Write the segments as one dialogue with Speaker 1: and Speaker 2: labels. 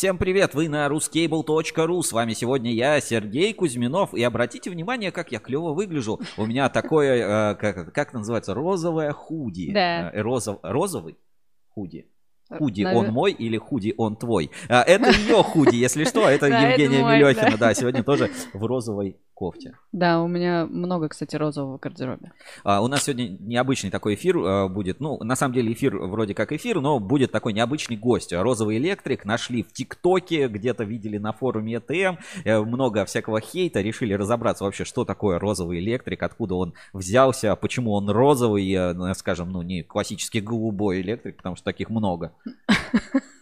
Speaker 1: Всем привет, вы на ruscable.ru. С вами сегодня я, Сергей Кузьминов. И обратите внимание, как я клево выгляжу. У меня такое, э, как, как называется, розовое худи.
Speaker 2: Да.
Speaker 1: Э, розов, розовый худи. Худи
Speaker 2: Навер-
Speaker 1: он мой или худи он твой? А, Это ее худи, если что, это Евгения
Speaker 2: да.
Speaker 1: Да, сегодня тоже в розовой кофте.
Speaker 2: Да, у меня много, кстати, розового в гардеробе.
Speaker 1: А, У нас сегодня необычный такой эфир а, будет. Ну, на самом деле эфир вроде как эфир, но будет такой необычный гость. Розовый электрик нашли в ТикТоке, где-то видели на форуме ЭТМ. Э, Много всякого хейта. Решили разобраться вообще, что такое розовый электрик, откуда он взялся, почему он розовый, э, ну, скажем, ну, не классический голубой электрик, потому что таких много.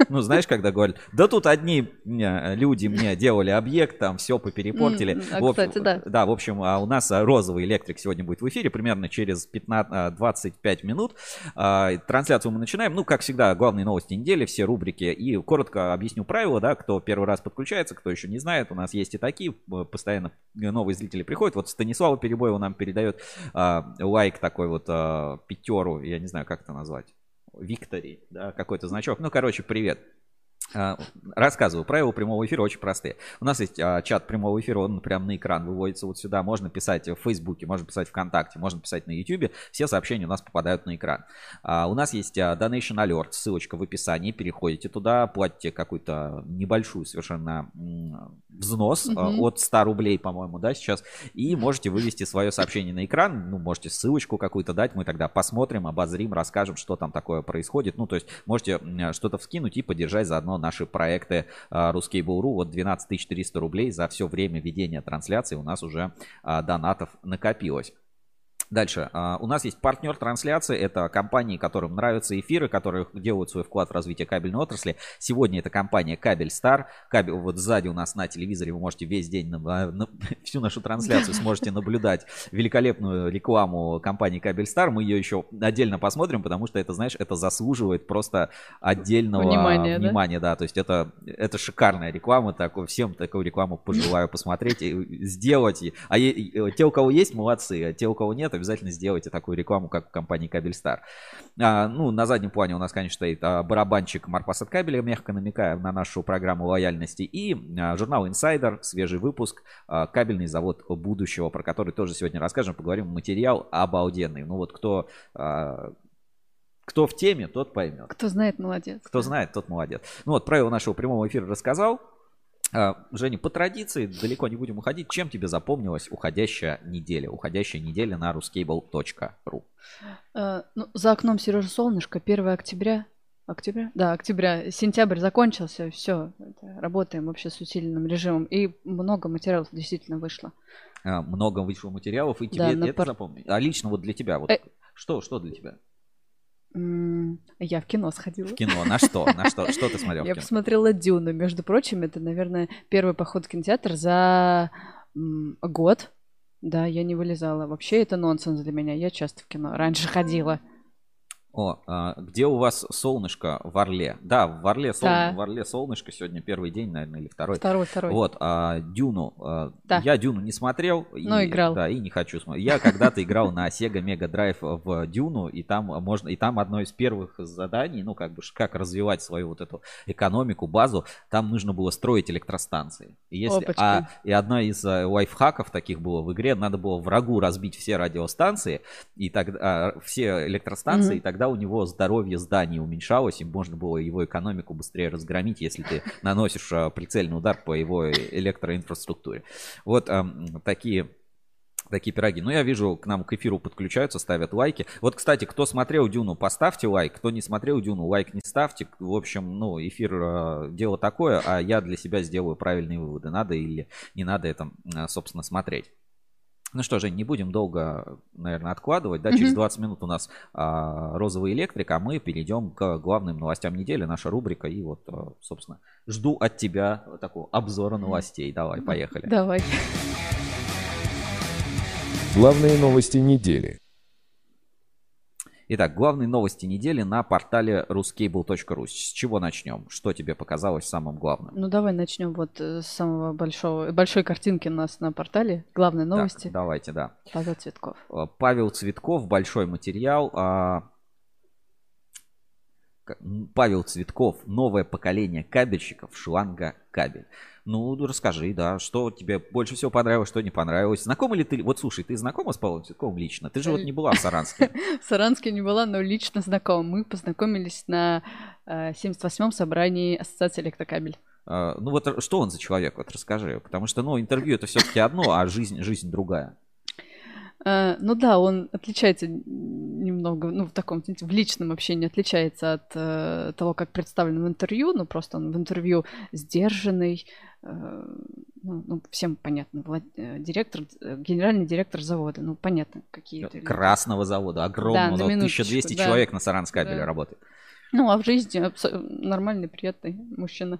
Speaker 1: Ну, знаешь, когда говорят, да тут одни э, люди мне делали объект, там все поперепортили.
Speaker 2: А,
Speaker 1: В общем,
Speaker 2: кстати, да.
Speaker 1: Да, в общем, а у нас а, розовый электрик сегодня будет в эфире, примерно через 15, а, 25 минут. А, Трансляцию мы начинаем. Ну, как всегда, главные новости недели, все рубрики. И коротко объясню правила, да, кто первый раз подключается, кто еще не знает. У нас есть и такие, э, постоянно новые зрители приходят. Вот Станислава Перебоева нам передает лайк такой вот пятеру, я не знаю, как это назвать. Виктори, да, какой-то значок. Ну, короче, привет. А, Рассказываю. Правила прямого эфира очень простые. У нас есть а, чат прямого эфира, он прям на экран выводится вот сюда. Можно писать в Фейсбуке, можно писать ВКонтакте, можно писать на Ютубе. Все сообщения у нас попадают на экран. А, у нас есть а, Donation Alert, ссылочка в описании. Переходите туда, платите какую-то небольшую совершенно взнос
Speaker 2: Мгм.
Speaker 1: от 100 рублей, по-моему, да, сейчас. И можете вывести свое сообщение на экран. Ну, можете ссылочку какую-то дать. Мы тогда посмотрим, обозрим, расскажем, что там такое происходит. Ну, то есть можете что-то вскинуть и поддержать заодно наши проекты а, Ruskable.ru. Вот 12 300 рублей за все время ведения трансляции у нас уже а, донатов накопилось. Дальше. А, У нас есть партнер трансляции. Это компании, которым нравятся эфиры, которые делают свой вклад в развитие кабельной отрасли. Сегодня это компания Кабель Стар. Кабель, вот сзади у нас на телевизоре вы можете весь день, на- на- всю нашу трансляцию сможете наблюдать великолепную рекламу компании Кабель Стар. Мы ее еще отдельно посмотрим, потому что это, знаешь, это заслуживает просто отдельного
Speaker 2: Внимания, да?
Speaker 1: внимания, да. То есть это, это шикарная реклама. Такой, всем такую рекламу пожелаю посмотреть и сделать. А те, у кого есть, молодцы. А те, у кого нет, обязательно сделайте такую рекламу, как в компании Кабельстар. А, ну, на заднем плане у нас, конечно, стоит а, барабанчик Марпас от кабеля, мягко намекая на нашу программу лояльности. И а, журнал Insider, свежий выпуск, а, кабельный завод будущего, про который тоже сегодня расскажем, поговорим. Материал обалденный. Ну вот кто, а, кто в теме, тот поймет.
Speaker 2: Кто знает, молодец.
Speaker 1: Кто знает, тот молодец. Ну вот, правила нашего прямого эфира рассказал. А, Женя, по традиции, далеко не будем уходить. Чем тебе запомнилась уходящая неделя? Уходящая неделя на ruscable.ru.
Speaker 2: Э, ну, за окном Сережа солнышко, 1 октября. Октября? Да, октября. Сентябрь закончился, все. Работаем вообще с усиленным режимом. И много материалов действительно вышло.
Speaker 1: А, Много вышло материалов, и тебе
Speaker 2: Да,
Speaker 1: это
Speaker 2: пар-
Speaker 1: запомнилось? А лично вот для тебя, вот
Speaker 2: Э.
Speaker 1: что, что для тебя?
Speaker 2: Я в кино сходила.
Speaker 1: В кино, на что? На что? Что ты смотрел
Speaker 2: Я посмотрела Дюну. Между прочим, это, наверное, первый поход в кинотеатр за год. Да, я не вылезала. Вообще это нонсенс для меня. Я часто в кино. Раньше ходила.
Speaker 1: О, а, где у вас солнышко в Орле? Да, в Орле, сол-
Speaker 2: Да.
Speaker 1: в Орле солнышко сегодня первый день, наверное, или второй.
Speaker 2: Второй, второй.
Speaker 1: Вот, а, Дюну. а,
Speaker 2: Да.
Speaker 1: Я Дюну не смотрел.
Speaker 2: Но играл.
Speaker 1: Да, и не хочу смотреть. Я когда-то играл на Sega Mega Drive в Дюну, и там можно, и там одно из первых заданий, ну, как бы, как развивать свою вот эту экономику, базу, там нужно было строить электростанции. И, если, а, и одна из э, лайфхаков таких было в игре, надо было врагу разбить все радиостанции, и тогда, а, все электростанции, и тогда у него здоровье зданий уменьшалось, и можно было его экономику быстрее разгромить, если ты наносишь а, прицельный удар по его электроинфраструктуре. Вот ам, такие такие пироги. Ну, я вижу, к нам к эфиру подключаются, ставят лайки. Вот, кстати, кто смотрел Дюну, поставьте лайк. Кто не смотрел Дюну, лайк не ставьте. В общем, ну, эфир э, дело такое, а я для себя сделаю правильные выводы. Надо или не надо это, собственно, смотреть. Ну что, Жень, не будем долго, наверное, откладывать. Да, через
Speaker 2: Мгм.
Speaker 1: 20 минут у нас а, розовый электрик, а мы перейдем к главным новостям недели, наша рубрика. И вот, а, собственно, жду от тебя такого обзора новостей. Давай, поехали.
Speaker 2: Давай.
Speaker 3: Главные новости недели.
Speaker 1: Итак, главные новости недели на портале ruscable.ru. С чего начнем? Что тебе показалось самым главным?
Speaker 2: Ну давай начнем вот э, с самого большого большой картинки у нас на портале. Главные
Speaker 1: Так,
Speaker 2: новости.
Speaker 1: давайте, да.
Speaker 2: Павел Цветков.
Speaker 1: Э, Павел Цветков, большой материал. а, Павел Цветков, новое поколение кабельщиков, шланга кабель. Ну, расскажи, да, что тебе больше всего понравилось, что не понравилось. Знакома ли ты, вот слушай, ты знакома с Павлом Цветковым лично? Ты же вот не была в Саранске.
Speaker 2: В Саранске не была, но лично знакома. Мы познакомились на э, 78-м собрании Ассоциации электрокабель.
Speaker 1: А, Ну вот р- что он за человек, вот расскажи. Потому что, ну, интервью это все-таки одно, а жизнь, жизнь другая.
Speaker 2: Э, Ну да, он отличается немного, ну, в таком, знаете, в личном общении отличается от э, того, как представлен в интервью. Ну, просто он в интервью сдержанный, э, ну, ну, всем понятно, влад- э, директор, э, генеральный директор завода, ну, понятно, какие это.
Speaker 1: Красного завода, огромного,
Speaker 2: минуточку,
Speaker 1: 1200
Speaker 2: да.
Speaker 1: человек на Саранскабеле
Speaker 2: Да.
Speaker 1: работает.
Speaker 2: Ну, а в жизни нормальный, приятный мужчина.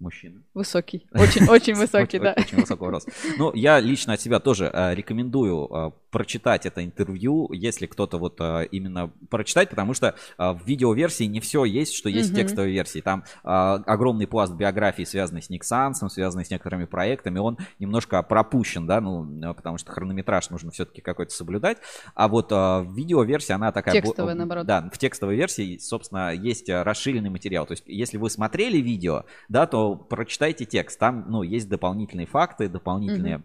Speaker 1: Мужчина.
Speaker 2: Высокий. Очень, очень высокий, да.
Speaker 1: Очень высокого роста. Ну, я лично от себя тоже рекомендую прочитать это интервью, если кто-то вот э, именно прочитать, потому что э, в видеоверсии не все есть, что есть в
Speaker 2: Мгм.
Speaker 1: текстовой версии. Там э, огромный пласт биографии, связанный с Никсансом, связанный с некоторыми проектами, он немножко пропущен, да, ну, потому что хронометраж нужно все-таки какой-то соблюдать. А вот в видеоверсии она такая...
Speaker 2: Текстовая, наоборот.
Speaker 1: Да, в текстовой версии, собственно, есть расширенный материал. То есть, если вы смотрели видео, да, то прочитайте текст. Там, ну, есть дополнительные факты, дополнительные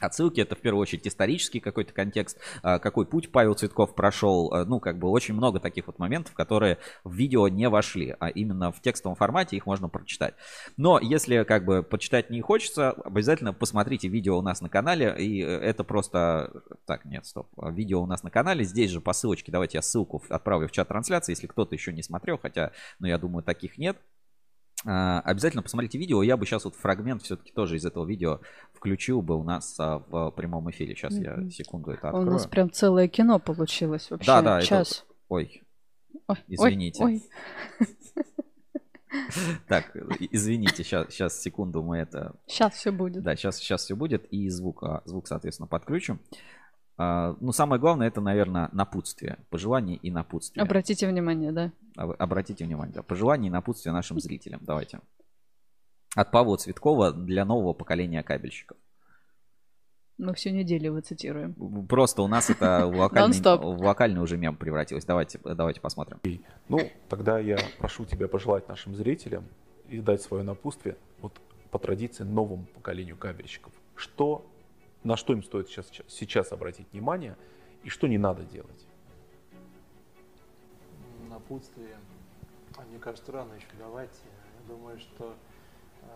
Speaker 1: отсылки. Это в первую очередь исторический какой-то контекст, а, какой путь Павел Цветков прошел. А, Ну, как бы очень много таких вот моментов, которые в видео не вошли, а именно в текстовом формате их можно прочитать. Но если как бы почитать не хочется, обязательно посмотрите видео у нас на канале. И э, это просто... Так, нет, стоп. Видео у нас на канале. Здесь же по ссылочке, давайте я ссылку отправлю в чат трансляции, если кто-то еще не смотрел, хотя, ну, я думаю, таких нет. А, Обязательно посмотрите видео. Я бы сейчас вот фрагмент все-таки тоже из этого видео включил бы у нас а, в прямом эфире. Сейчас я
Speaker 2: Мгм.
Speaker 1: секунду это
Speaker 2: У
Speaker 1: открою.
Speaker 2: нас прям целое кино получилось вообще.
Speaker 1: Да, да, это-
Speaker 2: Час.
Speaker 1: Ой,
Speaker 2: Ой,
Speaker 1: извините.
Speaker 2: Ой,
Speaker 1: так, извините, сейчас, сейчас секунду мы это...
Speaker 2: Сейчас все будет.
Speaker 1: Да, сейчас, сейчас все будет. И звук, а, звук, соответственно, подключим. А, Ну, самое главное, это, наверное, напутствие. Пожелание и напутствие.
Speaker 2: Обратите внимание, да.
Speaker 1: Об- Обратите внимание, да. Пожелание и напутствие нашим зрителям. Давайте. От Павла Цветкова для нового поколения кабельщиков.
Speaker 2: Мы всю неделю его цитируем.
Speaker 1: Просто у нас это в локальный, в локальный уже мем превратилось. Давайте, давайте посмотрим.
Speaker 4: Ну, тогда я прошу тебя пожелать нашим зрителям и дать свое напутствие вот по традиции новому поколению кабельщиков. Что, на что им стоит сейчас, сейчас обратить внимание и что не надо делать?
Speaker 5: напутствие. А Мне кажется, рано еще давать. Я думаю, что э,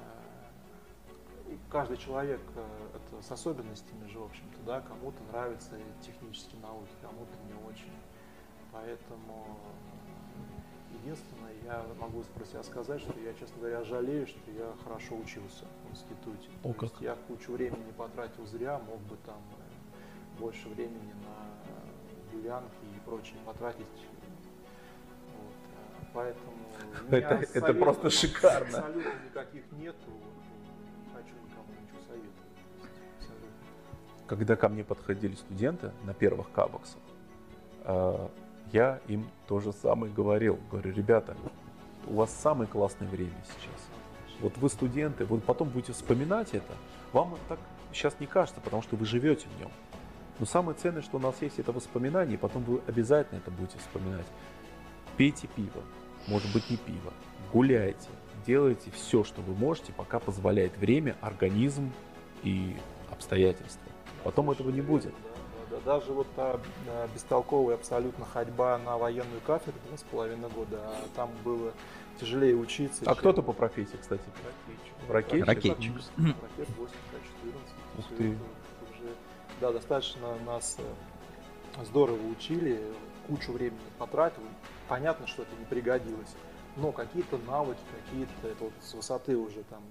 Speaker 5: каждый человек э, это с особенностями же, в общем-то, да, кому-то нравятся технические науки, кому-то не очень. Поэтому единственное, я могу про себя сказать, что я, честно говоря, жалею, что я хорошо учился в институте.
Speaker 4: О,
Speaker 5: То есть
Speaker 4: как.
Speaker 5: я кучу времени потратил зря, мог бы там э, больше времени на гулянки и прочее потратить. Вот, э, Поэтому
Speaker 4: Это- это
Speaker 5: советов
Speaker 4: просто
Speaker 5: там
Speaker 4: шикарно.
Speaker 5: Абсолютно никаких нету. Не хочу никому ничего советовать.
Speaker 4: Когда ко мне подходили студенты на первых кабоксах, э, я им то же самое говорил. Говорю, ребята, у вас самое классное время сейчас. Вот вы студенты, вот потом будете вспоминать это. Вам так сейчас не кажется, потому что вы живете в нем. Но самое ценное, что у нас есть, это воспоминания, и потом вы обязательно это будете вспоминать. Пейте пиво, может быть не пиво, гуляйте, делайте все, что вы можете, пока позволяет время, организм и обстоятельства. Потом этого не будет.
Speaker 5: Да, да, да. Даже вот та а, бестолковая абсолютно ходьба на военную кафедру два с половиной года, а там было тяжелее учиться.
Speaker 4: А
Speaker 5: чем
Speaker 4: кто ты по профессии, кстати?
Speaker 5: Ракетчик.
Speaker 4: Ракетчик?
Speaker 1: Ракетчик.
Speaker 5: Ракет 8К14.
Speaker 4: Ух
Speaker 5: Всё
Speaker 4: ты.
Speaker 5: уже, да, достаточно нас э, здорово учили, кучу времени потратил. Понятно, что это не пригодилось. Но какие-то навыки, какие-то, это вот с высоты уже там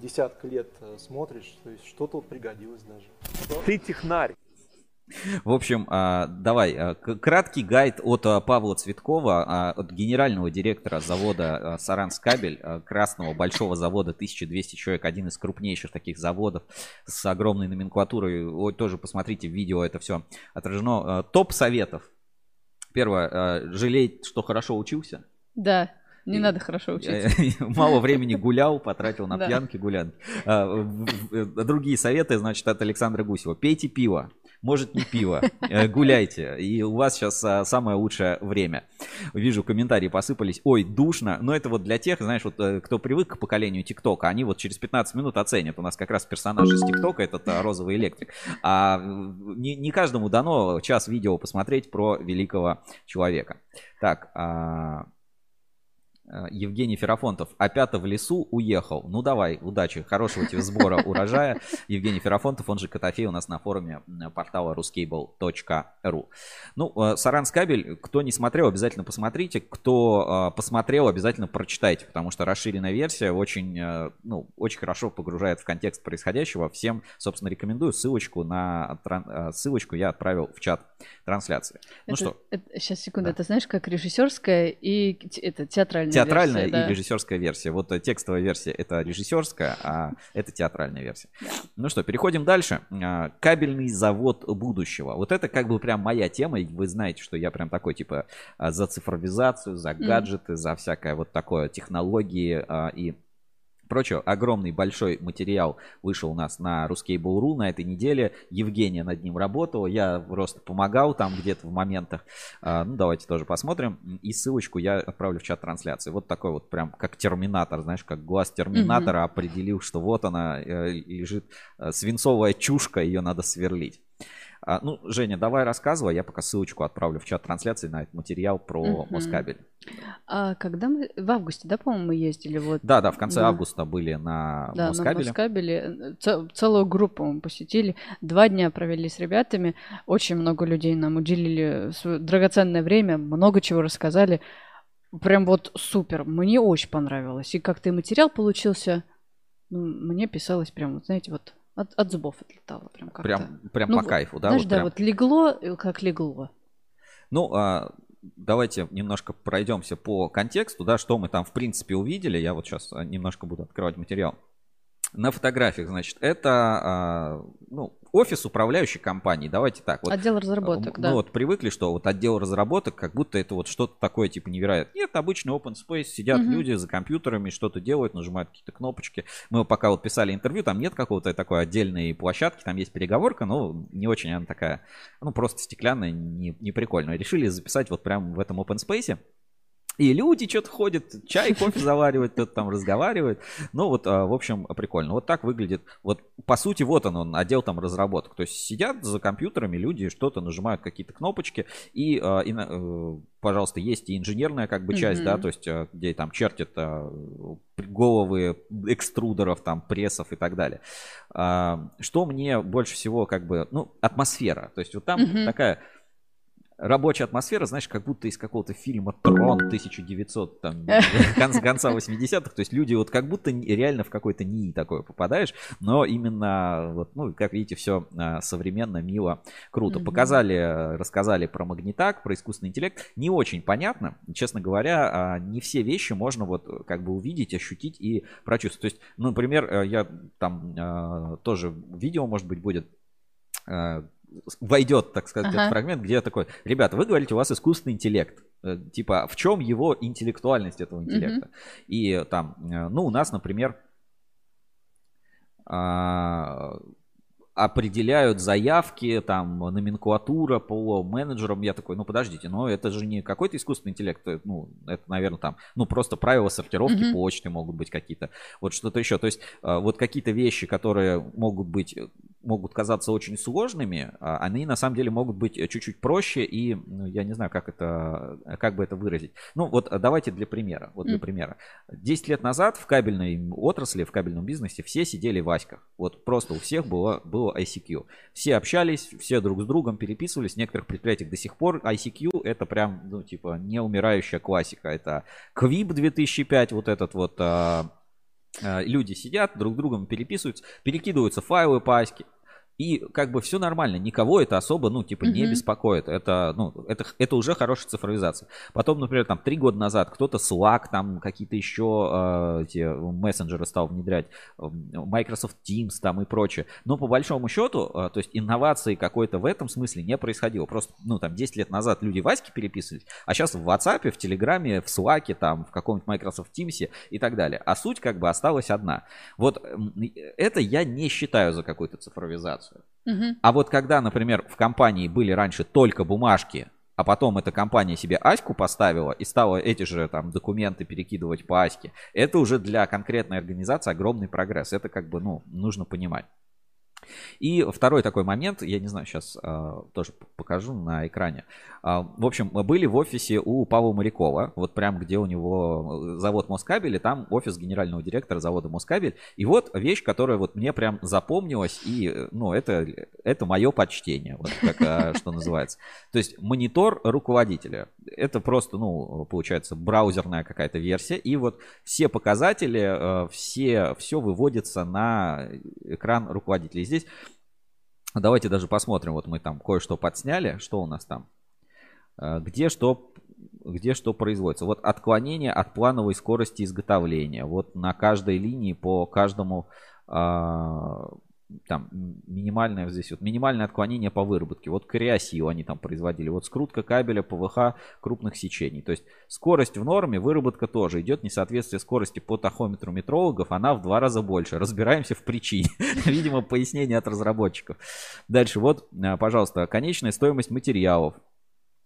Speaker 5: десятка лет э, смотришь, то есть что-то вот пригодилось даже.
Speaker 4: Ты технарь.
Speaker 1: В общем, а, давай, а, краткий гайд от а, Павла Цветкова, от генерального директора завода Саранскабель, красного большого завода, 1200 человек, один из крупнейших таких заводов с огромной номенклатурой. Ой, тоже посмотрите в видео, это все отражено. Топ советов. Первое, жалей, что хорошо учился.
Speaker 2: Да, не надо хорошо учиться.
Speaker 1: Мало времени гулял, потратил на пьянки, гулянки. Другие советы, значит, от Александра Гусева. Пейте пиво. Может не пиво. Э, гуляйте, и у вас сейчас а, самое лучшее время. Вижу, комментарии посыпались. Ой, душно. Но это вот для тех, знаешь, вот э, кто привык к поколению ТикТока, они вот через 15 минут оценят. У нас как раз персонаж из ТикТока, этот а, розовый электрик. А не, не каждому дано час видео посмотреть про великого человека. Так, а, Евгений Ферафонтов опять в лесу уехал. Ну давай, удачи, хорошего тебе сбора урожая. Евгений Ферафонтов, он же Котофей у нас на форуме портала ruscable.ru. Ну, э, Саранскабель, кто не смотрел, обязательно посмотрите. Кто э, посмотрел, обязательно прочитайте, потому что расширенная версия очень, ну, очень хорошо погружает в контекст происходящего. Всем, собственно, рекомендую. Ссылочку на ссылочку я отправил в чат трансляции. Ну
Speaker 2: это,
Speaker 1: что?
Speaker 2: Это, сейчас, секунду, да. это знаешь, как режиссерская и это театральная
Speaker 1: театральная
Speaker 2: версия, да.
Speaker 1: и режиссерская версия. Вот э, текстовая версия это режиссерская, а это театральная версия. Да. Ну что, переходим дальше. А, кабельный завод будущего. Вот это как бы прям моя тема. И вы знаете, что я прям такой типа а, за цифровизацию, за гаджеты, mm. за всякое вот такое технологии а, и прочего. Огромный большой материал вышел у нас на Ruskable.ru на этой неделе. Евгения над ним работала. Я просто помогал там где-то в моментах. А, ну, давайте тоже посмотрим. И ссылочку я отправлю в чат трансляции. Вот такой вот прям как терминатор, знаешь, как глаз терминатора mm-hmm. определил, что вот она э, лежит э, свинцовая чушка, ее надо сверлить. А, ну, Женя, давай рассказывай, я пока ссылочку отправлю в чат трансляции на этот материал про угу. Москабель.
Speaker 2: А когда мы... В августе, да, по-моему, мы ездили? Вот.
Speaker 1: Да, да, в конце да. августа были на
Speaker 2: да,
Speaker 1: Москабеле.
Speaker 2: на Москабеле. Ц- целую группу мы посетили. Два дня провели с ребятами. Очень много людей нам уделили свое драгоценное время, много чего рассказали. Прям вот супер. Мне очень понравилось. И как-то и материал получился. Ну, мне писалось прям, вот, знаете, вот от, от зубов отлетало прям как-то.
Speaker 1: Прям, прям
Speaker 2: ну,
Speaker 1: по кайфу, да?
Speaker 2: Знаешь,
Speaker 1: вот
Speaker 2: да,
Speaker 1: прям...
Speaker 2: вот легло, э, как легло.
Speaker 1: Ну, а, давайте немножко пройдемся по контексту, да, что мы там в принципе увидели. Я вот сейчас а, немножко буду открывать материал. На фотографиях, значит, это а, ну, офис управляющей компании. Давайте так. Вот,
Speaker 2: отдел разработок,
Speaker 1: ну,
Speaker 2: да.
Speaker 1: вот привыкли, что вот отдел разработок, как будто это вот что-то такое типа невероятное. Нет, обычный open space, сидят угу. люди за компьютерами, что-то делают, нажимают какие-то кнопочки. Мы пока вот писали интервью, там нет какого-то такой отдельной площадки, там есть переговорка, но не очень она такая, ну просто стеклянная, не, не прикольная. Решили записать вот прямо в этом open space. И люди что-то ходят, чай, кофе заваривают, кто-то там разговаривает. Ну вот, а, в общем, прикольно. Вот так выглядит. Вот, по сути, вот он, он отдел там разработок. То есть сидят за компьютерами люди, что-то нажимают, какие-то кнопочки. И, а, и э, пожалуйста, есть и инженерная как бы часть, mm-hmm. да, то есть э, где там чертят а, головы экструдеров, там, прессов и так далее. Что мне больше всего как бы, ну, атмосфера. То есть вот там mm-hmm. такая рабочая атмосфера, знаешь, как будто из какого-то фильма «Трон» 1900, там, конца, конца 80-х. То есть люди вот как будто реально в какой-то НИИ такое попадаешь, но именно, вот, ну, как видите, все а, современно, мило, круто. Показали, рассказали про магнитак, про искусственный интеллект. Не очень понятно, честно говоря, а, не все вещи можно вот как бы увидеть, ощутить и прочувствовать. То есть, ну, например, э, я там тоже видео, может быть, будет войдет, так сказать, ага. этот фрагмент, где такой, ребята, вы говорите, у вас искусственный интеллект. Э, типа, в чем его интеллектуальность этого интеллекта? Угу. И там, э, ну, у нас, например, а, определяют заявки, там, номенклатура по менеджерам. Я такой, ну, подождите, но это же не какой-то искусственный интеллект, э, ну, это, наверное, там, ну, просто правила сортировки mm-hmm. почты могут быть какие-то, вот что-то еще. То есть, вот какие-то вещи, которые могут быть, могут казаться очень сложными, а они на самом деле могут быть чуть-чуть проще и, ну, я не знаю, как это, как бы это выразить. Ну, вот давайте для примера, вот для mm-hmm. примера. 10 лет назад в кабельной отрасли, в кабельном бизнесе все сидели в Аськах. Вот просто у всех было, было ICQ. Все общались, все друг с другом переписывались. В некоторых предприятиях до сих пор ICQ это прям, ну, типа, неумирающая классика. Это Quib 2005, вот этот вот а, люди сидят, друг с другом переписываются, перекидываются файлы по аське. И как бы все нормально, никого это особо, ну, типа, не mm-hmm. беспокоит. Это, ну, это, это уже хорошая цифровизация. Потом, например, там, три года назад кто-то Slack, там, какие-то еще э, эти мессенджеры стал внедрять, Microsoft Teams там и прочее. Но по большому счету, э, то есть инновации какой-то в этом смысле не происходило. Просто, ну, там, 10 лет назад люди в Аське переписывались, а сейчас в WhatsApp, в Телеграме, в Slack, там, в каком-нибудь Microsoft Teams и так далее. А суть как бы осталась одна. Вот это я не считаю за какую-то цифровизацию документацию.
Speaker 2: Мгм.
Speaker 1: А вот когда, например, в компании были раньше только бумажки, а потом эта компания себе Аську поставила и стала эти же там документы перекидывать по Аське, это уже для конкретной организации огромный прогресс. Это как бы, ну, нужно понимать. И второй такой момент, я не знаю, сейчас тоже п- покажу на экране. А, в общем, мы были в офисе у Павла Морякова, вот прям где у него э, завод Москабель, и там офис генерального директора завода Москабель. И вот вещь, которая вот мне прям запомнилась, и, э, ну, это, это мое почтение, вот как, а, что называется. То есть монитор руководителя. Это просто, ну, получается, браузерная какая-то версия, и вот все показатели, э, все, все выводится на экран руководителя. И здесь давайте даже посмотрим, вот мы там кое-что подсняли, что у нас там, Э, где что, где что производится. Вот отклонение от плановой скорости изготовления. Вот на каждой линии по каждому а, там минимальное здесь вот минимальное отклонение по выработке. Вот криосил они там производили. Вот скрутка кабеля ПВХ крупных сечений. То есть скорость в норме, выработка тоже идет несоответствие скорости по тахометру метрологов. Она в два раза больше. Разбираемся в причине. Видимо, пояснение от разработчиков. Дальше вот, э, пожалуйста, конечная стоимость материалов.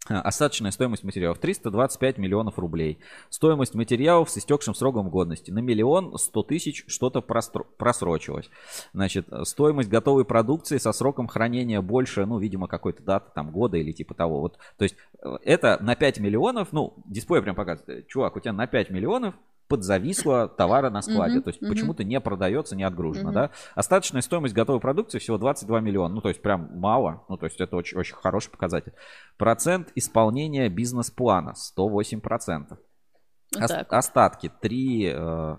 Speaker 1: Остаточная стоимость материалов 325 миллионов рублей. Стоимость материалов с истекшим сроком годности на миллион сто тысяч что-то просрочилось. Значит, стоимость готовой продукции со сроком хранения больше, ну, видимо, какой-то даты, там, года или типа того. Вот, то есть э, это на 5 миллионов, ну, дисплей прям показывает, чувак, у тебя на 5 миллионов подзависло товара на складе.
Speaker 2: Мгм,
Speaker 1: То есть
Speaker 2: мгм.
Speaker 1: почему-то не продается, не отгружено,
Speaker 2: Мгм.
Speaker 1: да. Остаточная стоимость готовой продукции всего 22 миллиона. Ну, то есть прям мало. Ну, то есть это очень, очень хороший показатель. Процент исполнения бизнес-плана 108%.
Speaker 2: Вот
Speaker 1: Ос-
Speaker 2: так.
Speaker 1: Остатки 3, э,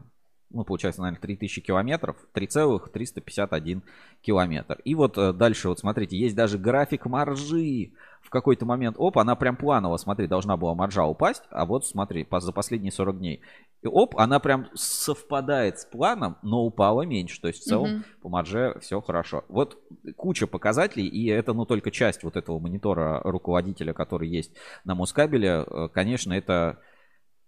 Speaker 1: ну, получается, наверное, 3000 километров, 3,351 километр. И вот э, дальше, вот смотрите, есть даже график маржи. В какой-то момент, оп, она прям планово, смотри, должна была маржа упасть, а вот смотри, за последние 40 дней. И оп, она прям совпадает с планом, но упала меньше. То есть в целом
Speaker 2: Мгм.
Speaker 1: по марже все хорошо. Вот куча показателей, и это, ну, только часть вот этого монитора руководителя, который есть на Москабеле. Э, Конечно, это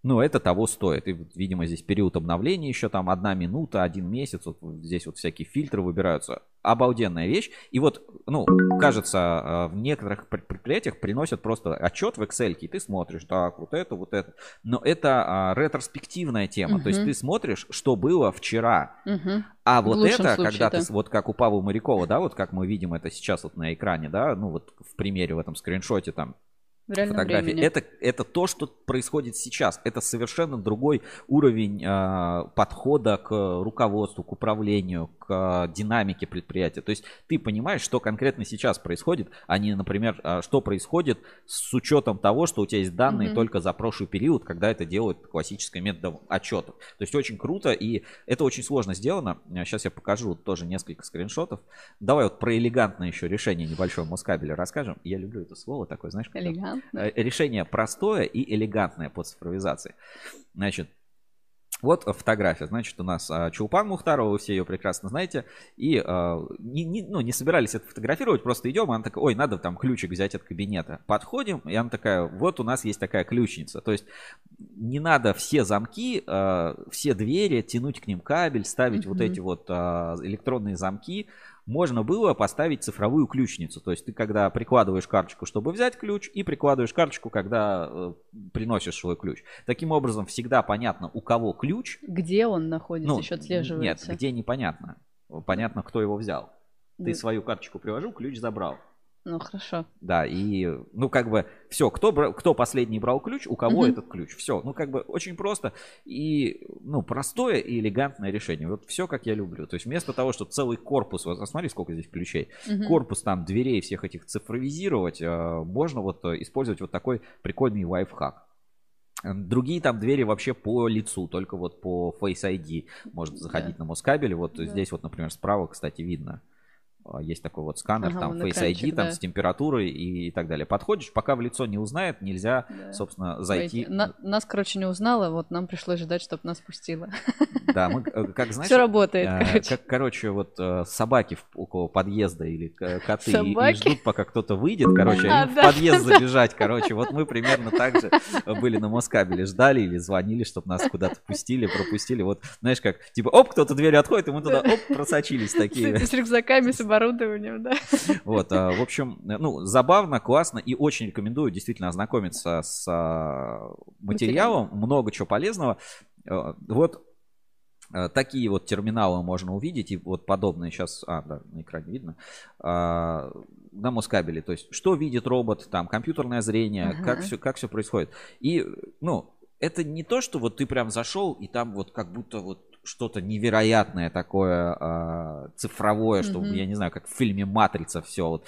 Speaker 1: ну, это того стоит. И, видимо, здесь период обновления еще там одна минута, один месяц. Вот здесь вот всякие фильтры выбираются. Обалденная вещь. И вот, ну, кажется, э, в некоторых пр- предприятиях приносят просто отчет в Excel, и ты смотришь, так, вот это, вот это. Но это а, ретроспективная тема. То есть ты смотришь, что было вчера.
Speaker 2: Мгм.
Speaker 1: А вот это,
Speaker 2: случае,
Speaker 1: когда ты,
Speaker 2: да.
Speaker 1: с- вот как у Павла Морякова, да, вот как мы видим это сейчас вот на экране, да, ну вот в примере в этом скриншоте там
Speaker 2: В реальном
Speaker 1: фотографии.
Speaker 2: времени.
Speaker 1: Это, это то, что происходит сейчас. Это совершенно другой уровень а, подхода к руководству, к управлению, к а, динамике предприятия. То есть ты понимаешь, что конкретно сейчас происходит, а не, например, а, что происходит с учетом того, что у тебя есть данные
Speaker 2: Мгм.
Speaker 1: только за прошлый период, когда это делают классическим методом отчетов. То есть очень круто, и это очень сложно сделано. Сейчас я покажу тоже несколько скриншотов. Давай вот про элегантное еще решение небольшого Москабеля расскажем. Я люблю это слово такое, знаешь, когда-
Speaker 2: Элегантно.
Speaker 1: Э, решение простое и элегантное по цифровизации. Значит, вот фотография. Значит, у нас а, Чулпан Мухтарова, вы все ее прекрасно знаете. И а, не, не- ну, не собирались это фотографировать, просто идем, она такая, ой, надо там ключик взять от кабинета. Подходим, и она такая, вот у нас есть такая ключница. То есть не надо все замки, а, все двери, тянуть к ним кабель, ставить вот
Speaker 2: Мгм.
Speaker 1: эти вот электронные замки. Можно было поставить цифровую ключницу. То есть ты когда прикладываешь карточку, чтобы взять ключ, и прикладываешь карточку, когда э, приносишь свой ключ. Таким образом, всегда понятно, у кого ключ.
Speaker 2: Где он находится, еще
Speaker 1: Нет,
Speaker 2: отслеживается.
Speaker 1: где непонятно. Понятно, кто его взял. Ты
Speaker 2: Да.
Speaker 1: свою карточку приложил, ключ забрал.
Speaker 2: Ну, хорошо.
Speaker 1: Да, и, ну, как бы, все, кто, кто последний брал ключ, у кого
Speaker 2: Мгм.
Speaker 1: этот ключ. Все, ну, как бы, очень просто и, ну, простое и элегантное решение. Вот все, как я люблю. То есть, вместо того, чтобы целый корпус, вот смотри, сколько здесь ключей,
Speaker 2: Мгм.
Speaker 1: корпус там дверей всех этих цифровизировать, э, можно вот э, использовать вот такой прикольный лайфхак. Другие там двери вообще по лицу, только вот по Face ID может заходить на Москабеле. Вот
Speaker 2: Да.
Speaker 1: здесь вот, например, справа, кстати, видно. А, Есть такой вот сканер,
Speaker 2: Ага,
Speaker 1: там Face ID, там
Speaker 2: да.
Speaker 1: с температурой и, так далее. Подходишь, пока в лицо не узнает, нельзя,
Speaker 2: Да.
Speaker 1: собственно, зайти.
Speaker 2: На- нас, короче, не узнала, вот нам пришлось ждать, чтобы нас пустила.
Speaker 1: Да, мы, э, как знаешь,
Speaker 2: Все работает,
Speaker 1: э,
Speaker 2: короче.
Speaker 1: как, короче, вот э, собаки около подъезда или коты и- и, ждут, пока кто-то выйдет, короче,
Speaker 2: А,
Speaker 1: в
Speaker 2: да,
Speaker 1: подъезд
Speaker 2: да.
Speaker 1: забежать, короче. Вот мы примерно так же были на Москабеле, ждали или звонили, чтобы нас куда-то пустили, пропустили. Вот, знаешь, как, типа, оп, кто-то дверь отходит, и мы туда, оп, просочились такие.
Speaker 2: С рюкзаками, с оборудованием, да.
Speaker 1: Вот, а, в общем, ну, забавно, классно и очень рекомендую действительно ознакомиться с а, материалом, много чего полезного. А, Вот такие вот терминалы можно увидеть и вот подобные сейчас, а, да, на экране видно, а, на Москабеле. То есть, что видит робот, там, компьютерное зрение,
Speaker 2: Ага.
Speaker 1: как все, как все происходит. И, ну, это не то, что вот ты прям зашел и там вот как будто вот что-то невероятное такое а, цифровое, что
Speaker 2: Мгм.
Speaker 1: я не знаю, как в фильме Матрица все вот,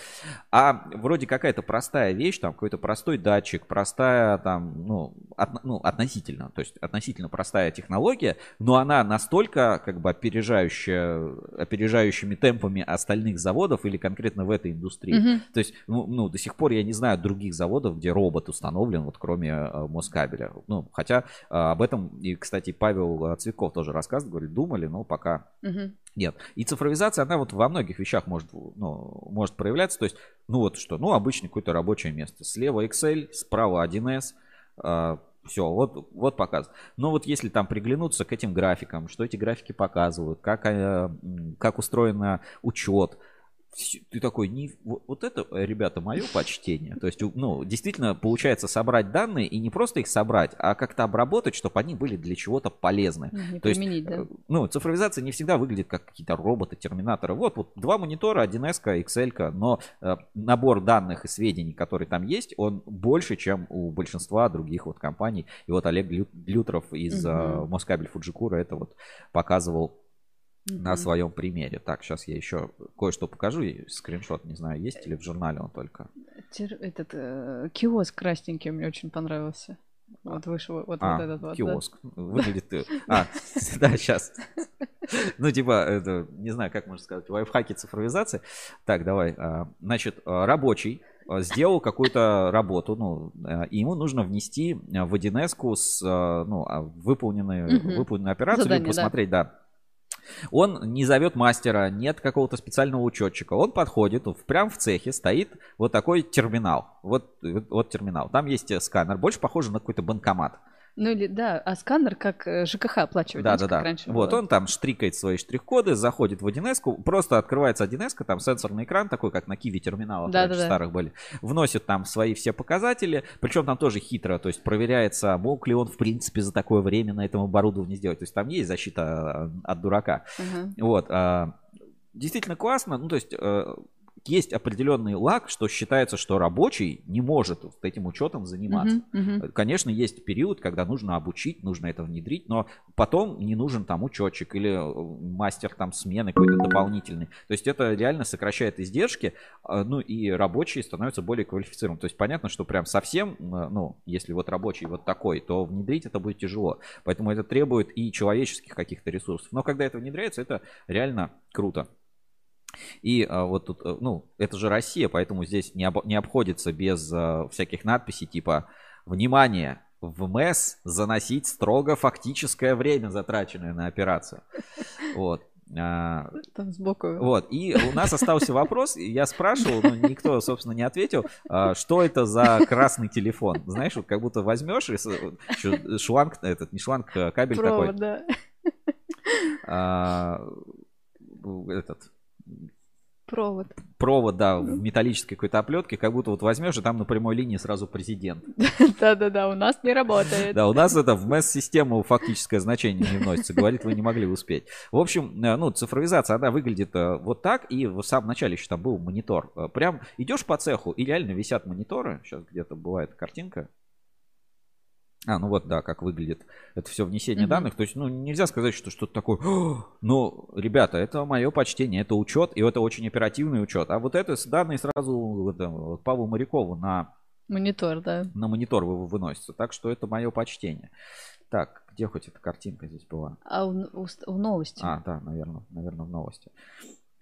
Speaker 1: а вроде какая-то простая вещь, там какой-то простой датчик, простая там, ну, от- ну, относительно, то есть относительно простая технология, но она настолько как бы опережающая, опережающими темпами остальных заводов или конкретно в этой индустрии.
Speaker 2: Мгм.
Speaker 1: То есть, ну, ну, до сих пор я не знаю других заводов, где робот установлен, вот кроме э, Москабеля. Ну, хотя э, об этом, и, кстати, Павел э, Цветков тоже рассказывает, говорит, думали, но пока
Speaker 2: Мгм.
Speaker 1: нет. И цифровизация, она вот во многих вещах может, ну, может проявляться. То есть, ну вот что, ну обычное какое-то рабочее место. Слева Excel, справа 1С, все, вот, вот показ. Но вот если там приглянуться к этим графикам, что эти графики показывают, как, э, как устроен учет, всё- ты такой, не, вот, это, э, ребята, мое почтение. То есть, ну, действительно, получается собрать данные и не просто их собрать, а как-то обработать, чтобы они были для чего-то полезны.
Speaker 2: Не
Speaker 1: То есть,
Speaker 2: да.
Speaker 1: э, ну, цифровизация не всегда выглядит как какие-то роботы, терминаторы. Вот, вот два монитора, 1С, Excel, но э, набор данных и сведений, которые там есть, он больше, чем у большинства других вот компаний. И вот Олег Лю- Лютров из э,
Speaker 2: Мгм.
Speaker 1: Москабель Фуджикура это вот показывал на своем примере. Так, сейчас я еще кое-что покажу. И Скриншот, не знаю, есть или в журнале он только.
Speaker 2: Этот э, киоск красненький мне очень понравился. Вот вышел вот,
Speaker 1: А,
Speaker 2: вот этот вот. да.
Speaker 1: киоск. Выглядит... э, А, да, сейчас. Ну, типа, это, не знаю, как можно сказать, лайфхаки цифровизации. Так, давай. а, Значит, а, рабочий а, сделал какую-то работу, ну, а, и ему нужно внести а, в 1С с, а, ну, а, выполненную, выполненную операцию,
Speaker 2: Задание,
Speaker 1: либо
Speaker 2: да.
Speaker 1: посмотреть, да. Он не зовет мастера, нет какого-то специального учетчика. Он подходит, прям в цехе стоит вот такой терминал. Вот, вот, вот терминал. Там есть э, сканер, больше похоже на какой-то банкомат.
Speaker 2: Ну или да, а сканер как э, ЖКХ оплачивать,
Speaker 1: Да, да, да.
Speaker 2: раньше
Speaker 1: Вот
Speaker 2: было?
Speaker 1: он там штрикает свои штрих-коды, заходит в 1С, просто открывается 1С, там сенсорный экран такой, как на Киви терминалах
Speaker 2: Да,
Speaker 1: раньше
Speaker 2: да, да.
Speaker 1: старых были. Вносит там свои все показатели, причем там тоже хитро, то есть проверяется, мог ли он в принципе за такое время на этом оборудовании сделать. То есть там есть защита э, от дурака.
Speaker 2: Ага.
Speaker 1: Вот. а, Действительно классно. Ну, то есть э, есть определенный лак, что считается, что рабочий не может вот этим учетом заниматься.
Speaker 2: Мгм, мгм.
Speaker 1: Конечно, есть период, когда нужно обучить, нужно это внедрить, но потом не нужен там учетчик или э, мастер там смены какой-то дополнительный. То есть это реально сокращает издержки, э, ну и рабочие становятся более квалифицированными. То есть понятно, что прям совсем, ну, если вот рабочий вот такой, то внедрить это будет тяжело. Поэтому это требует и человеческих каких-то ресурсов. Но когда это внедряется, это реально круто. И а, вот тут, э, ну, это же Россия, поэтому здесь не, обо- не обходится без а, всяких надписей типа «Внимание! В МЭС заносить строго фактическое время, затраченное на операцию». Вот. А,
Speaker 2: Там сбоку.
Speaker 1: вот, и у нас остался вопрос, и я спрашивал, но никто, собственно, не ответил, а, что это за красный телефон. Знаешь, вот как будто возьмешь и шланг, этот, не шланг, а кабель такой,
Speaker 2: Провод, да.
Speaker 1: а, этот,
Speaker 2: Провод.
Speaker 1: провод, да, в металлической какой-то оплетке, как будто вот возьмешь, и там на прямой линии сразу президент.
Speaker 2: Да-да-да, у нас не работает.
Speaker 1: Да, у нас это в МЭС-систему фактическое значение не вносится. Говорит, вы не могли успеть. В общем, э, ну, цифровизация, она выглядит э, вот так. И в самом начале еще там был монитор. Э, Прям идешь по цеху, и реально висят мониторы. Сейчас где-то бывает картинка. А, ну вот, да, как выглядит это все внесение
Speaker 2: Мгм.
Speaker 1: данных. То есть, ну, нельзя сказать, что что-то такое. «О, Ну, ребята, это мое почтение, это учет, и это очень оперативный учет. А вот это данные сразу э, вот Павлу Морякову на
Speaker 2: Монитор, да.
Speaker 1: на монитор вы- выносится. Так что это мое почтение. Так, где хоть эта картинка здесь была?
Speaker 2: А у ст- у новости.
Speaker 1: А, да, наверное, наверное, в новости.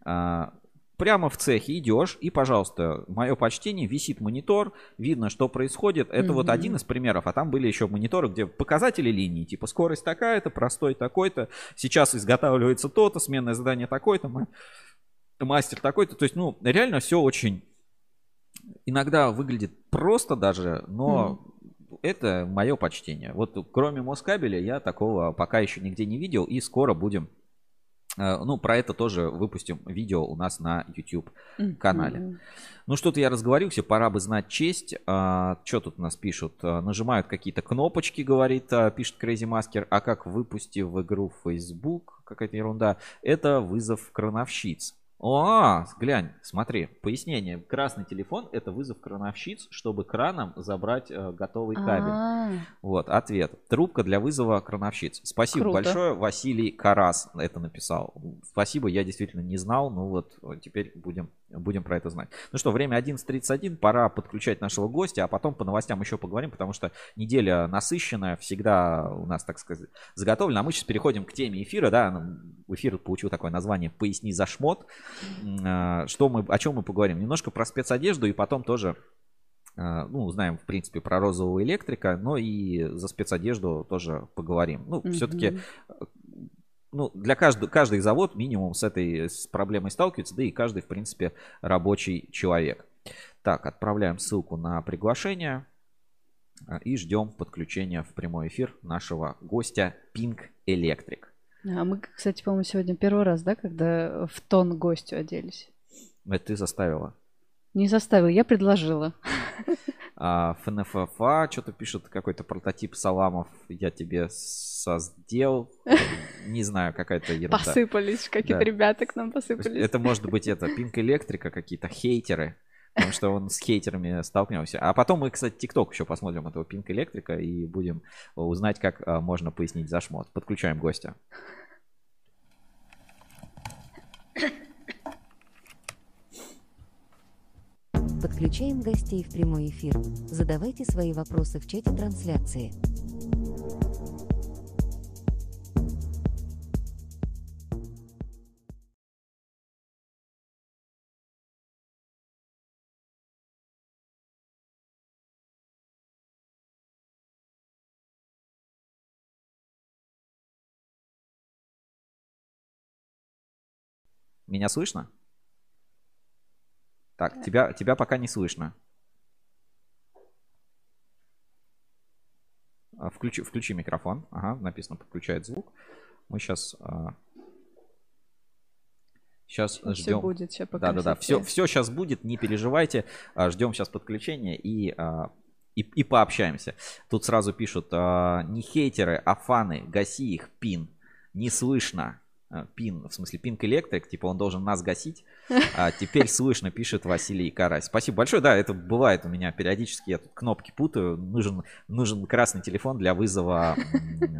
Speaker 1: А, прямо в цехе идешь, и, пожалуйста, мое почтение, висит монитор, видно, что происходит. Это вот
Speaker 2: Мгм.
Speaker 1: один из примеров, а там были еще мониторы, где показатели линии, типа скорость такая-то, простой такой-то, сейчас изготавливается то-то, сменное задание такой-то, ма- мастер такой-то. То есть, ну, реально все очень иногда выглядит просто даже, но это мое почтение. Вот кроме Москабеля я такого пока еще нигде не видел, и скоро будем Ну, про это тоже выпустим видео у нас на YouTube канале.
Speaker 2: Мгм.
Speaker 1: Ну, что-то я разговорился, пора бы знать честь. что тут у нас пишут? А, Нажимают какие-то кнопочки, говорит, а, пишет Crazy Masker. А как выпусти в игру Facebook? Какая-то ерунда. Это вызов крановщиц. О, глянь, смотри, пояснение. Красный телефон – это вызов крановщиц, чтобы краном забрать э, готовый кабель.
Speaker 2: А,
Speaker 1: Вот, ответ. Трубка для вызова крановщиц. Спасибо
Speaker 2: Круто.
Speaker 1: большое. Василий Карас это написал. Спасибо, я действительно не знал. Ну вот, э, теперь будем, будем про это знать. Ну что, время 11.31. Пора подключать нашего гостя, а потом по новостям еще поговорим, потому что неделя насыщенная, всегда у нас, так сказать, заготовлена. А мы сейчас переходим к теме эфира. Да, Ну, эфир получил такое название «Поясни за шмот». А, Что мы, о чем мы поговорим? Немножко про спецодежду и потом тоже а, ну, узнаем, в принципе, про розового электрика, но и за спецодежду тоже поговорим. Ну,
Speaker 2: мгм.
Speaker 1: все-таки, ну, для каждого, каждый завод минимум с этой с проблемой сталкивается, да и каждый, в принципе, рабочий человек. Так, отправляем ссылку на приглашение а, и ждем подключения в прямой эфир нашего гостя Pink Electric.
Speaker 2: А мы, кстати, по-моему, сегодня первый раз, да, когда в тон гостю оделись.
Speaker 1: Это ты заставила.
Speaker 2: Не заставил, я предложила.
Speaker 1: А, ФНФФА что-то пишет, какой-то прототип Саламов я тебе создел. Не знаю, какая-то ерунда.
Speaker 2: Посыпались, какие-то
Speaker 1: Да.
Speaker 2: ребята к нам посыпались.
Speaker 1: Это может быть это Пинк Электрика, какие-то хейтеры. Потому что он с хейтерами столкнулся. А потом мы, кстати, ТикТок еще посмотрим этого Пинк Электрика и будем узнать, как а, можно пояснить за шмот. Подключаем гостя.
Speaker 6: Подключаем гостей в прямой эфир. Задавайте свои вопросы в чате трансляции.
Speaker 1: Меня слышно? Так, тебя, тебя пока не слышно. А, Включи, включи микрофон. Ага, написано подключает звук. Мы сейчас... Сейчас
Speaker 2: Все
Speaker 1: ждем.
Speaker 2: будет, сейчас
Speaker 1: Да, да, да. Все, все сейчас будет, не переживайте. А, Ждем сейчас подключения и, а, и, и пообщаемся. Тут сразу пишут, а, не хейтеры, а фаны, гаси их, пин. Не слышно. А, Пин, в смысле, Пинк Электрик, типа он должен нас гасить. А теперь слышно, пишет Василий Карась. Спасибо большое. Да, это бывает у меня периодически. Я тут кнопки путаю. Нужен, нужен красный телефон для вызова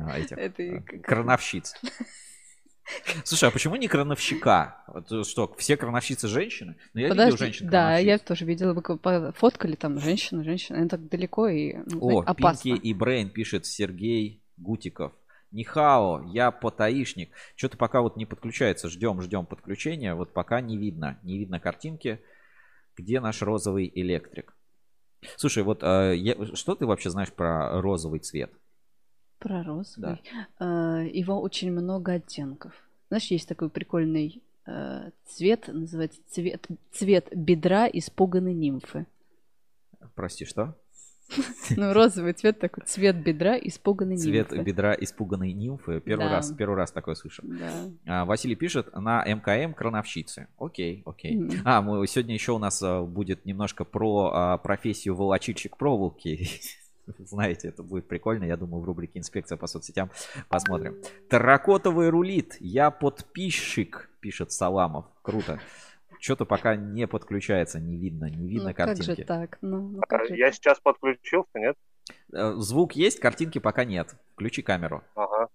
Speaker 1: а, этих
Speaker 2: Это
Speaker 1: э, крановщиц. Слушай, а почему не крановщика? Э, что, все крановщицы женщины? Ну, я видел
Speaker 2: Подожди,
Speaker 1: женщин
Speaker 2: да, я тоже видела, вы фоткали там женщину, женщину, они так далеко и ну,
Speaker 1: О,
Speaker 2: опасно.
Speaker 1: Пинки и Брейн пишет Сергей Гутиков. Нихао, я потаишник. Что-то пока вот не подключается. Ждем, ждем подключения. Вот пока не видно. Не видно картинки. Где наш розовый электрик? Слушай, вот э, я- что ты вообще знаешь про розовый цвет?
Speaker 2: Про розовый. Э, Его очень много оттенков. Знаешь, есть такой прикольный э, цвет, называется цвет, цвет бедра испуганной нимфы.
Speaker 1: Прости, что?
Speaker 2: Ну, розовый цвет такой, цвет бедра испуганной
Speaker 1: Цвет
Speaker 2: нимфы.
Speaker 1: бедра испуганной нимфы. Первый
Speaker 2: Да.
Speaker 1: раз, первый раз такое слышу.
Speaker 2: Да.
Speaker 1: А, Василий пишет на МКМ крановщицы. Окей, окей.
Speaker 2: Мгм.
Speaker 1: А, мы, сегодня еще у нас а, будет немножко про а, профессию волочильщик проволоки. Знаете, это будет прикольно. Я думаю, в рубрике «Инспекция по соцсетям» посмотрим. Таракотовый рулит. Я подписчик, пишет Саламов. Круто. Что-то пока не подключается, не видно, не видно
Speaker 2: Ну, как
Speaker 1: картинки.
Speaker 2: же так? Ну, ну,
Speaker 7: А,
Speaker 2: как же
Speaker 7: Я сейчас подключился, нет?
Speaker 1: Э, Звук есть, картинки пока нет. Включи камеру.
Speaker 7: Ага.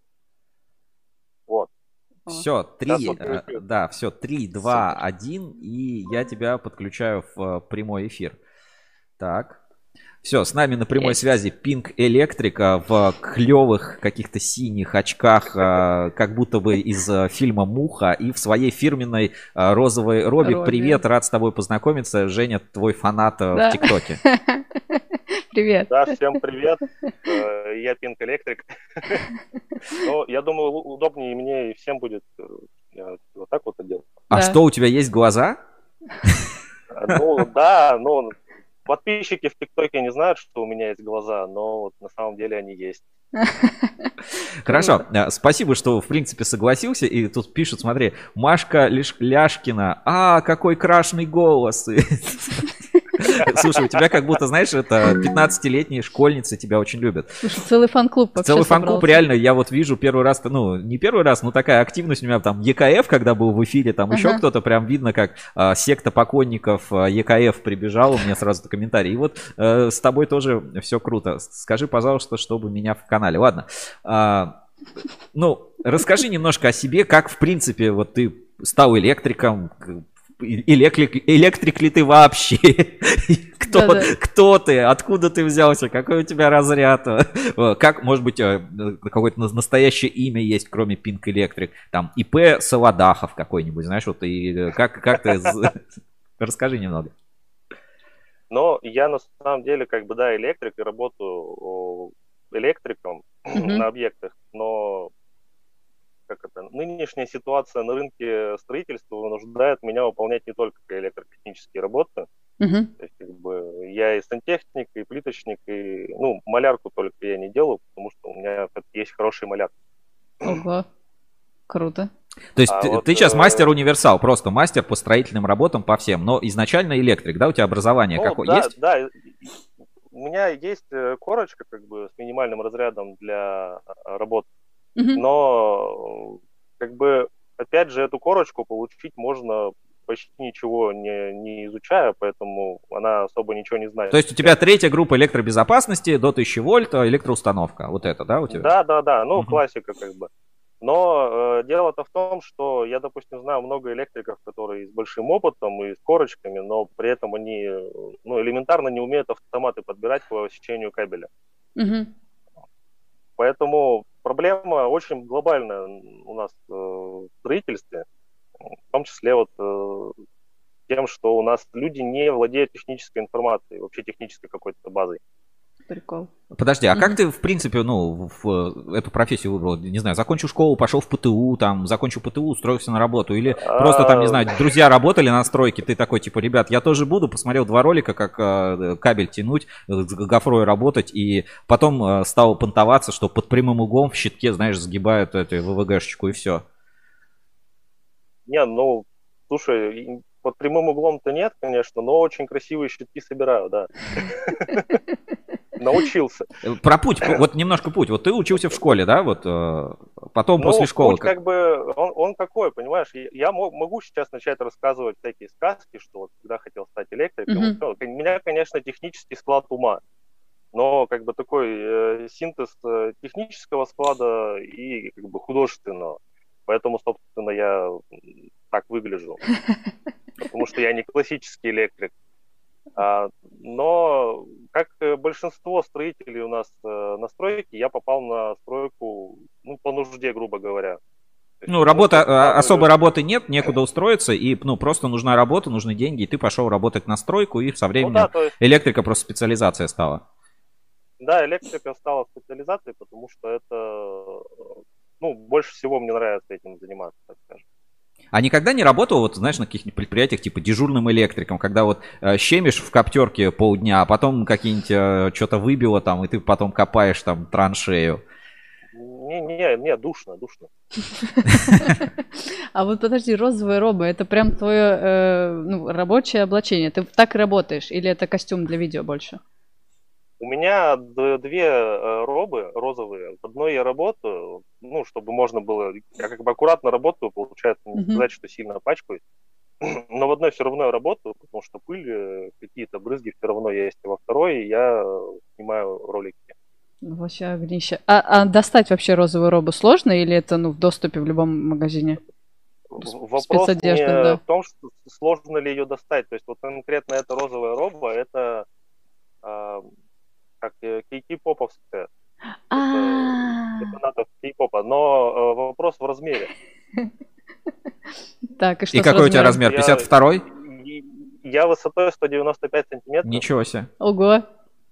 Speaker 2: О.
Speaker 1: Все, три,
Speaker 7: вот
Speaker 1: э, да, все, три, два, один, и я тебя подключаю в э, прямой эфир. Так. Все, с нами на прямой связи Пинк Электрика в клевых каких-то синих очках, э, как будто бы из э, фильма Муха, и в своей фирменной э, розовой робе.
Speaker 2: Робе.
Speaker 1: Привет, рад с тобой познакомиться. Женя, твой фанат
Speaker 2: Да.
Speaker 1: в ТикТоке.
Speaker 2: Привет.
Speaker 7: Да, всем привет. Э, Я Пинк Электрик. Ну, я думаю, удобнее и мне, и всем будет э, вот так вот это делать.
Speaker 1: А
Speaker 2: Да.
Speaker 1: что, у тебя есть глаза?
Speaker 7: Ну, да, ну, Подписчики в ТикТоке не знают, что у меня есть глаза, но вот на самом деле они есть.
Speaker 1: Хорошо, э, спасибо, что в принципе согласился. И тут пишут, смотри, Машка Ляшкина, а, какой крашный голос. Слушай, у тебя как будто, знаешь, это 15-летние школьницы тебя очень любят.
Speaker 2: Слушай, целый фан-клуб вообще
Speaker 1: Целый фан-клуб, реально, я вот вижу первый раз, ну, не первый раз, но такая активность у меня там ЕКФ, когда был в эфире, там еще
Speaker 2: Ага.
Speaker 1: кто-то, прям видно, как а, секта покойников а, ЕКФ прибежал, у меня сразу комментарий. И вот э, с тобой тоже все круто. Скажи, пожалуйста, чтобы меня в канале. Ладно. А, ну, расскажи немножко о себе, как, в принципе, вот ты стал электриком, электрик, электрик ли ты вообще? Кто,
Speaker 2: Да-да.
Speaker 1: кто ты? Откуда ты взялся? Какой у тебя разряд? Э, Как, может быть, э, какое-то на- настоящее имя есть, кроме Pink Electric? Там ИП Солодахов какой-нибудь, знаешь, вот и э, как, как ты... Расскажи немного.
Speaker 7: Но я на самом деле как бы, да, электрик и работаю электриком на объектах, но как это, нынешняя ситуация на рынке строительства вынуждает меня выполнять не только электротехнические работы,
Speaker 2: Мгм.
Speaker 7: то есть, как бы, я и сантехник, и плиточник, и, ну, малярку только я не делаю, потому что у меня есть хороший маляр.
Speaker 2: Ого. Круто.
Speaker 1: То есть
Speaker 7: А
Speaker 1: ты,
Speaker 7: вот,
Speaker 1: ты сейчас
Speaker 7: э,
Speaker 1: мастер-универсал, просто мастер по строительным работам по всем, но изначально электрик, да? У тебя образование
Speaker 7: Ну,
Speaker 1: какое
Speaker 7: да,
Speaker 1: есть?
Speaker 7: Да, у меня есть э, корочка как бы с минимальным разрядом для э, но э, как бы опять же эту корочку получить можно почти ничего не, не изучая, поэтому она особо ничего не знает.
Speaker 1: То есть у тебя третья группа электробезопасности до 1000 вольт, а электроустановка. Вот это, да, у тебя?
Speaker 7: Да, да, да, ну
Speaker 1: Мгм.
Speaker 7: классика как бы. Но э, дело-то в том, что я, допустим, знаю много электриков, которые с большим опытом и с корочками, но при этом они э, ну, элементарно не умеют автоматы подбирать по сечению кабеля.
Speaker 2: Мгм.
Speaker 7: Поэтому проблема очень глобальная у нас э, в строительстве, в том числе вот э, тем, что у нас люди не владеют технической информацией, вообще технической какой-то базой.
Speaker 2: Прикол.
Speaker 1: Подожди, а как ты, в принципе, ну, в э, эту профессию выбрал? Не знаю, закончил школу, пошел в ПТУ, там, закончил ПТУ, устроился на работу, или просто там, не
Speaker 7: А,
Speaker 1: знаю, друзья работали на стройке, ты такой, типа, ребят, я тоже буду, посмотрел два ролика, как э, кабель тянуть, э, с гофрой работать, и потом э, стал понтоваться, что под прямым углом в щитке, знаешь, сгибают эту ВВГшечку, и все.
Speaker 7: Не, ну, слушай, под прямым углом-то нет, конечно, но очень красивые щитки собираю, да. Научился.
Speaker 1: Про путь, вот немножко путь. Вот ты учился в школе, да, вот э, потом
Speaker 7: Ну,
Speaker 1: после школы.
Speaker 7: путь как бы, он, он какой, понимаешь? Я, я мо- могу сейчас начать рассказывать всякие сказки, что вот когда хотел стать электриком. У меня, конечно, технический склад ума, но как бы такой э, синтез э, технического склада и как бы художественного. Поэтому, собственно, я так выгляжу. Потому что я не классический электрик. А, но, как э, большинство строителей у нас э, на стройке, я попал на стройку ну, по нужде, грубо говоря.
Speaker 1: Ну, работа, э, особой работы нет, некуда устроиться, и, ну, просто нужна работа, нужны деньги, и ты пошел работать на стройку, и со
Speaker 7: Ну
Speaker 1: временем
Speaker 7: да, то есть,
Speaker 1: электрика просто специализация стала.
Speaker 7: да, электрика стала специализацией, потому что это, э, ну, больше всего мне нравится этим заниматься, так скажем.
Speaker 1: А никогда не работал, вот, знаешь, на каких-нибудь предприятиях, типа дежурным электриком, когда вот э, щемишь в коптерке полдня, а потом какие-нибудь что-то выбило там, и ты потом копаешь там траншею.
Speaker 7: Не, не, не, душно, душно.
Speaker 2: А вот подожди, розовые робы, это прям твое э, ну, рабочее облачение. Ты так работаешь? Или это костюм для видео больше?
Speaker 7: У меня две э, робы розовые. В одной я работаю, ну, чтобы можно было... Я как бы аккуратно работаю, получается, не
Speaker 2: Мгм.
Speaker 7: сказать, что сильно пачкаюсь. Но в одной все равно я работаю, потому что пыль, э, какие-то брызги все равно есть. А во второй я снимаю ролики.
Speaker 2: Вообще огнище. А, а достать вообще розовую робу сложно или это ну, в доступе в любом магазине?
Speaker 7: Вопрос не
Speaker 2: да.
Speaker 7: в том, что сложно ли ее достать. То есть вот конкретно эта розовая роба, это а, как э, кей-поповская.
Speaker 2: А,
Speaker 7: Это надо кей-попа. Но э, вопрос в размере.
Speaker 2: Так, и что
Speaker 1: И какой у тебя размер? 52-й?
Speaker 7: И- Я высотой 195 сантиметров.
Speaker 1: Ничего себе.
Speaker 2: Ого.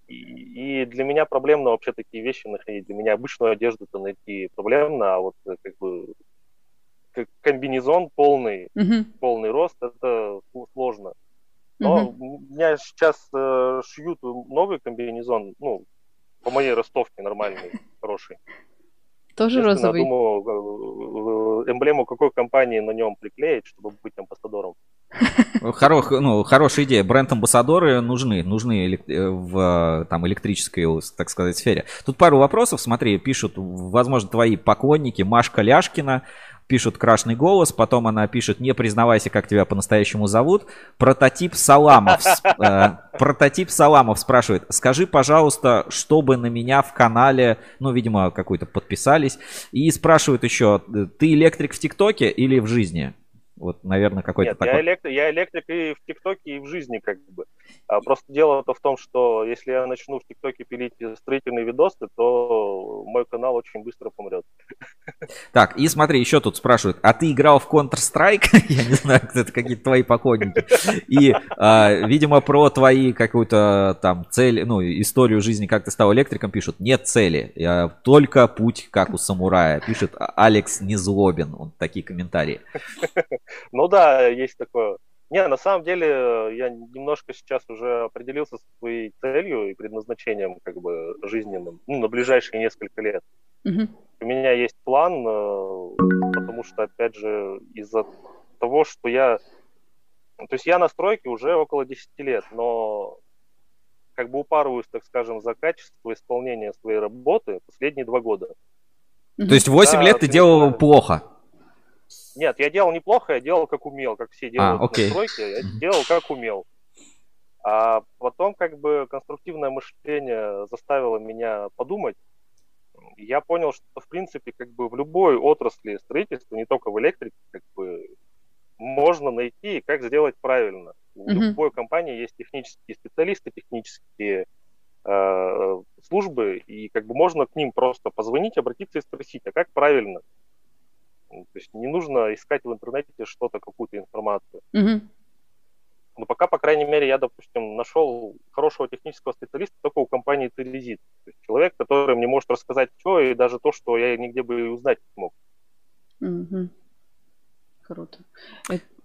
Speaker 7: И, и для меня проблемно вообще такие вещи находить. Для меня обычную одежду-то найти проблемно, а вот э, как бы как комбинезон полный,
Speaker 2: Мгм.
Speaker 7: полный рост, это сл- сложно. Но у меня сейчас э, шьют новый комбинезон, ну, по моей ростовке нормальный, хороший.
Speaker 2: Тоже розовый.
Speaker 7: думаю, э, эмблему какой компании на нем приклеить, чтобы быть амбассадором.
Speaker 1: Хоро- ну, хорошая идея. Бренд-амбассадоры нужны, нужны э, в э, там, электрической, так сказать, сфере. Тут пару вопросов, смотри, пишут, возможно, твои поклонники, Машка Ляшкина, пишут крашный голос, потом она пишет, не признавайся, как тебя по-настоящему зовут. Прототип Саламов, э, прототип Саламов спрашивает, скажи, пожалуйста, чтобы на меня в канале, ну, видимо, какой-то подписались, и спрашивают еще, ты электрик в ТикТоке или в жизни? Вот, наверное, какой-то
Speaker 7: Нет,
Speaker 1: такой.
Speaker 7: я электрик, я электрик и в ТикТоке, и в жизни как бы. А просто дело-то в том, что если я начну в ТикТоке пилить строительные видосы, то мой канал очень быстро помрет.
Speaker 1: Так, и смотри, еще тут спрашивают, а ты играл в Counter-Strike? Я не знаю, это какие-то твои поклонники. И, а, видимо, про твои какую-то там цель, ну, историю жизни, как ты стал электриком, пишут, нет цели, только путь, как у самурая. Пишет А- Алекс Незлобин, он такие комментарии.
Speaker 7: Ну да, есть такое. Не, на самом деле я немножко сейчас уже определился со своей целью и предназначением как бы жизненным ну, на ближайшие несколько лет.
Speaker 2: Мгм.
Speaker 7: У меня есть план, э, потому что, опять же, из-за того, что я... То есть я на стройке уже около 10 лет, но как бы упарываюсь, так скажем, за качество исполнения своей работы последние два года.
Speaker 1: То есть 8
Speaker 7: Да,
Speaker 1: лет ты делал плохо.
Speaker 7: Нет, я делал неплохо, я делал как умел, как все делают
Speaker 1: А, окей.
Speaker 7: на стройке, я делал как умел. А потом как бы конструктивное мышление заставило меня подумать. Я понял, что в принципе как бы в любой отрасли строительства, не только в электрике, как бы можно найти, как сделать правильно. У
Speaker 2: Мгм.
Speaker 7: любой компании есть технические специалисты, технические э, службы, и как бы можно к ним просто позвонить, обратиться и спросить, а как правильно? Ну, То есть не нужно искать в интернете что-то, какую-то информацию.
Speaker 2: Мгм.
Speaker 7: Но пока, по крайней мере, я, допустим, нашел хорошего технического специалиста только у компании Телезит. То есть человек, который мне может рассказать все, и даже то, что я нигде бы и узнать не смог.
Speaker 2: Мгм. Круто.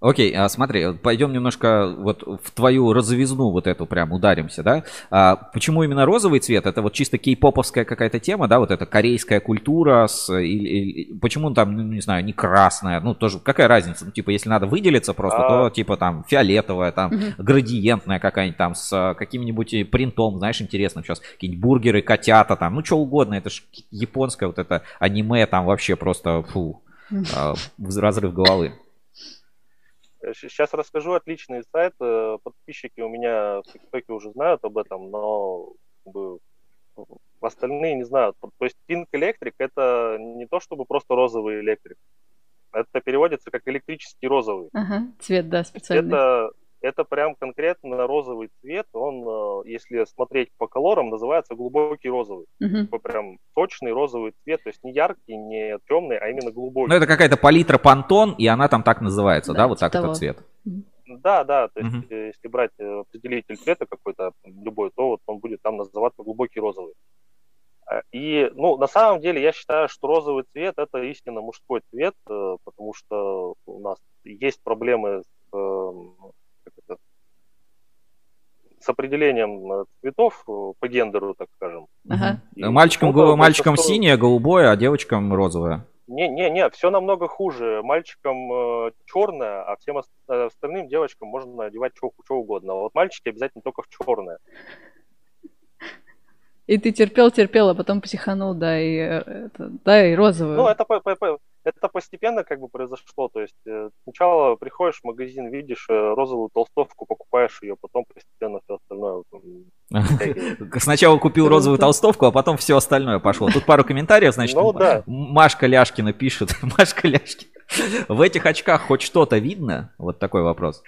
Speaker 1: Окей, а смотри, пойдем немножко вот в твою розовизну вот эту прям ударимся, да? А, почему именно розовый цвет? Это вот чисто кей-поповская какая-то тема, да? Вот эта корейская культура с... Или, или- почему там, ну, не знаю, не красная? Ну, тоже какая разница? Ну, типа, если надо выделиться просто,
Speaker 7: А.
Speaker 1: то типа там фиолетовая, там
Speaker 2: Мгм.
Speaker 1: градиентная какая-нибудь там с а, каким-нибудь и принтом, знаешь, интересным сейчас. Какие-нибудь бургеры, котята там, ну, что угодно. Это ж японское вот это аниме там вообще просто, фу, а, разрыв головы.
Speaker 7: Сейчас расскажу отличный сайт. э, Подписчики у меня в ТикТоке уже знают об этом, но как бы, остальные не знают. То есть Pink Electric это не то чтобы просто розовый электрик. Это переводится как электрический розовый.
Speaker 2: Ага, цвет, да, специальный.
Speaker 7: Это, это прям конкретно розовый цвет. Он, э, если смотреть по колорам, называется глубокий розовый. Такой прям точный розовый цвет. То есть не яркий, не темный, а именно глубокий.
Speaker 1: Ну, это какая-то палитра Пантон, и она там так называется, да,
Speaker 2: Да,
Speaker 1: вот
Speaker 2: типа
Speaker 1: так этот
Speaker 2: того.
Speaker 1: цвет.
Speaker 7: Да, да, то есть э, если брать э, определитель цвета какой-то любой, то вот он будет там называться глубокий розовый. А, И, ну, на самом деле, я считаю, что розовый цвет это истинно мужской цвет, потому что у нас есть проблемы с, э, это, с определением э, цветов э, по гендеру, так скажем.
Speaker 2: Ага.
Speaker 7: И
Speaker 1: Мальчикам,
Speaker 7: почему-то
Speaker 1: го- мальчикам
Speaker 7: большинство-
Speaker 1: синее, голубое, а девочкам розовое.
Speaker 7: Не-не-не, все намного хуже. Мальчикам черное, а всем э, остальным девочкам можно одевать что угодно. А вот мальчики обязательно только в черное.
Speaker 2: И ты терпел, терпел, а потом психанул, да, и, э, это, да, и розовую.
Speaker 7: Ну, это, по- по- по- это постепенно как бы произошло. То есть э, сначала приходишь в магазин, видишь э, розовую толстовку, покупаешь ее, потом постепенно все остальное.
Speaker 1: Сначала купил розовую толстовку, а потом все остальное пошло. Тут пару комментариев, значит,
Speaker 7: Ну да.
Speaker 1: Машка Ляшкина пишет. Машка Ляшкина. В этих очках хоть что-то видно? Вот такой вопрос.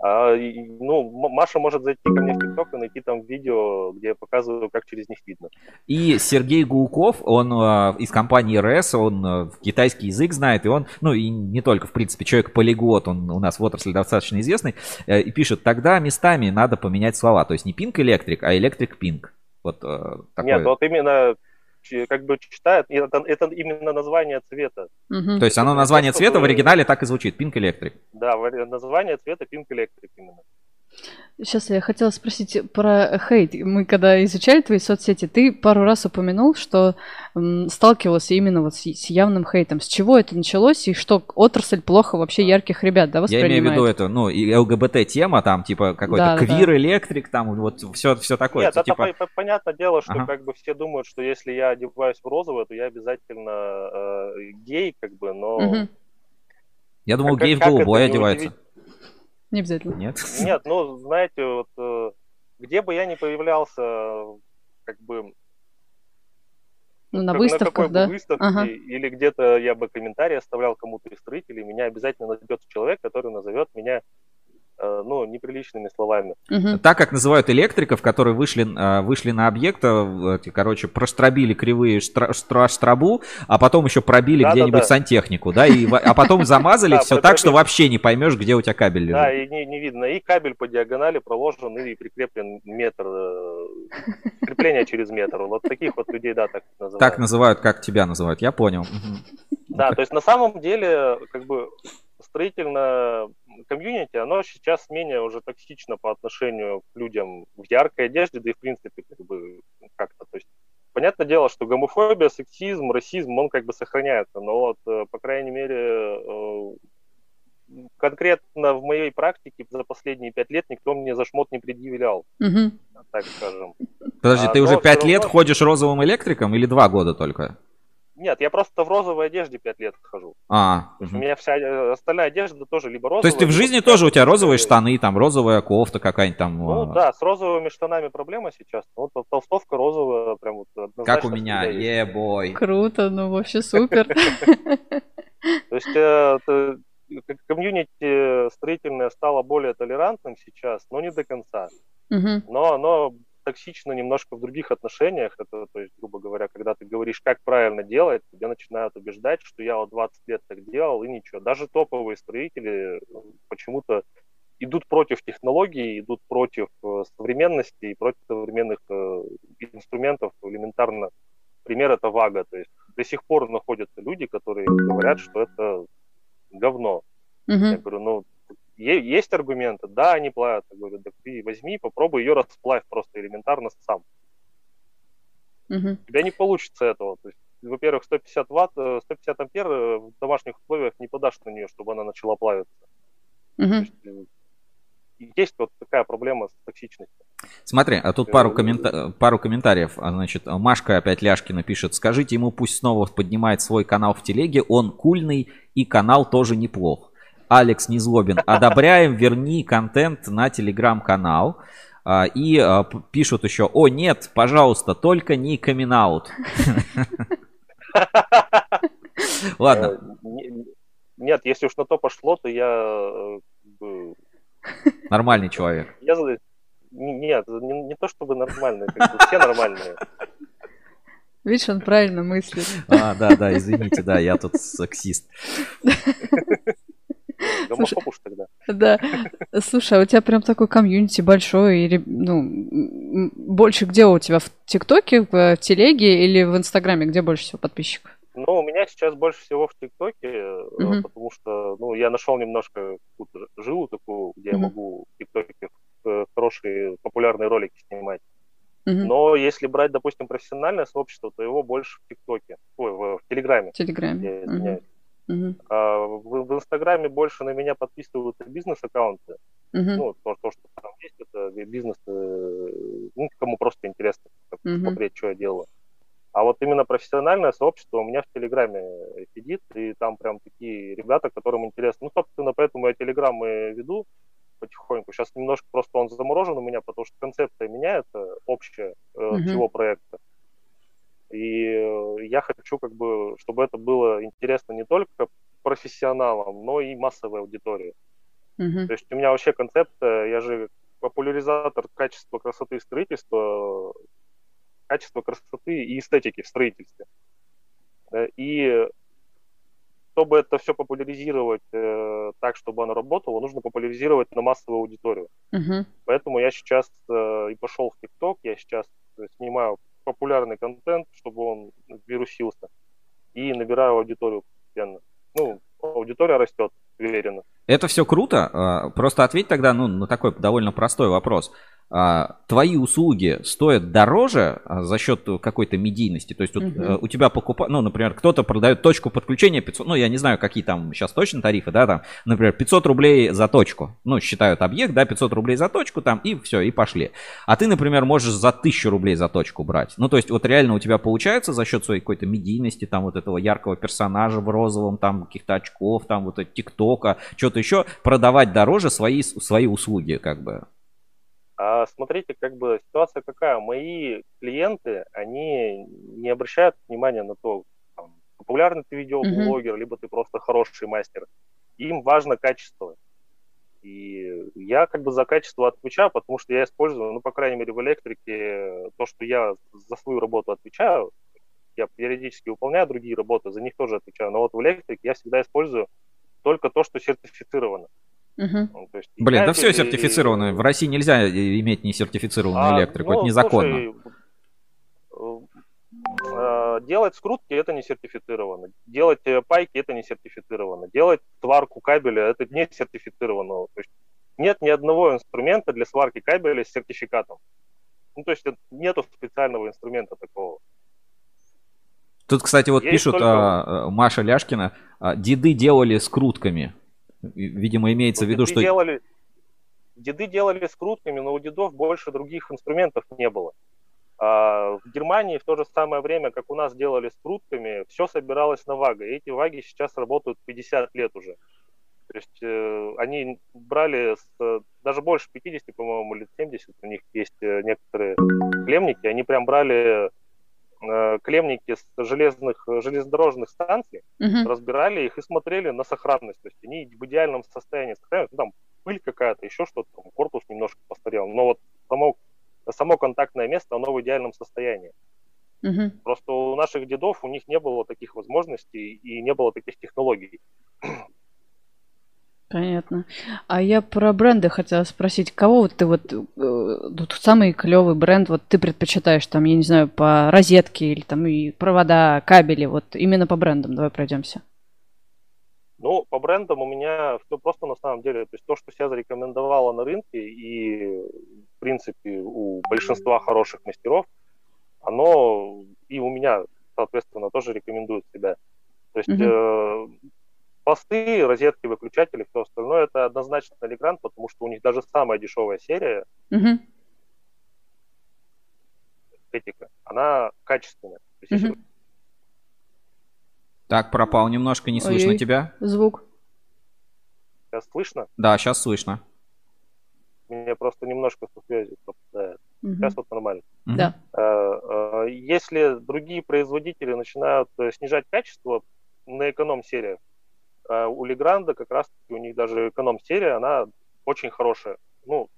Speaker 7: А, ну, Маша может зайти ко мне в ТикТок и найти там видео, где я показываю, как через них видно.
Speaker 1: И Сергей Гулков, он э, из компании РС, он э, китайский язык знает, и он, ну и не только, в принципе, человек-полиглот, он у нас в отрасли достаточно известный, э, и пишет, тогда местами надо поменять слова, то есть не Pink Electric, а Electric Pink. Вот э, такое.
Speaker 7: Нет, вот именно как бы читает, и это, это именно название цвета.
Speaker 2: Мгм.
Speaker 1: То есть оно название цвета в оригинале так и звучит, Pink Electric.
Speaker 7: Да, название цвета Pink Electric именно.
Speaker 2: Сейчас я хотела спросить про хейт. Мы когда изучали твои соцсети, ты пару раз упомянул, что м, сталкивался именно вот с, с явным хейтом. С чего это началось и что отрасль плохо вообще ярких ребят, да,
Speaker 1: Я
Speaker 2: воспринимает?
Speaker 1: имею в виду это, ну, и ЛГБТ-тема, там, типа, какой-то
Speaker 2: Да,
Speaker 1: квир-электрик, там, вот все, все такое.
Speaker 7: Нет,
Speaker 1: это, типа,
Speaker 7: по- по- понятное дело, что
Speaker 1: Ага.
Speaker 7: как бы все думают, что если я одеваюсь в розовое, то я обязательно э, гей, как бы, но
Speaker 2: Мгм.
Speaker 1: я думал,
Speaker 7: как-
Speaker 1: гей в голубой одевается.
Speaker 2: Не обязательно.
Speaker 1: Нет?
Speaker 7: нет, ну, знаете, вот э, где бы я ни появлялся, как бы
Speaker 2: Ну, на
Speaker 7: как-
Speaker 2: выставках,
Speaker 7: бы
Speaker 2: да?
Speaker 7: выставке
Speaker 2: Ага.
Speaker 7: или где-то я бы комментарий оставлял кому-то из зрителей, меня обязательно найдется человек, который назовет меня, ну, неприличными словами.
Speaker 1: Так как называют электриков, которые вышли, а, вышли на объект, эти, короче, простробили кривые штра- штра- штрабу, а потом еще пробили
Speaker 7: Да-да-да.
Speaker 1: где-нибудь сантехнику, да, и, а потом замазали
Speaker 7: Да,
Speaker 1: все так, что вообще не поймешь, где у тебя кабель
Speaker 7: Да,
Speaker 1: лежит.
Speaker 7: и не, не видно. И кабель по диагонали проложен, и прикреплен метр, э, крепление через метр. Вот таких вот людей, да, так называют.
Speaker 1: Так называют, как тебя называют, я понял.
Speaker 7: Да, то есть на самом деле, как бы, строительное комьюнити, оно сейчас менее уже токсично по отношению к людям в яркой одежде, да и в принципе, как бы, как-то, то есть Понятное дело, что гомофобия, сексизм, расизм, он как бы сохраняется, но вот, э, по крайней мере, э, конкретно в моей практике за последние пять лет никто мне за шмот не предъявлял,
Speaker 2: Мгм.
Speaker 7: так скажем.
Speaker 1: Подожди,
Speaker 7: А,
Speaker 1: ты уже пять
Speaker 7: всё
Speaker 1: лет
Speaker 7: равно-
Speaker 1: ходишь розовым электриком или два года только?
Speaker 7: Нет, я просто в розовой одежде пять лет хожу.
Speaker 1: А, мгм.
Speaker 7: у меня вся э, остальная одежда тоже либо розовая.
Speaker 1: то есть ты в жизни тоже у тебя розовые штаны, там розовая кофта какая-нибудь там.
Speaker 7: Ну
Speaker 1: а,
Speaker 7: да, с розовыми штанами проблема сейчас. Вот тол- толстовка розовая, прям вот
Speaker 1: Как у меня, ебой.
Speaker 2: Круто, ну вообще супер.
Speaker 7: То есть э, к- комьюнити строительное стало более толерантным сейчас, но не до конца. Но оно токсично немножко в других отношениях. Это, то есть, грубо говоря, когда ты говоришь, как правильно делать, тебя начинают убеждать, что я вот 20 лет так делал, и ничего. Даже топовые строители э, почему-то идут против технологий, идут против э, современности и против современных э, инструментов элементарно. Пример это ВАГа. То есть до сих пор находятся люди, которые говорят, что это говно. Я
Speaker 2: Мгм.
Speaker 7: говорю, ну, есть аргументы, да, они плавят. Я говорю, да ты возьми, попробуй ее расплавь просто элементарно сам.
Speaker 2: Мгм.
Speaker 7: У тебя не получится этого. То есть, во-первых, 150 ватт, э, 150 ампер э, в домашних условиях не подашь на нее, чтобы она начала плавиться. То
Speaker 2: Мгм.
Speaker 7: есть, э, есть вот такая проблема с токсичностью.
Speaker 1: Смотри, а тут пару, коммента- пару комментариев. А, Значит, Машка опять Ляшкина пишет. Скажите ему, пусть снова поднимает свой канал в телеге. Он кульный и канал тоже неплох. Алекс Незлобин. Одобряем, верни контент на телеграм-канал. А, И а, пишут еще, о нет, пожалуйста, только не камин Ладно,
Speaker 7: Э, не- Нет, если уж на то пошло, то я... э,
Speaker 1: нормальный человек.
Speaker 7: я Нет, не, не то чтобы нормальные, как бы все нормальные.
Speaker 2: Видишь, он правильно мыслит.
Speaker 1: А, да, да, извините, да, я тут сексист.
Speaker 7: Гомофоб уж тогда.
Speaker 2: Да. Слушай, а у тебя прям такой комьюнити большой, или, ну, больше где у тебя? В ТикТоке, в э, Телеге или в Инстаграме? Где больше всего подписчиков?
Speaker 7: Ну, у меня сейчас больше всего в ТикТоке,
Speaker 2: Мгм.
Speaker 7: потому что, ну, я нашел немножко какую-то жилу такую, где я
Speaker 2: Мгм.
Speaker 7: могу в ТикТоке э, хорошие популярные ролики снимать.
Speaker 2: Мгм.
Speaker 7: Но если брать, допустим, профессиональное сообщество, то его больше в ТикТоке, ой, в, в Телеграме.
Speaker 2: В Телеграме.
Speaker 7: Я.
Speaker 2: Мгм.
Speaker 7: А в, в Инстаграме больше на меня подписываются бизнес-аккаунты.
Speaker 2: Мгм.
Speaker 7: Ну, то, то, что там есть, это бизнес, э, ну, кому просто интересно как
Speaker 2: Мгм.
Speaker 7: посмотреть, что я делаю. А вот именно профессиональное сообщество у меня в Телеграме сидит, и там прям такие ребята, которым интересно. Ну, собственно, поэтому я Телеграм и веду потихоньку. Сейчас немножко просто он заморожен у меня, потому что концепция меняется общая э,
Speaker 2: Мгм.
Speaker 7: всего проекта. И э, я хочу, как бы, чтобы это было интересно не только профессионалам, но и массовой аудитории.
Speaker 2: Мгм.
Speaker 7: То есть у меня вообще концепция, я же популяризатор качества красоты и строительства, качества красоты и эстетики в строительстве. Э, И чтобы это все популяризировать э, так, чтобы оно работало, нужно популяризировать на массовую аудиторию.
Speaker 2: Мгм.
Speaker 7: Поэтому я сейчас э, и пошел в ТикТок, я сейчас э, снимаю популярный контент, чтобы он вирусился, и набираю аудиторию постепенно. Ну, аудитория растет уверенно.
Speaker 1: Это все круто. а, Просто ответь тогда ну, на такой довольно простой вопрос. А, Твои услуги стоят дороже а, за счет какой-то медийности? То есть э, у тебя покупают, ну, например, кто-то продает точку подключения 500, ну, я не знаю, какие там сейчас точно тарифы, да, там, например, 500 рублей за точку. Ну, считают объект, да, 500 рублей за точку там, и все, и пошли. А ты, например, можешь за 1000 рублей за точку брать. Ну, то есть вот реально у тебя получается за счет своей какой-то медийности, там, вот этого яркого персонажа в розовом, там, каких-то очков, там, вот это ТикТока, что-то еще, продавать дороже свои, свои услуги, как бы.
Speaker 7: А смотрите, как бы ситуация какая. Мои клиенты, они не обращают внимания на то, там, популярный ты видеоблогер, либо ты просто хороший мастер. Им важно качество. И я как бы за качество отвечаю, потому что я использую, ну, по крайней мере, в электрике то, что я за свою работу отвечаю, я периодически выполняю другие работы, за них тоже отвечаю. Но вот в электрике я всегда использую только то, что сертифицировано. Ну, то есть
Speaker 1: Блин, да все сертифицировано. В России нельзя иметь несертифицированную
Speaker 7: А,
Speaker 1: электрику,
Speaker 7: ну,
Speaker 1: это незаконно.
Speaker 7: слушай, э, делать скрутки это не сертифицировано. Делать э, пайки это не сертифицировано. Делать сварку кабеля это не сертифицировано. То есть нет ни одного инструмента для сварки кабеля с сертификатом. Ну, то есть нету специального инструмента такого.
Speaker 1: Тут, кстати, вот
Speaker 7: Есть
Speaker 1: пишут,
Speaker 7: только-
Speaker 1: а, а, Маша Ляшкина, а, деды делали скрутками. Видимо, имеется в
Speaker 7: Вот
Speaker 1: виду, что...
Speaker 7: делали, деды делали скрутками, но у дедов больше других инструментов не было. А в Германии в то же самое время, как у нас делали скрутками, все собиралось на вага. И эти ваги сейчас работают 50 лет уже. То есть э, они брали с, даже больше 50, по-моему, лет 70, у них есть э, некоторые клемники, они прям брали клемники с железных, железнодорожных станций,
Speaker 2: Мгм.
Speaker 7: разбирали их и смотрели на сохранность. То есть они в идеальном состоянии сохраняются. Ну, там пыль какая-то, еще что-то, там, корпус немножко постарел. Но вот само, само контактное место, оно в идеальном состоянии.
Speaker 2: Мгм.
Speaker 7: Просто у наших дедов, у них не было таких возможностей и не было таких технологий.
Speaker 2: Понятно. А я про бренды хотела спросить. Кого вот ты вот, э, вот самый клевый бренд вот ты предпочитаешь там, я не знаю, по розетке или там и провода, кабели, вот именно по брендам. Давай пройдемся.
Speaker 7: Ну, по брендам у меня все просто на самом деле. То есть то, что себя зарекомендовало на рынке и, в принципе, у большинства хороших мастеров, оно и у меня, соответственно, тоже рекомендует себя. То есть
Speaker 2: Мгм.
Speaker 7: э, посты, розетки, выключатели, все остальное это однозначно Legrand, потому что у них даже самая дешевая серия,
Speaker 2: Мгм.
Speaker 7: эстетика, она качественная.
Speaker 2: Мгм.
Speaker 1: Так, пропал немножко, не слышно
Speaker 2: Ой-ой.
Speaker 1: тебя.
Speaker 2: Звук.
Speaker 7: сейчас слышно,
Speaker 1: Да, сейчас слышно.
Speaker 7: мне просто немножко со связью пропадает.
Speaker 2: Мгм.
Speaker 7: Сейчас вот нормально.
Speaker 1: Мгм.
Speaker 2: Да.
Speaker 7: Э, э, Если другие производители начинают э, снижать качество на эконом-сериях, э, у Легранда как раз у них даже эконом-серия, она очень хорошая. Ну,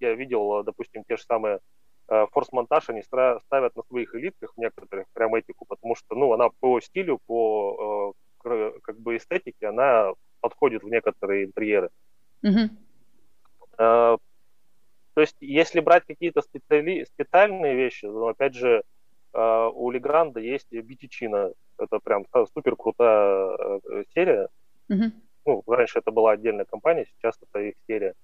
Speaker 7: я видел, допустим, те же самые э, форс-монтаж, они ставят на своих элитках некоторых прям этику, потому что, ну, она по стилю, по э, как бы эстетике, она подходит в некоторые интерьеры.
Speaker 2: Мгм.
Speaker 7: Э, То есть, если брать какие-то специали... специальные вещи, ну, опять же, у Легранда есть Битичина. Это прям супер крутая серия. Ну, раньше это была отдельная компания, сейчас это их серия.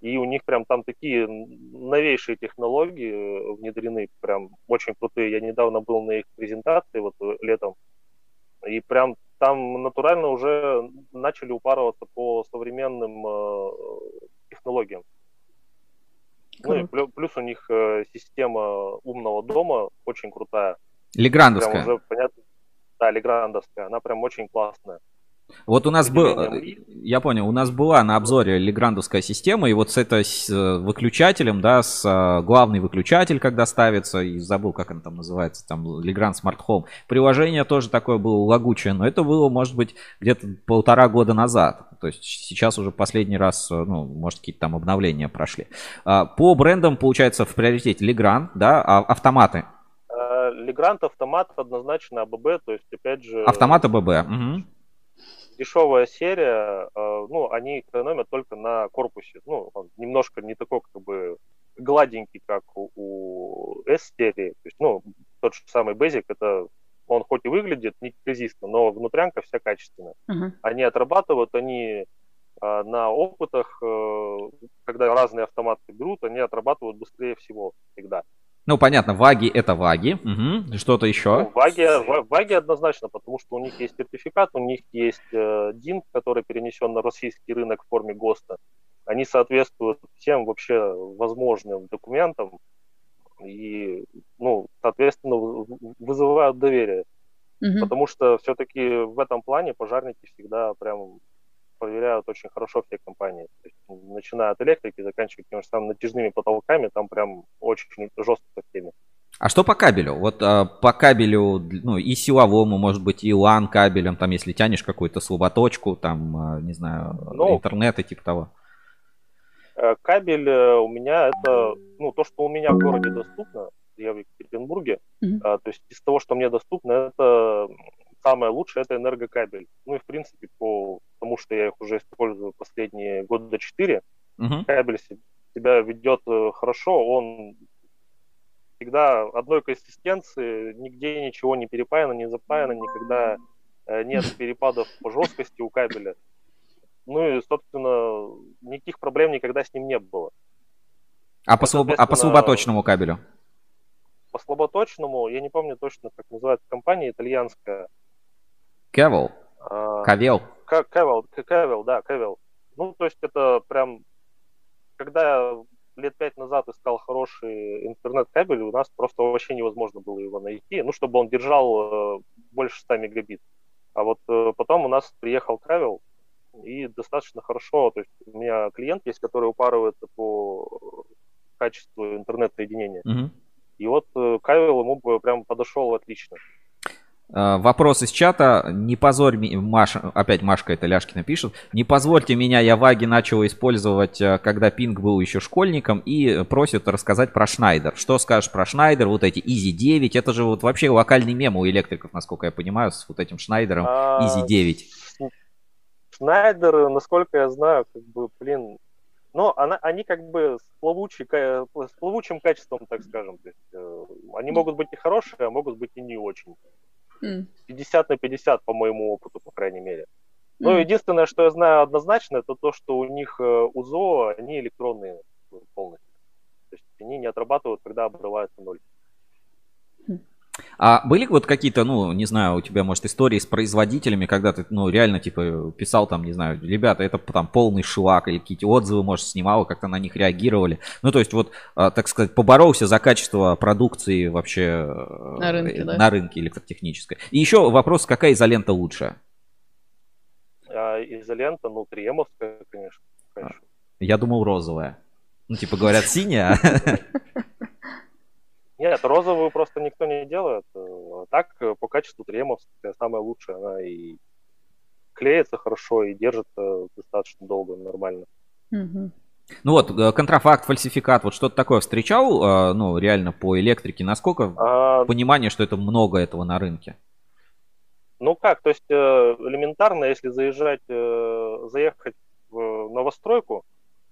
Speaker 7: И у них прям там такие новейшие технологии э, внедрены, прям очень крутые. Я недавно был на их презентации вот э, летом, и прям там натурально уже начали упарываться по современным э, технологиям. Ну и
Speaker 2: Круто.
Speaker 7: плю- плюс у них э, система умного дома очень крутая. Прям
Speaker 1: Леграндовская.
Speaker 7: уже понятно. Да, Леграндовская, она прям очень классная.
Speaker 1: Вот у нас был,
Speaker 7: определением
Speaker 1: я понял, у нас была на обзоре леграндовская система, и вот с этой с, э, выключателем, да, с э, главный выключатель, когда ставится, и забыл, как он там называется, там Legrand Smart Home. Приложение тоже такое было лагучее, но это было, может быть, где-то полтора года назад. То есть сейчас уже последний раз, э, ну, может, какие-то там обновления прошли. А, По брендам, получается, в приоритете Legrand, да, а автоматы.
Speaker 7: Э, Легрант автомат однозначно АББ, то есть опять же
Speaker 1: Автоматы ББ. мгм.
Speaker 7: Дешевая серия, э, ну, они экономят только на корпусе. Ну, он немножко не такой, как бы, гладенький, как у, у S-серии. То есть, ну, тот же самый Basic, это он хоть и выглядит неказисто, но внутрянка вся качественная.
Speaker 2: Ага.
Speaker 7: Они отрабатывают, они А на опытах, э, когда разные автоматы берут, они отрабатывают быстрее всего всегда.
Speaker 1: Ну, понятно, ваги это ваги. Угу. Что-то еще?
Speaker 7: Ну, ваги, ваги однозначно, потому что у них есть сертификат, у них есть э, DIN, который перенесен на российский рынок в форме ГОСТа. Они соответствуют всем вообще возможным документам и, ну, соответственно, вызывают доверие. Угу. Потому что все-таки в этом плане пожарники всегда прям проверяют очень хорошо все компании. То есть, начиная от электрики, заканчивая тем же самым натяжными потолками, там прям очень жестко в теме.
Speaker 1: А что по кабелю? Вот а, по кабелю, ну, и силовому, может быть, и LAN кабелем, там, если тянешь какую-то слаботочку, там, а, не знаю, ну, интернет и типа того.
Speaker 7: Э, кабель э, у меня это, ну, то, что у меня в городе доступно, я в Екатеринбурге, mm-hmm. а, то есть из того, что мне доступно, это самое лучшее это энергокабель. Ну и в принципе по тому, что я их уже использую последние года четыре, uh-huh. кабель себя ведет э, хорошо, он всегда одной консистенции, нигде ничего не перепаяно, не запаяно, никогда э, нет перепадов по жесткости у кабеля. Ну и, собственно, никаких проблем никогда с ним не было.
Speaker 1: А по, слабо... а по слаботочному кабелю?
Speaker 7: По слаботочному, я не помню точно, как называется компания итальянская.
Speaker 1: Кевел. А, Кавел.
Speaker 7: Кевел, Кевел, да, Кевел. Ну, то есть это прям, когда я лет пять назад искал хороший интернет-кабель, у нас просто вообще невозможно было его найти, ну, чтобы он держал э, больше 100 мегабит. А вот э, потом у нас приехал Кавел, и достаточно хорошо, то есть у меня клиент есть, который упарывается по качеству интернет-соединения. Mm-hmm. И вот э, Кавел ему прям подошел отлично.
Speaker 1: Э, вопрос из чата. Не позорь меня, Маша, опять Машка это Ляшкина пишет. Не позвольте меня, я ваги начал использовать, э, когда Пинг был еще школьником, и просит рассказать про Шнайдер. Что скажешь про Шнайдер, вот эти Easy 9, это же вот вообще локальный мем у электриков, насколько я понимаю, с вот этим Шнайдером Easy 9.
Speaker 7: Шнайдер, насколько я знаю, как бы, блин, но она, они как бы с, плавучей, с плавучим качеством, так скажем. То есть, э, они могут быть и хорошие, а могут быть и не очень. 50 на 50 по моему опыту, по крайней мере. Ну, единственное, что я знаю однозначно, это то, что у них э, УЗО, они электронные полностью. То есть они не отрабатывают, когда обрывается ноль.
Speaker 1: А были вот какие-то, ну, не знаю, у тебя, может, истории с производителями, когда ты, ну, реально, типа, писал там, не знаю, ребята, это там полный шлак, или какие-то отзывы, может, снимал, как-то на них реагировали. Ну, то есть, вот, а, так сказать, поборолся за качество продукции вообще
Speaker 2: э, на рынке,
Speaker 1: да? на рынке электротехнической. И еще вопрос, какая изолента лучше?
Speaker 7: А, изолента, ну, триемовская, конечно. конечно.
Speaker 1: Я думал, розовая. Ну, типа, говорят, синяя.
Speaker 7: Нет, розовую просто никто не делает. А так, э, по качеству тремовская самая лучшая. Она и клеится хорошо, и держится достаточно долго, нормально.
Speaker 1: Ну вот, э, контрафакт, фальсификат, вот что-то такое встречал, э, ну, реально по электрике? Насколько а... понимание, что это много этого на рынке?
Speaker 7: Ну как, то есть элементарно, если заезжать, заехать в новостройку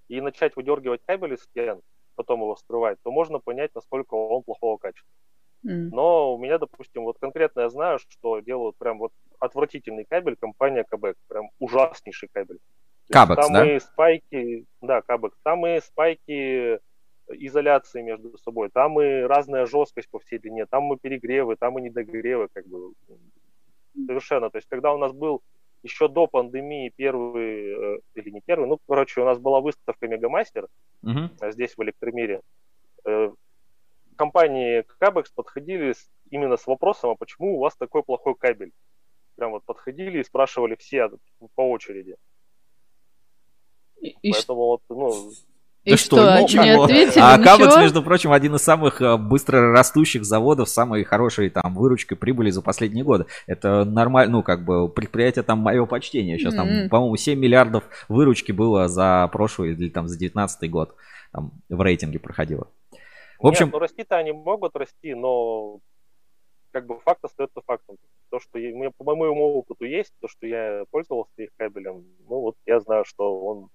Speaker 7: и начать выдергивать кабели из стен, потом его вскрывать, то можно понять, насколько он плохого качества. Mm. Но у меня, допустим, вот конкретно я знаю, что делают прям вот отвратительный кабель компания Кабек, прям ужаснейший кабель.
Speaker 1: Кабекс,
Speaker 7: там
Speaker 1: да?
Speaker 7: и спайки, да, Кабекс, там и спайки изоляции между собой, там и разная жесткость по всей длине, там и перегревы, там и недогревы, как бы совершенно. То есть, когда у нас был еще до пандемии первый, э, или не первый, ну, короче, у нас была выставка Мегамастер uh-huh. здесь, в Электромире. Э, компании Кабекс подходили с, именно с вопросом, а почему у вас такой плохой кабель? Прям вот подходили и спрашивали все по очереди. И, Поэтому вот, ну,
Speaker 2: и да что, что ничего. не ответили,
Speaker 1: А Кабекс, между прочим, один из самых э, быстро растущих заводов, самой хорошей там выручкой, прибыли за последние годы. Это нормально, ну, как бы, предприятие там мое почтение. Сейчас mm-hmm. там, по-моему, 7 миллиардов выручки было за прошлый или там за 19 год. Там в рейтинге проходило.
Speaker 7: В общем... Нет, ну расти-то они могут расти, но как бы факт остается фактом. То, что у меня по моему опыту есть, то, что я пользовался их кабелем, ну вот я знаю, что он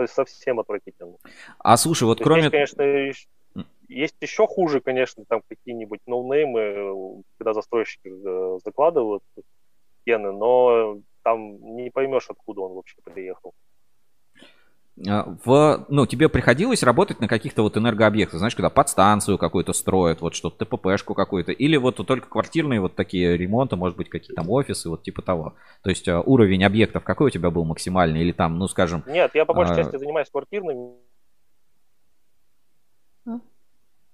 Speaker 7: то есть совсем отвратительно.
Speaker 1: А слушай, вот
Speaker 7: то
Speaker 1: кроме...
Speaker 7: Есть, конечно, есть еще хуже, конечно, там какие-нибудь ноунеймы, когда застройщики э, закладывают стены, но там не поймешь, откуда он вообще приехал.
Speaker 1: А, в, ну, тебе приходилось работать на каких-то вот энергообъектах, знаешь, когда подстанцию какую-то строят, вот что-то, ТППшку какую-то, или вот только квартирные вот такие ремонты, может быть, какие-то там офисы, вот типа того. То есть а, уровень объектов какой у тебя был максимальный, или там, ну, скажем...
Speaker 7: Нет, я по большей а... части занимаюсь квартирными.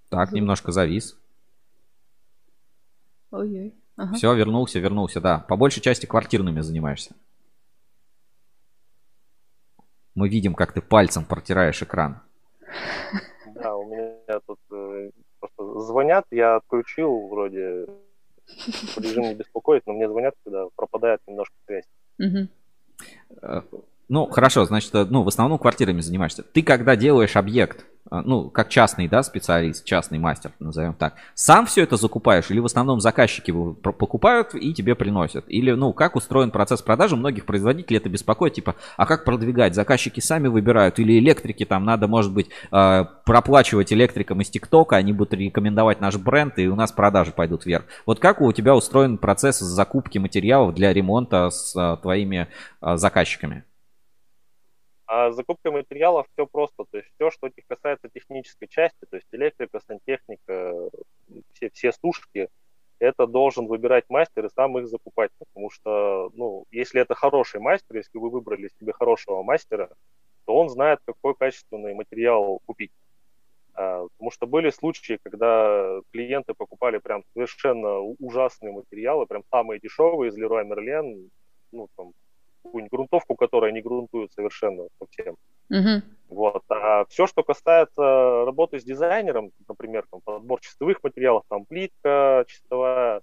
Speaker 1: Так, немножко завис.
Speaker 2: Ой-ой.
Speaker 1: Ага. Все, вернулся, вернулся, да. По большей части квартирными занимаешься. Мы видим, как ты пальцем протираешь экран.
Speaker 7: Да, у меня тут э, просто звонят, я отключил вроде режим не беспокоит, но мне звонят, когда пропадает немножко связь.
Speaker 1: Угу. Ну, хорошо, значит, э, ну, в основном квартирами занимаешься. Ты когда делаешь объект, э, ну, как частный, да, специалист, частный мастер, назовем так, сам все это закупаешь или в основном заказчики покупают и тебе приносят? Или, ну, как устроен процесс продажи? Многих производителей это беспокоит, типа, а как продвигать? Заказчики сами выбирают или электрики, там надо, может быть, э, проплачивать электрикам из ТикТока, они будут рекомендовать наш бренд, и у нас продажи пойдут вверх. Вот как у тебя устроен процесс закупки материалов для ремонта с твоими заказчиками?
Speaker 7: А с закупкой материалов все просто, то есть все, что касается технической части, то есть электрика, сантехника, все, все сушки, это должен выбирать мастер и сам их закупать, потому что, ну, если это хороший мастер, если вы выбрали себе хорошего мастера, то он знает, какой качественный материал купить. А, потому что были случаи, когда клиенты покупали прям совершенно ужасные материалы, прям самые дешевые из Leroy Merlin, ну, там, какую-нибудь грунтовку, которая не грунтует совершенно совсем.
Speaker 2: Uh-huh.
Speaker 7: Вот. А все, что касается работы с дизайнером, например, там, подбор чистовых материалов, там плитка чистовая,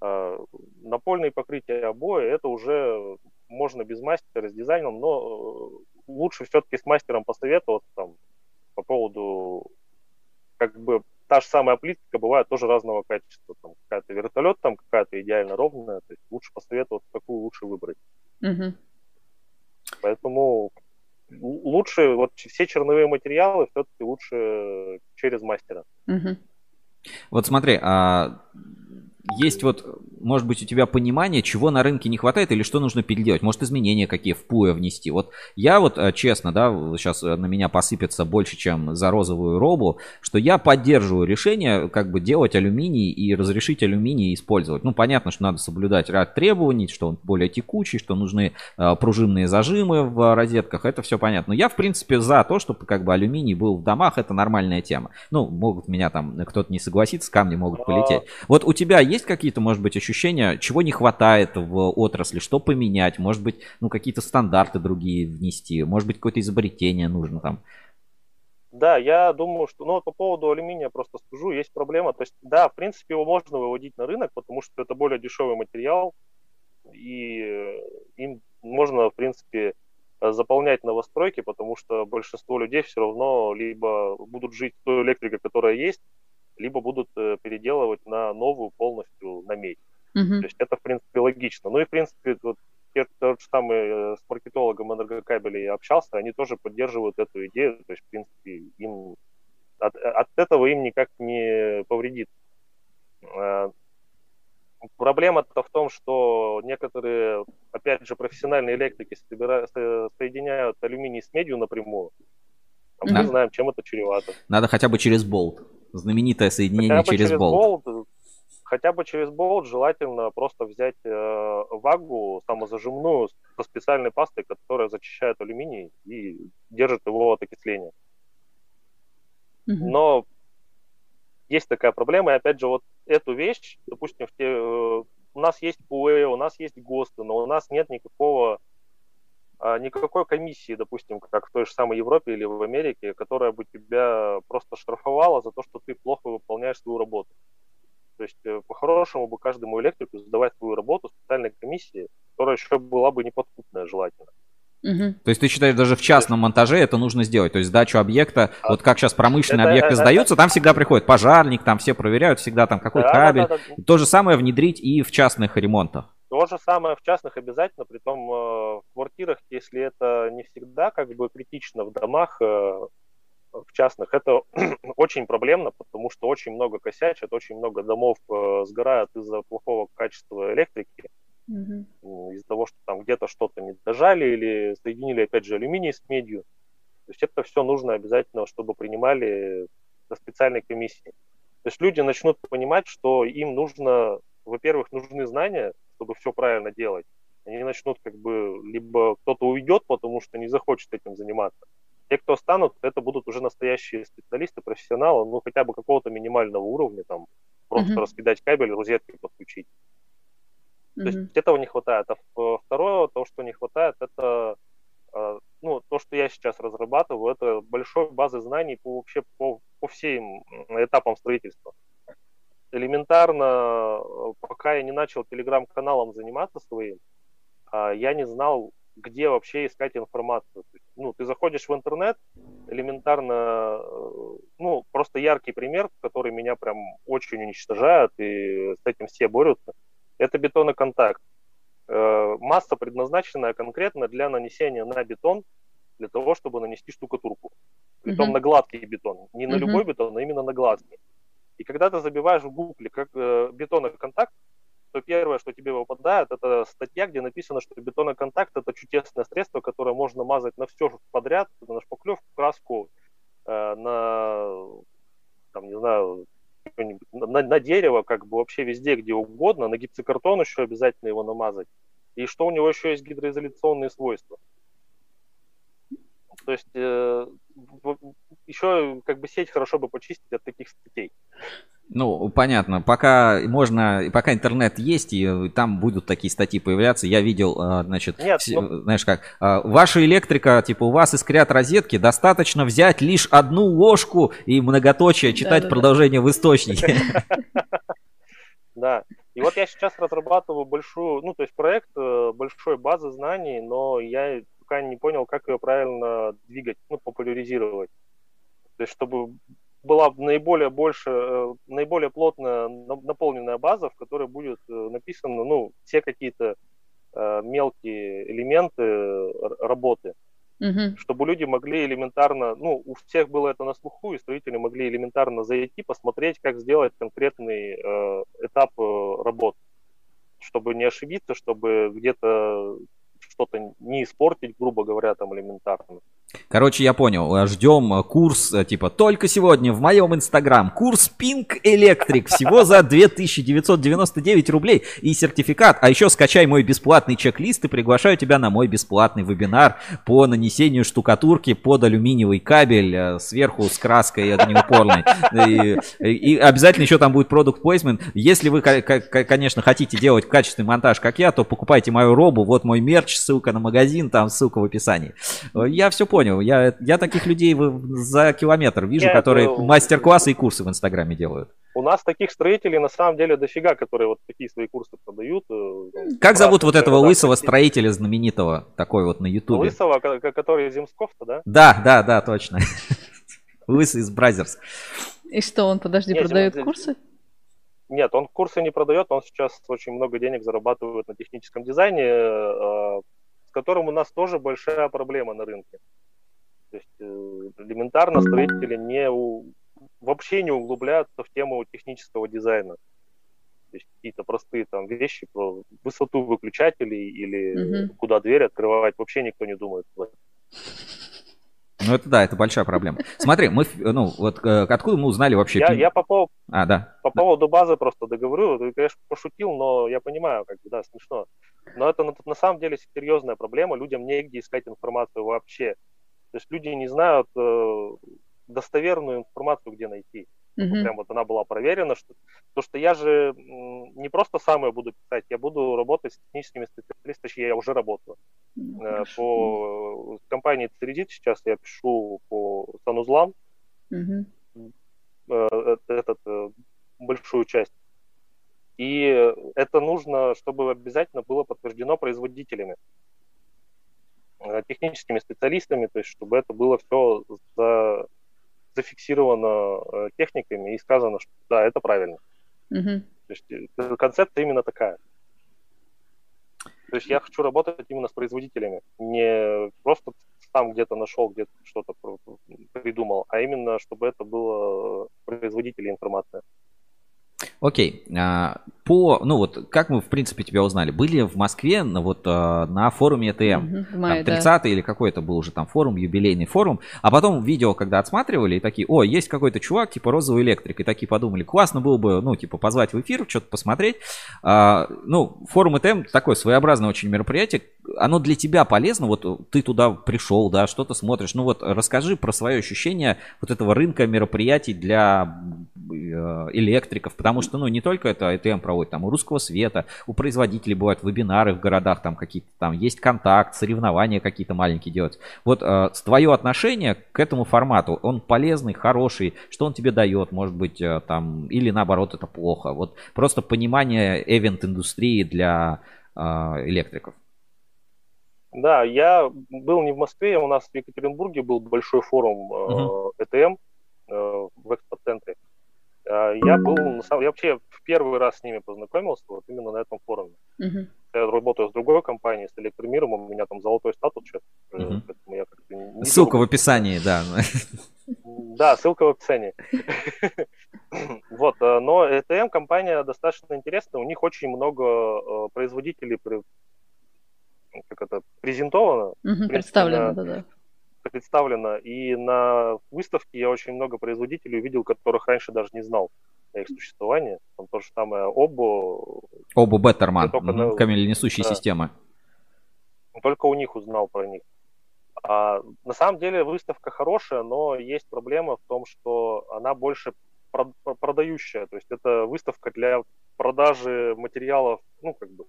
Speaker 7: э, напольные покрытия обои, это уже можно без мастера, с дизайном, но э, лучше все-таки с мастером посоветоваться там, по поводу как бы та же самая плитка бывает тоже разного качества. Там какая-то вертолет, там какая-то идеально ровная. То есть лучше посоветоваться, какую лучше выбрать.
Speaker 2: Угу.
Speaker 7: Поэтому лучше, вот все черновые материалы все-таки лучше через мастера.
Speaker 2: Угу.
Speaker 1: Вот смотри, а есть вот, может быть, у тебя понимание, чего на рынке не хватает или что нужно переделать? Может, изменения какие в ПУЭ внести? Вот я вот, э, честно, да, сейчас э, на меня посыпется больше, чем за розовую робу, что я поддерживаю решение, как бы делать алюминий и разрешить алюминий использовать. Ну, понятно, что надо соблюдать ряд требований, что он более текучий, что нужны э, пружинные зажимы в розетках, это все понятно. Но я, в принципе, за то, чтобы как бы алюминий был в домах, это нормальная тема. Ну, могут меня там, кто-то не согласится, камни могут полететь. Вот у тебя есть какие-то, может быть, ощущения, чего не хватает в отрасли, что поменять, может быть, ну, какие-то стандарты другие внести, может быть, какое-то изобретение нужно там?
Speaker 7: Да, я думаю, что, ну, по поводу алюминия просто скажу, есть проблема. То есть, да, в принципе, его можно выводить на рынок, потому что это более дешевый материал, и э, им можно, в принципе, заполнять новостройки, потому что большинство людей все равно либо будут жить той электрикой, которая есть, либо будут э, переделывать на новую полностью на медь.
Speaker 2: Uh-huh.
Speaker 7: То есть это, в принципе, логично. Ну и, в принципе, вот тот же самый э, с маркетологом энергокабелей общался, они тоже поддерживают эту идею. То есть, в принципе, им от, от этого им никак не повредит. А, проблема-то в том, что некоторые, опять же, профессиональные электрики соединяют алюминий с медью напрямую. А мы да. знаем, чем это чревато.
Speaker 1: Надо хотя бы через болт. Знаменитое соединение хотя через, через болт. болт.
Speaker 7: Хотя бы через болт желательно просто взять э, вагу самозажимную со специальной пастой, которая зачищает алюминий и держит его от окисления.
Speaker 2: Угу.
Speaker 7: Но есть такая проблема, и опять же, вот эту вещь, допустим, в те, э, у нас есть ПУЭ, у нас есть ГОСТы, но у нас нет никакого никакой комиссии, допустим, как в той же самой Европе или в Америке, которая бы тебя просто штрафовала за то, что ты плохо выполняешь свою работу. То есть, э, по-хорошему бы каждому электрику задавать свою работу специальной комиссии, которая еще была бы неподкупная желательно.
Speaker 2: Угу.
Speaker 1: То есть ты считаешь, даже в частном монтаже это нужно сделать? То есть сдачу объекта, а, вот как сейчас промышленные это, объекты это, сдаются, это, там всегда приходит пожарник, там все проверяют, всегда там какой да, кабель. Да, да, да. То же самое внедрить и в частных ремонтах.
Speaker 7: То же самое в частных обязательно, при том э, в квартирах, если это не всегда как бы критично в домах, э, в частных, это очень проблемно, потому что очень много косячат, очень много домов э, сгорают из-за плохого качества электрики,
Speaker 2: mm-hmm.
Speaker 7: из-за того, что там где-то что-то не дожали или соединили, опять же, алюминий с медью. То есть это все нужно обязательно, чтобы принимали на специальной комиссии. То есть люди начнут понимать, что им нужно, во-первых, нужны знания, чтобы все правильно делать. Они начнут как бы, либо кто-то уйдет, потому что не захочет этим заниматься. Те, кто останут, это будут уже настоящие специалисты, профессионалы, ну хотя бы какого-то минимального уровня, там просто mm-hmm. раскидать кабель, розетки подключить. Mm-hmm. То есть этого не хватает. А второе, то, что не хватает, это а, ну, то, что я сейчас разрабатываю, это большой базы знаний по, вообще по, по всем этапам строительства. Элементарно, пока я не начал телеграм-каналом заниматься своим, а, я не знал, где вообще искать информацию. Ну, ты заходишь в интернет, элементарно, ну, просто яркий пример, который меня прям очень уничтожает, и с этим все борются, это бетоноконтакт. Э, масса, предназначенная конкретно для нанесения на бетон, для того, чтобы нанести штукатурку. Притом mm-hmm. на гладкий бетон. Не на mm-hmm. любой бетон, а именно на гладкий. И когда ты забиваешь в гугле как э, бетоноконтакт, то первое, что тебе выпадает, это статья, где написано, что бетоноконтакт это чудесное средство, которое можно мазать на все подряд, на шпаклевку, краску, э, на, там, не знаю, на, на дерево, как бы вообще везде, где угодно, на гипсокартон еще обязательно его намазать. И что у него еще есть гидроизоляционные свойства. То есть э, еще как бы сеть хорошо бы почистить от таких статей.
Speaker 1: Ну, понятно. Пока можно, пока интернет есть, и там будут такие статьи появляться. Я видел, а, значит, Нет, ну... знаешь как, а, ваша электрика, типа, у вас искрят розетки, достаточно взять лишь одну ложку и многоточие читать да, продолжение да. в источнике.
Speaker 7: Да. И вот я сейчас разрабатываю большую, ну, то есть проект э, большой базы знаний, но я пока не понял, как ее правильно двигать, ну, популяризировать. То есть, чтобы была наиболее больше, э, наиболее плотная наполненная база, в которой будет э, написано, ну, все какие-то э, мелкие элементы работы, угу. чтобы люди могли элементарно, ну, у всех было это на слуху, и строители могли элементарно зайти, посмотреть, как сделать конкретный э, этап работы, чтобы не ошибиться, чтобы где-то что-то не испортить, грубо говоря, там элементарно.
Speaker 1: Короче, я понял. Ждем курс, э, типа, только сегодня в моем инстаграм. Курс Pink Electric всего за 2999 рублей и сертификат. А еще скачай мой бесплатный чек-лист и приглашаю тебя на мой бесплатный вебинар по нанесению штукатурки под алюминиевый кабель э, сверху с краской огнеупорной. И, и обязательно еще там будет продукт placement. Если вы, конечно, хотите делать качественный монтаж, как я, то покупайте мою робу. Вот мой мерч, ссылка на магазин, там ссылка в описании. Я все понял. Я, я таких людей за километр вижу, Нет, которые ну, мастер-классы и курсы в Инстаграме делают.
Speaker 7: У нас таких строителей на самом деле дофига, которые вот такие свои курсы продают. Э,
Speaker 1: как зовут вот этого лысого строителя знаменитого, такой вот на Ютубе?
Speaker 7: Лысого, который Земсков-то, да?
Speaker 1: Да, да, да, точно. Лысый из Brazzers.
Speaker 2: И что, он, подожди, продает курсы?
Speaker 7: Нет, он курсы не продает, он сейчас очень много денег зарабатывает на техническом дизайне, э, которым у нас тоже большая проблема на рынке. То есть э, элементарно строители не у, вообще не углубляются в тему технического дизайна. То есть какие-то простые там вещи про высоту выключателей или угу. куда дверь открывать вообще никто не думает.
Speaker 1: Ну это да, это большая проблема. Смотри, мы, ну вот э, откуда мы узнали вообще?
Speaker 7: Я, я по, поводу,
Speaker 1: а, да.
Speaker 7: по поводу базы просто договорю. Ты, конечно, пошутил, но я понимаю, как бы, да, смешно. Но это на, на самом деле серьезная проблема. Людям негде искать информацию вообще. То есть люди не знают э, достоверную информацию, где найти. Mm-hmm. Прям вот она была проверена. Что, то, что я же не просто сам ее буду писать, я буду работать с техническими специалистами, точнее, я уже работаю. Mm-hmm. По компании Цередит сейчас я пишу по санузлам. Mm-hmm. Этот, большую часть. И это нужно, чтобы обязательно было подтверждено производителями, техническими специалистами, то есть чтобы это было все за зафиксировано э, техниками и сказано, что да, это правильно. Угу. То есть э, концепция именно такая. То есть я хочу работать именно с производителями, не просто там где-то нашел, где-то что-то придумал, а именно, чтобы это было производители информация.
Speaker 1: Окей. А, по, ну вот, как мы, в принципе, тебя узнали? Были в Москве на, вот, э, на форуме ETM.
Speaker 2: Мгм, в
Speaker 1: Там
Speaker 2: мае, да.
Speaker 1: 30 или какой это был уже там форум, юбилейный форум. А потом видео, когда отсматривали, и такие, о, есть какой-то чувак, типа розовый электрик. И такие подумали, классно было бы, ну, типа, позвать в эфир, что-то посмотреть. А, ну, форум ETM такое своеобразное очень мероприятие. Оно для тебя полезно, вот ты туда пришел, да, что-то смотришь. Ну вот расскажи про свое ощущение вот этого рынка мероприятий для э, электриков, потому что, ну, не только это ETM проводит, там у Русского Света, у производителей бывают вебинары в городах, там какие-то, там есть контакт, соревнования какие-то маленькие делать. Вот э, твое отношение к этому формату, он полезный, хороший, что он тебе дает, может быть, э, там, или наоборот это плохо. Вот просто понимание эвент-индустрии для э, электриков.
Speaker 7: Да, я был не в Москве, у нас в Екатеринбурге был большой форум э, ETM э, в экспоцентре. Э, Я был, я вообще первый раз с ними познакомился вот именно на этом форуме.
Speaker 2: Мгм.
Speaker 7: Я работаю с другой компанией, с Электромиром, у меня там золотой статус сейчас,
Speaker 1: Мгм.
Speaker 7: поэтому я как-то не-
Speaker 1: Ссылка в
Speaker 7: беру-
Speaker 1: описании, да.
Speaker 7: Да, ссылка в описании. Вот, э, но ETM компания достаточно интересная, у них очень много э, производителей как это, презентовано,
Speaker 2: Представлено,
Speaker 7: да.
Speaker 2: да-да.
Speaker 7: представлено. И на выставке я очень много производителей увидел, которых раньше даже не знал их существовании. Там то же самое Обо,
Speaker 1: Оба Беттерман,
Speaker 7: только на-
Speaker 1: камененесущие
Speaker 7: да.
Speaker 1: системы.
Speaker 7: только у них узнал про них. А на самом деле выставка хорошая, но есть проблема в том, что она больше прод- продающая. То есть это выставка для продажи материалов, ну, как бы,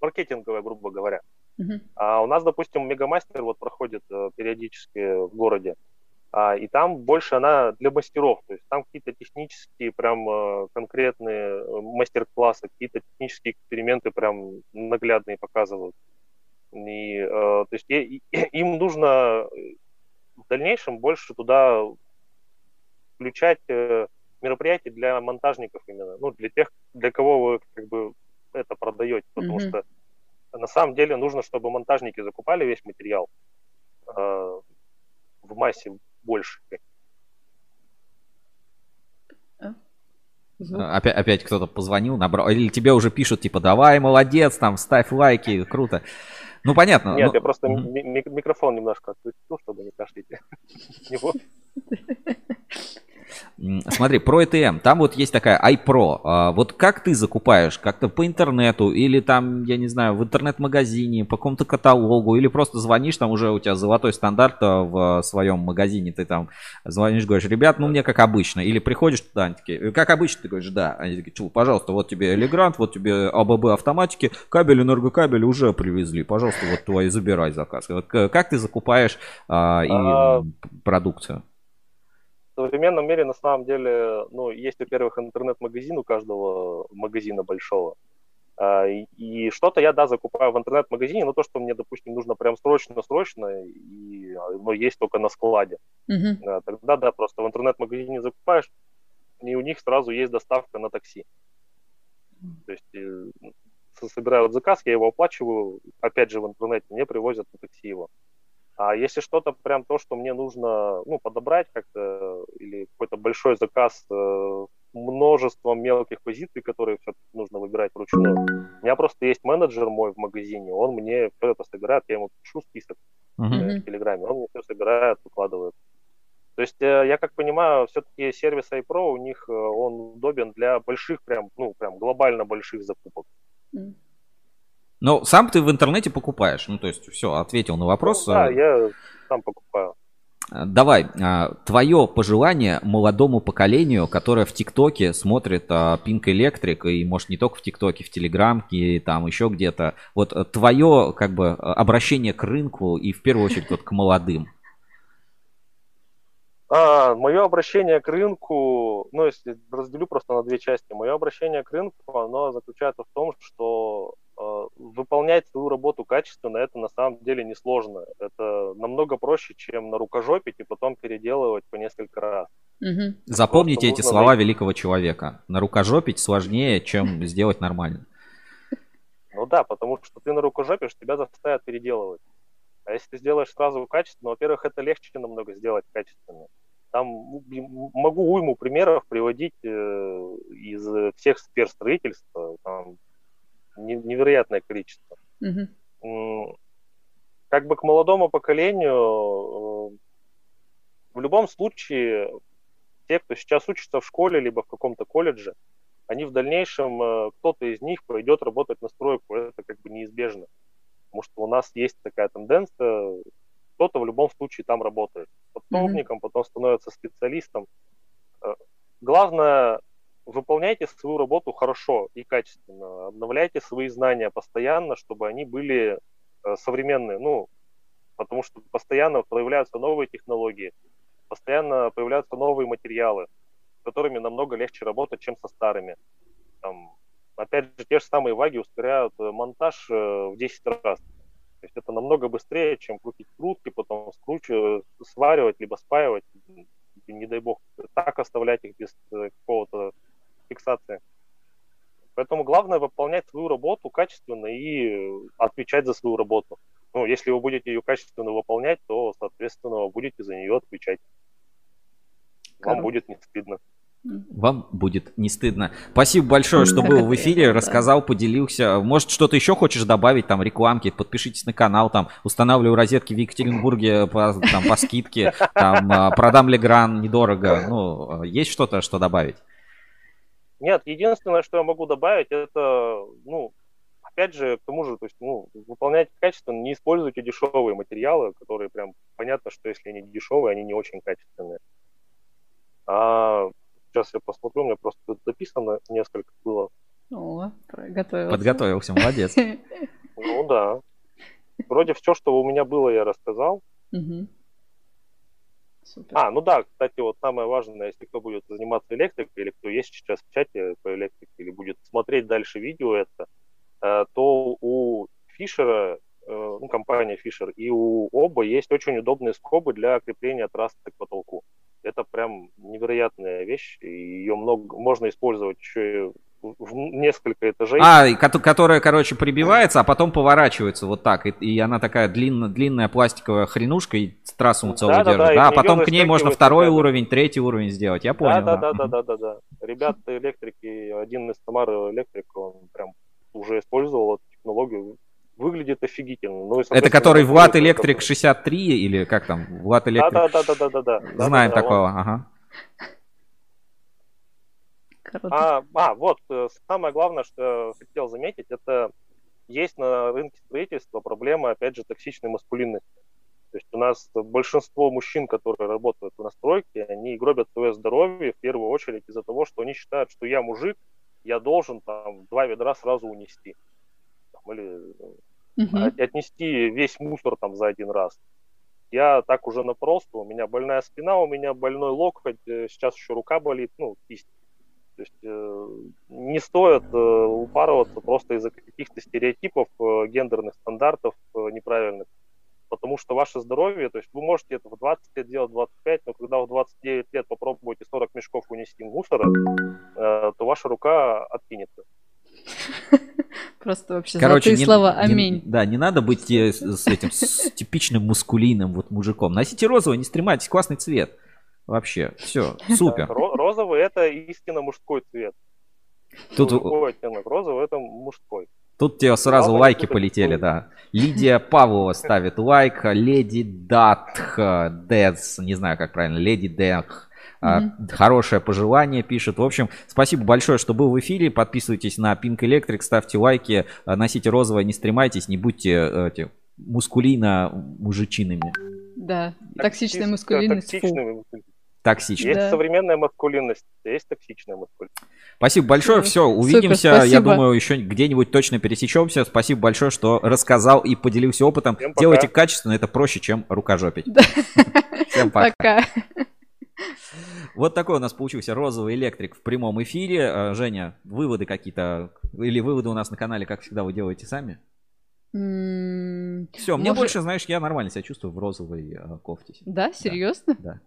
Speaker 7: маркетинговая, грубо говоря.
Speaker 2: Мгм.
Speaker 7: А у нас, допустим, Мегамастер вот проходит э, периодически в городе, а, и там больше она для мастеров, то есть там какие-то технические прям э, конкретные э, мастер-классы, какие-то технические эксперименты прям наглядные показывают. И, э, то есть е- и- им нужно э, в дальнейшем больше туда включать э, мероприятия для монтажников именно, ну, для тех, для кого вы как бы это продаете, потому
Speaker 2: Мгм.
Speaker 7: что на самом деле нужно, чтобы монтажники закупали весь материал э, в массе больше.
Speaker 2: Звук.
Speaker 1: Опять, опять кто-то позвонил, набрал. Или тебе уже пишут, типа, давай, молодец, там, ставь лайки, круто. Ну, понятно.
Speaker 7: Нет,
Speaker 1: ну,
Speaker 7: я просто микрофон немножко отключил, чтобы не кашлять.
Speaker 1: Смотри, про ETM. Там вот есть такая iPro. А, Вот как ты закупаешь? Как-то по интернету или там, я не знаю, в интернет-магазине, по какому-то каталогу, или просто звонишь, там уже у тебя золотой стандарт а, в своем магазине, ты там звонишь, говоришь, ребят, ну мне как обычно. Или приходишь туда, они такие, «Э, как обычно, ты говоришь, да. Они такие, «Чу, пожалуйста, вот тебе Элегрант, вот тебе АББ автоматики, кабель, энергокабель уже привезли, пожалуйста, вот твой забирай заказ. Вот к- как ты закупаешь а, и
Speaker 7: А,
Speaker 1: продукцию?
Speaker 7: В современном мире на самом деле, ну, есть, во-первых, интернет-магазин у каждого магазина большого. А, И, что-то я, да, закупаю в интернет-магазине, но то, что мне, допустим, нужно прям срочно-срочно, и оно есть только на складе. Да, тогда, да, просто в интернет-магазине закупаешь, и у них сразу есть доставка на такси. То есть э, с- собирают заказ, я его оплачиваю, опять же в интернете, мне привозят на такси его. А если что-то прям то, что мне нужно ну, подобрать как-то, или какой-то большой заказ э, множеством мелких позиций, которые все нужно выбирать вручную, у меня просто есть менеджер мой в магазине, он мне всё это собирает, я ему пишу список э, в Телеграме, он мне все собирает, выкладывает. То есть, э, я как понимаю, все-таки сервис iPro у них э, он удобен для больших, прям, ну, прям глобально больших закупок.
Speaker 2: М.
Speaker 1: Но сам ты в интернете покупаешь. Ну, то есть, все, ответил на вопрос.
Speaker 7: Ну, да,
Speaker 1: Э,
Speaker 7: я сам покупаю.
Speaker 1: э, Давай, а, твое пожелание молодому поколению, которое в ТикТоке смотрит Pink Electric, и может не только в ТикТоке, в Телеграмке, и там еще где-то. Вот э, твое, как бы, э, обращение к рынку и в первую очередь вот к молодым.
Speaker 7: А, мое обращение к рынку, ну, если разделю просто на две части, мое обращение к рынку, оно заключается в том, что э, выполнять свою работу качественно, это на самом деле несложно. Это намного проще, чем на рукожопить и потом переделывать по несколько раз.
Speaker 2: Мгм.
Speaker 1: Запомните
Speaker 7: Просто
Speaker 1: эти слова
Speaker 7: найти-
Speaker 1: великого человека. На рукожопить сложнее, чем сделать нормально.
Speaker 7: Ну да, потому что ты на рукожопишь, тебя заставят переделывать. А если ты сделаешь сразу качественно, во-первых, это легче намного сделать качественно. Там м- могу уйму примеров приводить э, из всех сфер строительства. Там невероятное количество. М, Как бы к молодому поколению, э, в любом случае, те, кто сейчас учится в школе, либо в каком-то колледже, они в дальнейшем, э, кто-то из них пойдет работать на стройку. Это как бы неизбежно. Потому что у нас есть такая тенденция, кто-то в любом случае там работает. Подсобником, потом становится специалистом. Э, Главное, выполняйте свою работу хорошо и качественно. Обновляйте свои знания постоянно, чтобы они были э, современные. Ну, потому что постоянно появляются новые технологии, постоянно появляются новые материалы, с которыми намного легче работать, чем со старыми. Там, опять же, те же самые ваги ускоряют э, монтаж э, в 10 раз. То есть это намного быстрее, чем крутить крутки, потом скручивать, сваривать, либо спаивать, не дай бог, так оставлять их без какого-то фиксации. Поэтому главное выполнять свою работу качественно и э, отвечать за свою работу. Ну, если вы будете ее качественно выполнять, то, соответственно, вы будете за нее отвечать. Вам будет не стыдно.
Speaker 1: Вам будет не стыдно. Спасибо большое, что был в эфире, рассказал, поделился. Может, что-то еще хочешь добавить, там, рекламки, подпишитесь на канал, там, устанавливаю розетки в Екатеринбурге по, там, по скидке, там, а, продам Легран недорого. Ну, есть что-то, что добавить?
Speaker 7: Нет, единственное, что я могу добавить, это, ну, опять же, к тому же, то есть, ну, выполняйте качественно, не используйте дешевые материалы, которые прям понятно, что если они дешевые, они не очень качественные. А сейчас я посмотрю, у меня просто тут записано несколько было.
Speaker 2: О, готовился.
Speaker 1: Подготовился, молодец.
Speaker 7: Ну да. Вроде все, что у меня было, я рассказал.
Speaker 2: Мгм. Супер.
Speaker 7: А, ну да, кстати, вот самое важное, если кто будет заниматься электрикой, или кто есть сейчас в чате по электрике, или будет смотреть дальше видео это, э, то у Фишера, э, ну, компания Фишер, и у Оба есть очень удобные скобы для крепления трассы к потолку. Это прям невероятная вещь, ее много, можно использовать еще и в несколько этажей.
Speaker 1: А, которая, короче, прибивается, а потом поворачивается вот так. И, и она такая длинная, длинная пластиковая хренушка и трассу целую
Speaker 7: Да-да-да,
Speaker 1: держит.
Speaker 7: и
Speaker 1: Да,
Speaker 7: в
Speaker 1: а потом к ней можно второй
Speaker 7: кабель.
Speaker 1: уровень, третий уровень сделать. Я понял.
Speaker 7: Да, да, да, да, да, да, да. Ребята электрики, один из Самары электрик, он прям уже использовал эту технологию. Выглядит офигительно. Ну,
Speaker 1: Это который Влад Электрик
Speaker 7: такой-
Speaker 1: 63 или как там? Влад
Speaker 7: Да,
Speaker 1: Электрик.
Speaker 7: да, да, да, да, да, да. Да,
Speaker 1: Знаем
Speaker 7: да, да,
Speaker 1: такого,
Speaker 7: он-
Speaker 1: ага.
Speaker 2: Круто.
Speaker 7: А, а, вот, э, самое главное, что я хотел заметить, это есть на рынке строительства проблема, опять же, токсичной маскулинности. То есть у нас большинство мужчин, которые работают в настройке, они гробят свое здоровье в первую очередь из-за того, что они считают, что я мужик, я должен там два ведра сразу унести. Там, или от- отнести весь мусор там за один раз. Я так уже напросто, у меня больная спина, у меня больной локоть, э, сейчас еще рука болит, ну, кисть. То есть э, не стоит э, упарываться просто из-за каких-то стереотипов, э, гендерных стандартов э, неправильных. Потому что ваше здоровье, то есть вы можете это в 20 лет делать, 25, но когда в 29 лет попробуете 40 мешков унести мусора, э, то ваша рука откинется.
Speaker 2: Просто вообще
Speaker 1: Короче,
Speaker 2: золотые
Speaker 1: не-
Speaker 2: слова.
Speaker 1: не-
Speaker 2: Аминь.
Speaker 1: да, не надо быть с, с этим с типичным мускулиным вот мужиком. Носите розовый, не стремайтесь, классный цвет. Вообще, все, супер.
Speaker 7: Ро- Розовый это истинно мужской цвет.
Speaker 1: Тут,
Speaker 7: оттенок розовый это мужской.
Speaker 1: тут тебе сразу
Speaker 7: Главное,
Speaker 1: лайки полетели, да. Лидия Павлова ставит лайк, Леди Датх, Дэдс, не знаю, как правильно, Леди Дэнх. а, Хорошее пожелание пишет. В общем, спасибо большое, что был в эфире. Подписывайтесь на Pink Electric, ставьте лайки, а, носите розовое, не стремайтесь, не будьте э, эти, мускулино мужичинами.
Speaker 2: Да,
Speaker 7: Токсич-
Speaker 2: токсичная маскулинность. фу.
Speaker 7: Токсичная. Есть
Speaker 2: Да.
Speaker 7: современная маскулинность, есть токсичная маскулинность.
Speaker 1: Спасибо большое. Все,
Speaker 2: Супер,
Speaker 1: увидимся. Я
Speaker 2: спасибо.
Speaker 1: думаю, еще где-нибудь точно пересечемся. Спасибо большое, что рассказал и поделился опытом.
Speaker 7: Всем пока.
Speaker 1: Делайте качественно, это проще, чем рукожопить.
Speaker 2: Да.
Speaker 1: Всем пока.
Speaker 2: Пока.
Speaker 1: Вот такой у нас получился розовый электрик в прямом эфире. Э, Женя, выводы какие-то или выводы у нас на канале, как всегда, вы делаете сами? Все, мне
Speaker 2: Может-
Speaker 1: больше, знаешь, я нормально себя чувствую в розовой э, кофте.
Speaker 2: Да, серьезно?
Speaker 1: Да.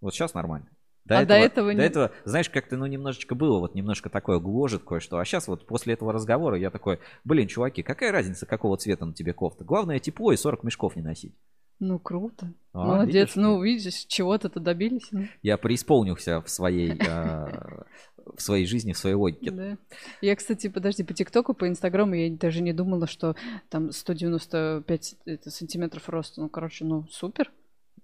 Speaker 1: Вот сейчас нормально.
Speaker 2: А до этого
Speaker 1: до
Speaker 2: не-
Speaker 1: этого, знаешь, как-то, ну, немножечко было, вот немножко такое гложет кое-что. А сейчас вот после этого разговора я такой, блин, чуваки, какая разница, какого цвета на тебе кофта? Главное тепло и 40 мешков не носить.
Speaker 2: Ну, круто.
Speaker 1: А,
Speaker 2: Молодец.
Speaker 1: видишь?
Speaker 2: Ну, видишь, чего-то-то добились. ну.
Speaker 1: Я преисполнился в своей, э, в своей жизни, в своей логике.
Speaker 2: Да. Я, кстати, подожди, по ТикТоку, по Инстаграму я даже не думала, что там 195 это сантиметров роста. Ну, короче, ну, супер.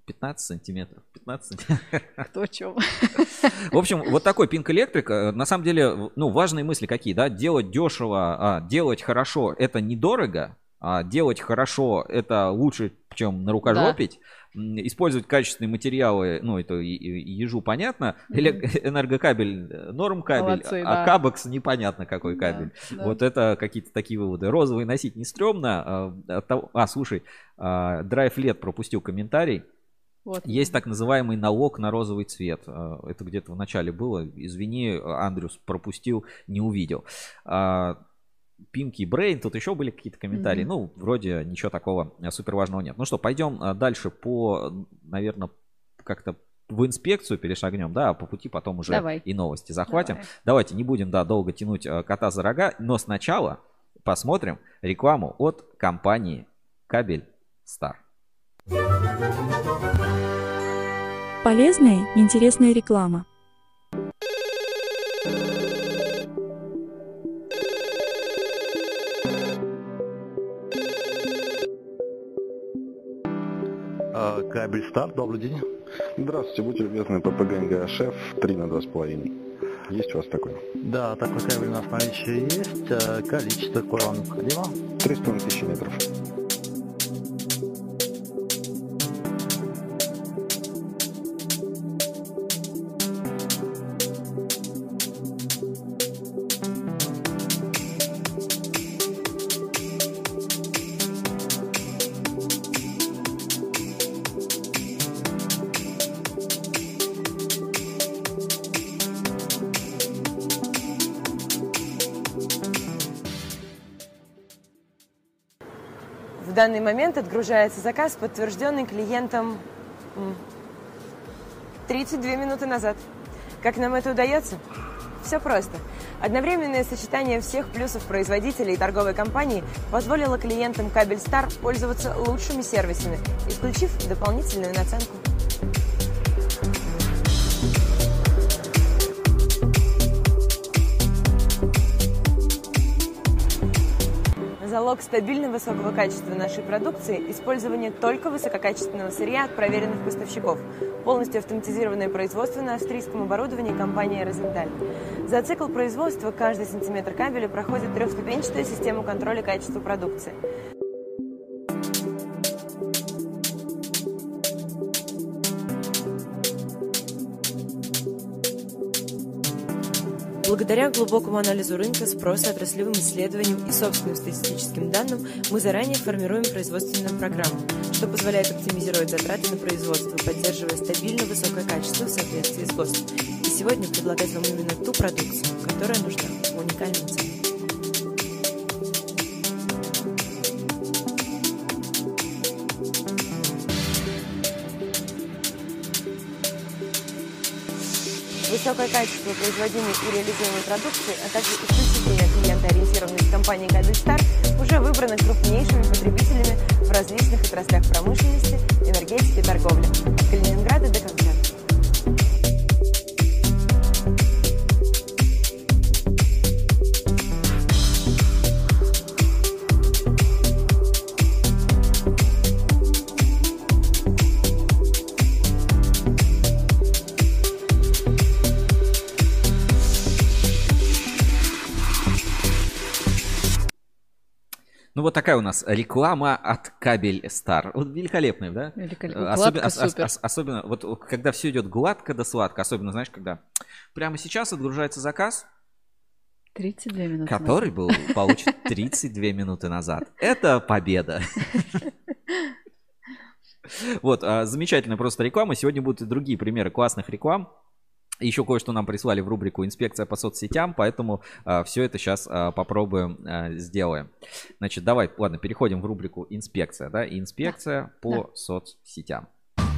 Speaker 1: 15 сантиметров. 15 сантиметров.
Speaker 2: Кто чё.
Speaker 1: В общем, вот такой Pink Electric. э, На самом деле, ну, важные мысли какие, да? Делать дешево, а, делать хорошо – это недорого, а делать хорошо – это лучше, чем нарукожопить. М, Использовать качественные материалы, ну, это ежу понятно. Энергокабель э, норм кабель,
Speaker 2: Молодцы,
Speaker 1: а
Speaker 2: да.
Speaker 1: кабекс непонятно какой
Speaker 2: Да,
Speaker 1: кабель.
Speaker 2: да.
Speaker 1: Вот это какие-то такие выводы. Розовый носить не стрёмно. а, того- А, слушай, а, Драйв Лет пропустил комментарий.
Speaker 2: Вот.
Speaker 1: Есть так называемый налог на розовый цвет. А, Это где-то в начале было. Извини, Андрюс, пропустил, не увидел. А, Пинки Брейн, тут еще были какие-то комментарии.
Speaker 2: Мгм.
Speaker 1: Ну, вроде ничего такого супер важного нет. Ну что, пойдем а, дальше по, наверное, как-то в инспекцию перешагнем, да, а по пути потом уже
Speaker 2: Давай.
Speaker 1: и новости захватим.
Speaker 2: Давай.
Speaker 1: Давайте не будем, да, долго тянуть кота за рога, но сначала посмотрим рекламу от компании Кабель Стар.
Speaker 8: Полезная, интересная реклама.
Speaker 9: А, Кабель Стар, добрый день.
Speaker 10: Здравствуйте, будьте любезны, ППГ НГА-ШЕФ 3 на 2,5. Есть у вас такой?
Speaker 9: Да, такой кабель у нас в наличии есть. А, Количество какое вам необходимо?
Speaker 10: 3,5 тысячи метров.
Speaker 11: Данный момент отгружается заказ, подтвержденный клиентом м, 32 минуты назад. Как нам это удается? Все просто. Одновременное сочетание всех плюсов производителя и торговой компании позволило клиентам Кабель Стар пользоваться лучшими сервисами, исключив дополнительную наценку. Залог стабильно высокого качества нашей продукции – использование только высококачественного сырья от проверенных поставщиков. Полностью автоматизированное производство на австрийском оборудовании компании «Розенталь». За цикл производства каждый сантиметр кабеля проходит трехступенчатую систему контроля качества продукции. Благодаря глубокому анализу рынка, спроса, отраслевым исследованиям и собственным статистическим данным мы заранее формируем производственную программу, что позволяет оптимизировать затраты на производство, поддерживая стабильно высокое качество в соответствии с ГОСТом. И сегодня предлагать вам именно ту продукцию, которая нужна в Высокое качество производимой и реализуемой продукции, а также исключительная клиентоориентированность компании «Кабель Стар» уже выбраны крупнейшими потребителями в различных отраслях промышленности, энергетики и торговли. От Калининграда до Камчатки.
Speaker 1: Вот такая у нас реклама от Кабель Стар. Вот великолепная, да?
Speaker 2: Великолепно.
Speaker 1: Э,
Speaker 2: Укладка
Speaker 1: ос- ос- особенно, вот когда все идет гладко да сладко, особенно, знаешь, когда прямо сейчас отгружается заказ,
Speaker 2: 32 минуты.
Speaker 1: который был получен 32 минуты назад. Это победа. Вот, а, замечательная просто реклама. Сегодня будут и другие примеры классных реклам. Еще кое-что нам прислали в рубрику «Инспекция по соцсетям», поэтому все это сейчас попробуем, а, сделаем. Значит, давай, ладно, переходим в рубрику «Инспекция», да, инспекция по соцсетям.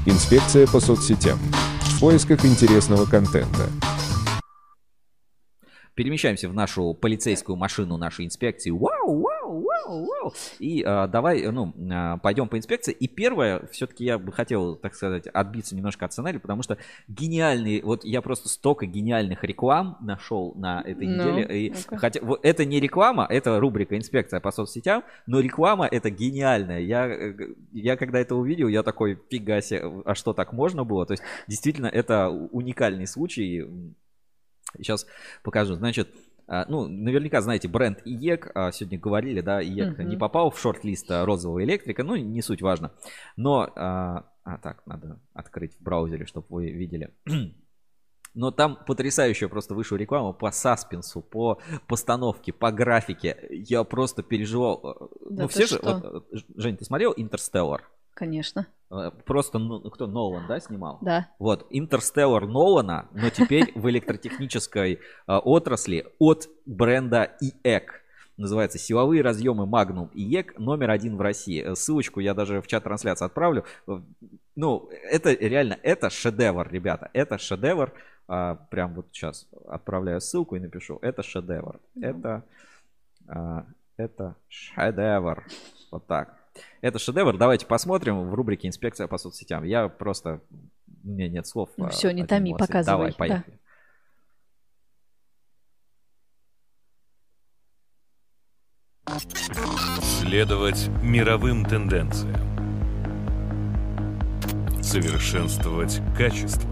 Speaker 3: Инспекция по соцсетям. В поисках интересного контента.
Speaker 1: Перемещаемся в нашу полицейскую машину нашей инспекции. Вау, вау, вау, вау. И а, давай, ну, а, пойдем по инспекции. И первое, все-таки я бы хотел, так сказать, отбиться немножко от сценария, потому что гениальный, вот я просто столько гениальных реклам нашел на этой
Speaker 2: Ну,
Speaker 1: неделе. И
Speaker 2: ну-ка.
Speaker 1: хотя вот это не реклама, это рубрика инспекция по соцсетям, но реклама это гениальная. Я, э, я когда это увидел, я такой, фига себе, а что так можно было? То есть действительно это уникальный случай. Сейчас покажу. Значит, а, ну, наверняка знаете бренд ИЕК, а, сегодня говорили, да, ИЕК
Speaker 2: Мгм.
Speaker 1: не попал в шорт-лист а, розового электрика, ну, не суть важно. Но, а, а, так, надо открыть в браузере, чтобы вы видели. Но там потрясающая просто вышла реклама по саспенсу, по постановке, по графике. Я просто переживал.
Speaker 2: Да
Speaker 1: ну, все же...
Speaker 2: что?
Speaker 1: вот, э, Ж- Жень, ты смотрел «Интерстеллар»?
Speaker 2: Конечно.
Speaker 1: Э, Просто, ну, кто, Нолан, да, снимал?
Speaker 2: Да.
Speaker 1: Вот, «Интерстеллар» Нолана, но теперь в электротехнической э, отрасли от бренда ИЭК. Называется «Силовые разъемы Magnum ИЕК номер один в России». Э, Ссылочку я даже в чат трансляции отправлю. Ну, это реально, это шедевр, ребята. Это шедевр. А, Прям вот сейчас отправляю ссылку и напишу. Это шедевр. Это, а, это шедевр. Вот так. Это шедевр. Давайте посмотрим в рубрике «Инспекция по соцсетям». Я просто... У меня нет слов.
Speaker 2: Ну
Speaker 1: а,
Speaker 2: всё, не томи,
Speaker 1: эмоций.
Speaker 2: показывай,
Speaker 1: Давай, поехали.
Speaker 8: Следовать мировым тенденциям. Совершенствовать качество.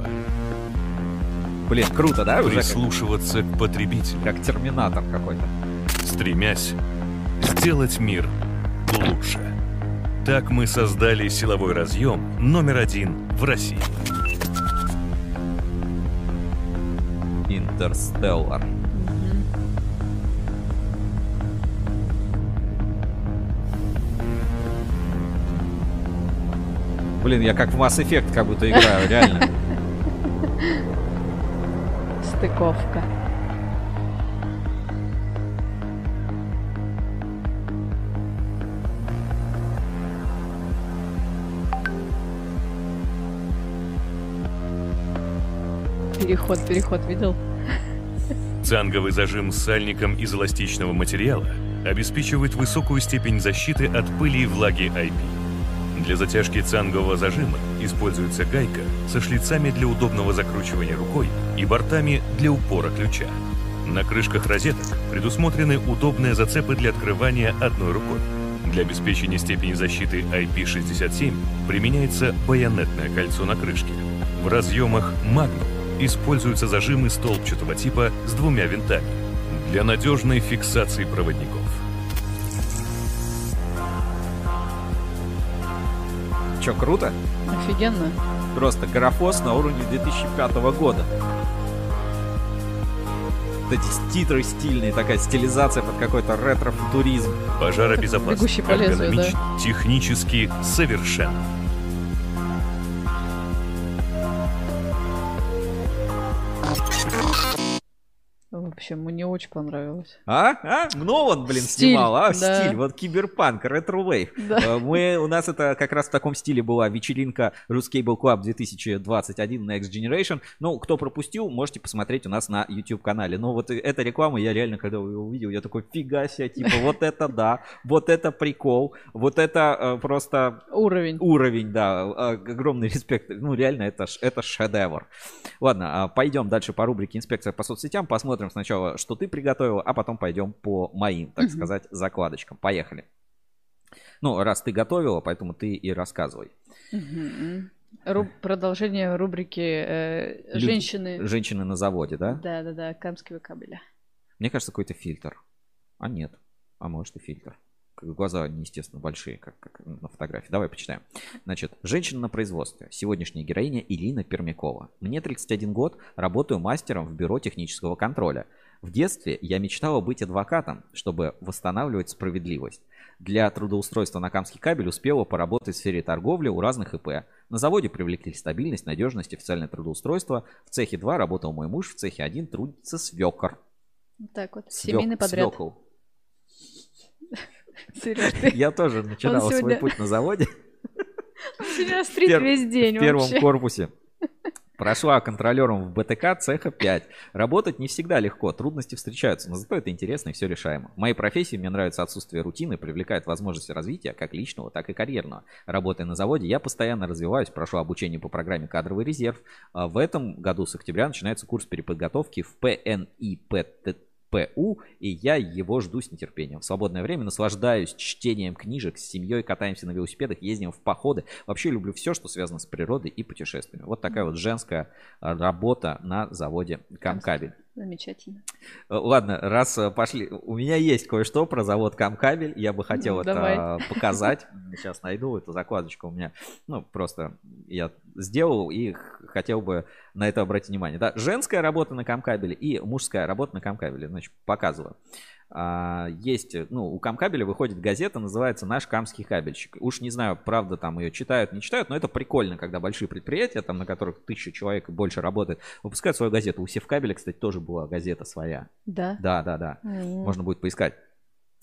Speaker 1: Блин, круто, да? Как-
Speaker 8: Прислушиваться к потребителям.
Speaker 1: Как терминатор какой-то.
Speaker 8: Стремясь сделать мир лучше. Так мы создали силовой разъем номер один в России.
Speaker 1: Интерстеллар. Блин, я как в Mass Effect как будто играю, реально.
Speaker 2: Стыковка. Переход, переход, видел?
Speaker 8: Цанговый зажим с сальником из эластичного материала обеспечивает высокую степень защиты от пыли и влаги IP. Для затяжки цангового зажима используется гайка со шлицами для удобного закручивания рукой и бортами для упора ключа. На крышках розеток предусмотрены удобные зацепы для открывания одной рукой. Для обеспечения степени защиты IP67 применяется байонетное кольцо на крышке. В разъемах Magnum используются зажимы столбчатого типа с двумя винтами для надежной фиксации проводников.
Speaker 1: Че, круто?
Speaker 2: Офигенно.
Speaker 1: Просто графон на уровне 2005 года. Вот эти титры стильные, такая стилизация под какой-то ретро-футуризм.
Speaker 8: Пожаробезопасно,
Speaker 2: Бегущий по лезвию, да.
Speaker 8: технически совершенно.
Speaker 2: Общем, мне очень понравилось.
Speaker 1: А? А? Нолан, блин,
Speaker 2: Стиль,
Speaker 1: снимал, а?
Speaker 2: да.
Speaker 1: Стиль, вот киберпанк, retrowave.
Speaker 2: Да.
Speaker 1: Э, Мы, у нас это как раз в таком стиле была вечеринка Ruscable Club 2021 Next Generation. Ну, кто пропустил, можете посмотреть у нас на YouTube-канале. Но вот эта реклама, я реально, когда ее увидел, я такой, фига себе, типа, вот это да, вот это прикол, вот это э, просто...
Speaker 2: Уровень.
Speaker 1: Уровень, да, э, огромный респект. Ну, реально, это, это шедевр. Ладно, а, пойдем дальше по рубрике «Инспекция по соцсетям». Посмотрим сначала, что ты приготовила, а потом пойдем по моим, так сказать, закладочкам. Поехали. Ну, раз ты готовила, поэтому ты и рассказывай.
Speaker 2: Мгм. Ру- Продолжение рубрики э,
Speaker 1: Люди-
Speaker 2: женщины.
Speaker 1: Женщины на заводе, да?
Speaker 2: Да, да, да, камского кабеля.
Speaker 1: Мне кажется, какой-то фильтр. А нет. А может и фильтр. Глаза неестественно большие, как, как на фотографии. Давай почитаем. Значит, женщина на производстве. Сегодняшняя героиня Илина Пермякова. Мне 31 год, работаю мастером в бюро технического контроля. В детстве я мечтала быть адвокатом, чтобы восстанавливать справедливость. Для трудоустройства на Камский кабель успела поработать в сфере торговли у разных ИП. На заводе привлекли стабильность, надежность, официальное трудоустройство. В цехе 2 работал мой муж, в цехе 1 трудится свекор.
Speaker 2: Вот так вот.
Speaker 1: Свек-
Speaker 2: Семейный подряд.
Speaker 1: свекол.
Speaker 2: Сереж, ты...
Speaker 1: Я тоже начинал свой
Speaker 2: сегодня-
Speaker 1: путь на заводе.
Speaker 2: Он сегодня стрит
Speaker 1: Пер-
Speaker 2: весь день
Speaker 1: В первом
Speaker 2: вообще.
Speaker 1: корпусе. Прошла контролером в БТК цеха 5. Работать не всегда легко, трудности встречаются, но зато это интересно и все решаемо. В моей профессии мне нравится отсутствие рутины, привлекает возможности развития как личного, так и карьерного. Работая на заводе, я постоянно развиваюсь, прошу обучение по программе «Кадровый резерв». А В этом году с октября начинается курс переподготовки в ПНИПТ ПУ, и я его жду с нетерпением. В свободное время наслаждаюсь чтением книжек, с семьей катаемся на велосипедах, ездим в походы. Вообще люблю все, что связано с природой и путешествиями. Вот такая вот женская а, работа на заводе Камкабель.
Speaker 2: Замечательно.
Speaker 1: Э, Ладно, раз э, пошли, у меня есть кое-что про завод Камкабель, я бы хотел
Speaker 2: Ну,
Speaker 1: это
Speaker 2: давай.
Speaker 1: а, показать. Сейчас найду эту закладочку у меня. Ну, просто я сделал и хотел бы на это обратить внимание. Да, женская работа на Камкабеле и мужская работа на Камкабеле. Значит, показываю. А, Есть, ну, у Камкабеля выходит газета, называется «Наш Камский кабельщик». Уж не знаю, правда, там ее читают, не читают, но это прикольно, когда большие предприятия, там, на которых тысяча человек и больше работает, выпускают свою газету. У Севкабеля, кстати, тоже была газета своя.
Speaker 2: Да?
Speaker 1: Да, да, да.
Speaker 2: М.
Speaker 1: Можно будет поискать.